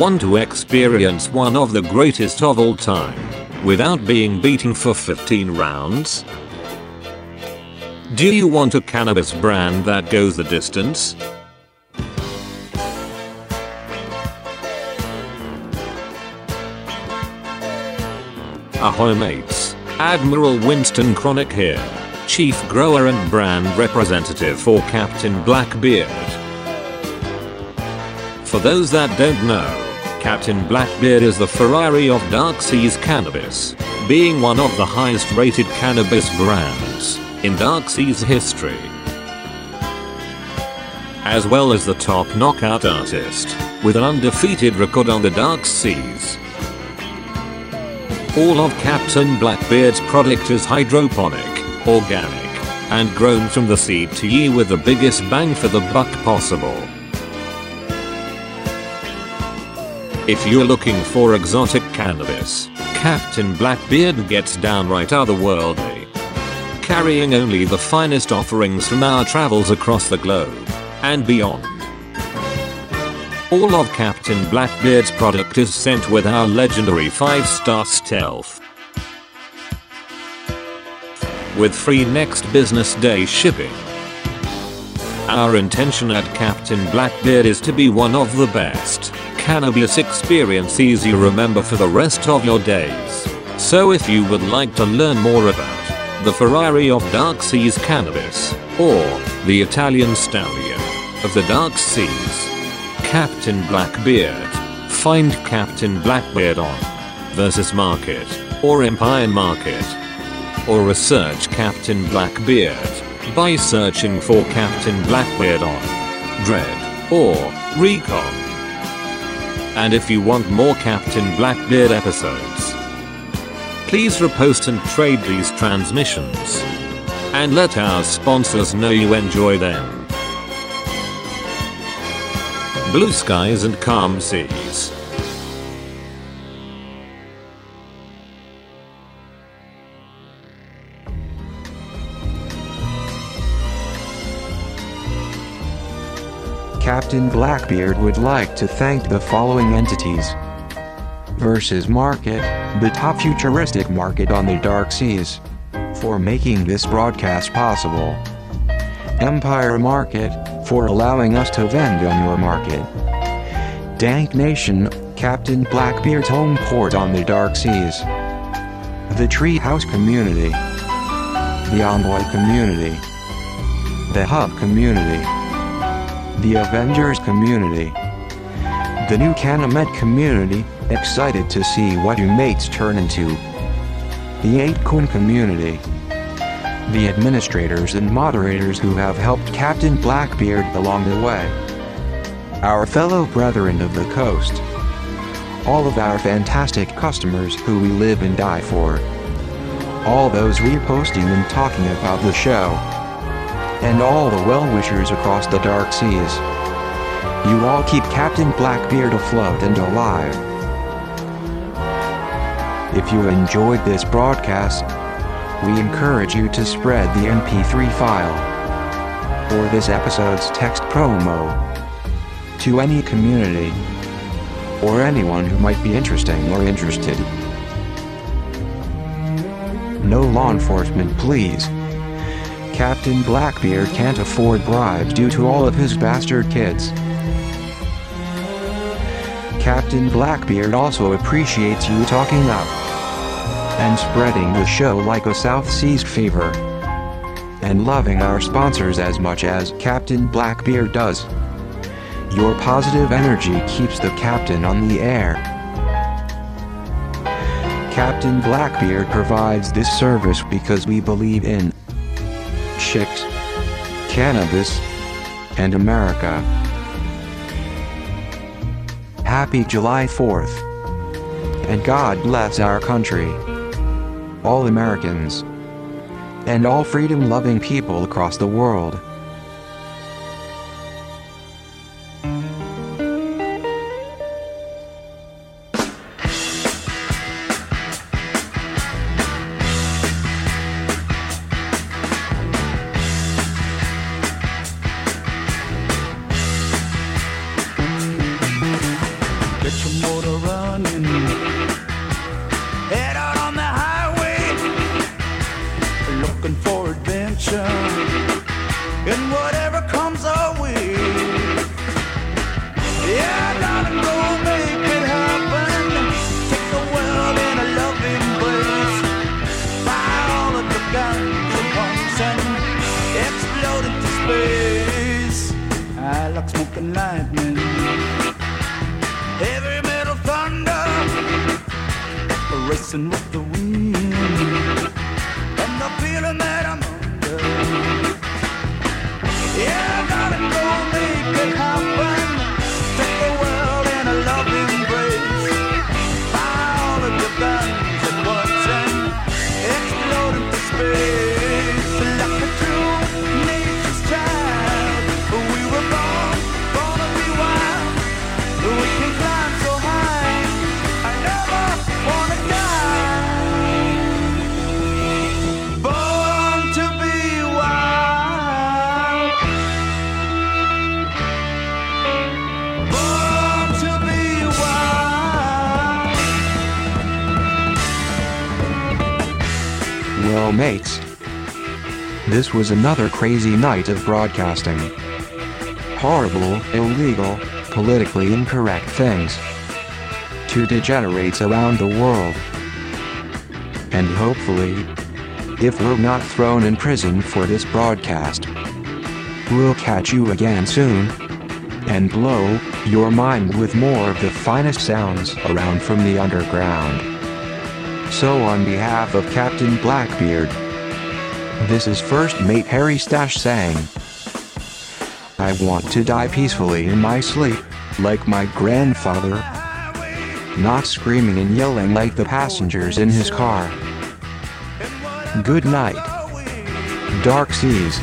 Want to experience one of the greatest of all time without being beaten for 15 rounds? Do you want a cannabis brand that goes the distance? Ahoy mates, Admiral Winston Chronic here, Chief Grower and Brand Representative for Captain Blackbeard. For those that don't know, Captain Blackbeard is the Ferrari of Dark Seas Cannabis, being one of the highest rated cannabis brands in Dark Seas history. As well as the top knockout artist, with an undefeated record on the Dark Seas. All of Captain Blackbeard's product is hydroponic, organic, and grown from the seed to ye with the biggest bang for the buck possible. If you're looking for exotic cannabis, Captain Blackbeard gets downright otherworldly. Carrying only the finest offerings from our travels across the globe and beyond. All of Captain Blackbeard's product is sent with our legendary 5-star stealth. With free next business day shipping. Our intention at Captain Blackbeard is to be one of the best cannabis experiences you remember for the rest of your days. So if you would like to learn more about the Ferrari of Dark Seas Cannabis, or the Italian Stallion of the Dark Seas, Captain Blackbeard, find Captain Blackbeard on Versus Market or Empire Market. Or research Captain Blackbeard by searching for Captain Blackbeard on Dread or Recon. And if you want more Captain Blackbeard episodes, please repost and trade these transmissions. And let our sponsors know you enjoy them. Blue skies and calm seas. Captain Blackbeard would like to thank the following entities. Versus Market, the top futuristic market on the dark seas, for making this broadcast possible. Empire Market, for allowing us to vend on your market. Dank Nation, Captain Blackbeard's home port on the dark seas. The Treehouse Community. The Envoy Community. The Hub Community. The Avengers Community. The new Canamet Community, excited to see what you mates turn into. The 8 Kun Community. The administrators and moderators who have helped Captain Blackbeard along the way. Our fellow brethren of the coast. All of our fantastic customers who we live and die for. All those reposting and talking about the show and all the well-wishers across the dark seas. You all keep Captain Blackbeard afloat and alive. If you enjoyed this broadcast, we encourage you to spread the MP3 file or this episode's text promo to any community or anyone who might be interesting or interested. No law enforcement, please. Captain Blackbeard can't afford bribes due to all of his bastard kids. Captain Blackbeard also appreciates you talking up and spreading the show like a South Seas fever and loving our sponsors as much as Captain Blackbeard does. Your positive energy keeps the captain on the air. Captain Blackbeard provides this service because we believe in chicks, cannabis, and America. Happy July 4th. And God bless our country. All Americans. And all freedom loving people across the world. Another crazy night of broadcasting. Horrible, illegal, politically incorrect things to degenerates around the world. And hopefully, if we're not thrown in prison for this broadcast, we'll catch you again soon and blow your mind with more of the finest sounds around from the underground. So, on behalf of Captain Blackbeard, this is First Mate Harry Stash saying, I want to die peacefully in my sleep, like my grandfather. Not screaming and yelling like the passengers in his car. Good night. Dark Seas.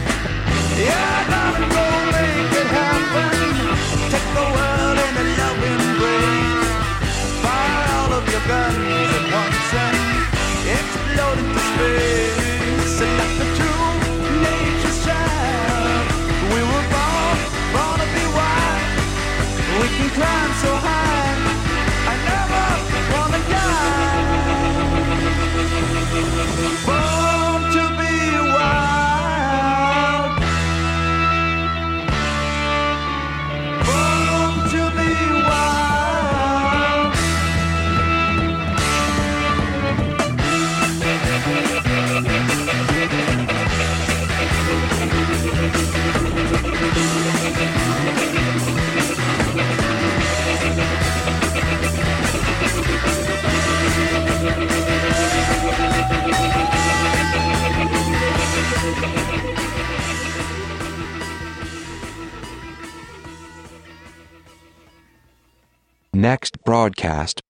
Broadcast.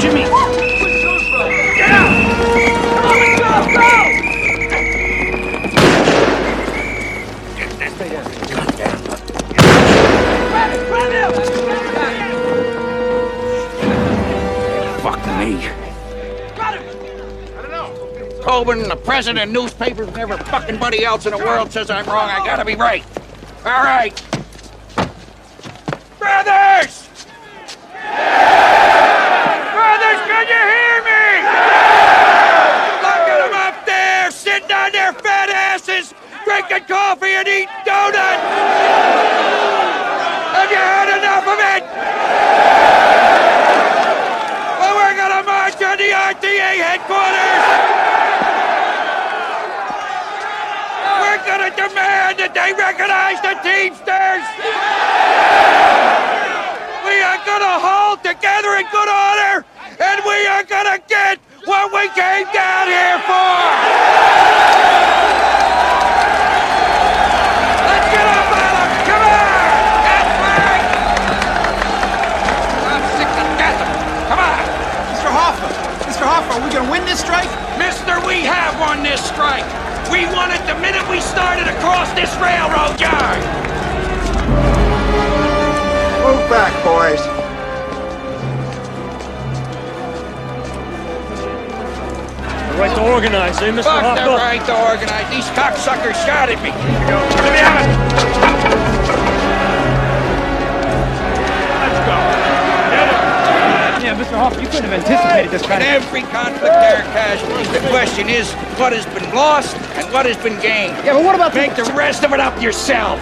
Jimmy! Get out! Come on, let's go, go! Fuck me. Got him! I don't know. Tobin, the president, newspapers, and every fucking buddy else in the world says I'm wrong. I gotta be right. All right. Organize, eh, Mr. Fuck the Hoffa? right to organize. These cocksuckers shot at me. Let me have it. Let's go. Yeah, Mr. Hoffa, you couldn't have anticipated this kind In of... every conflict there are casualties. The question is, what has been lost and what has been gained? Yeah, but what about the- Make the rest of it up yourself.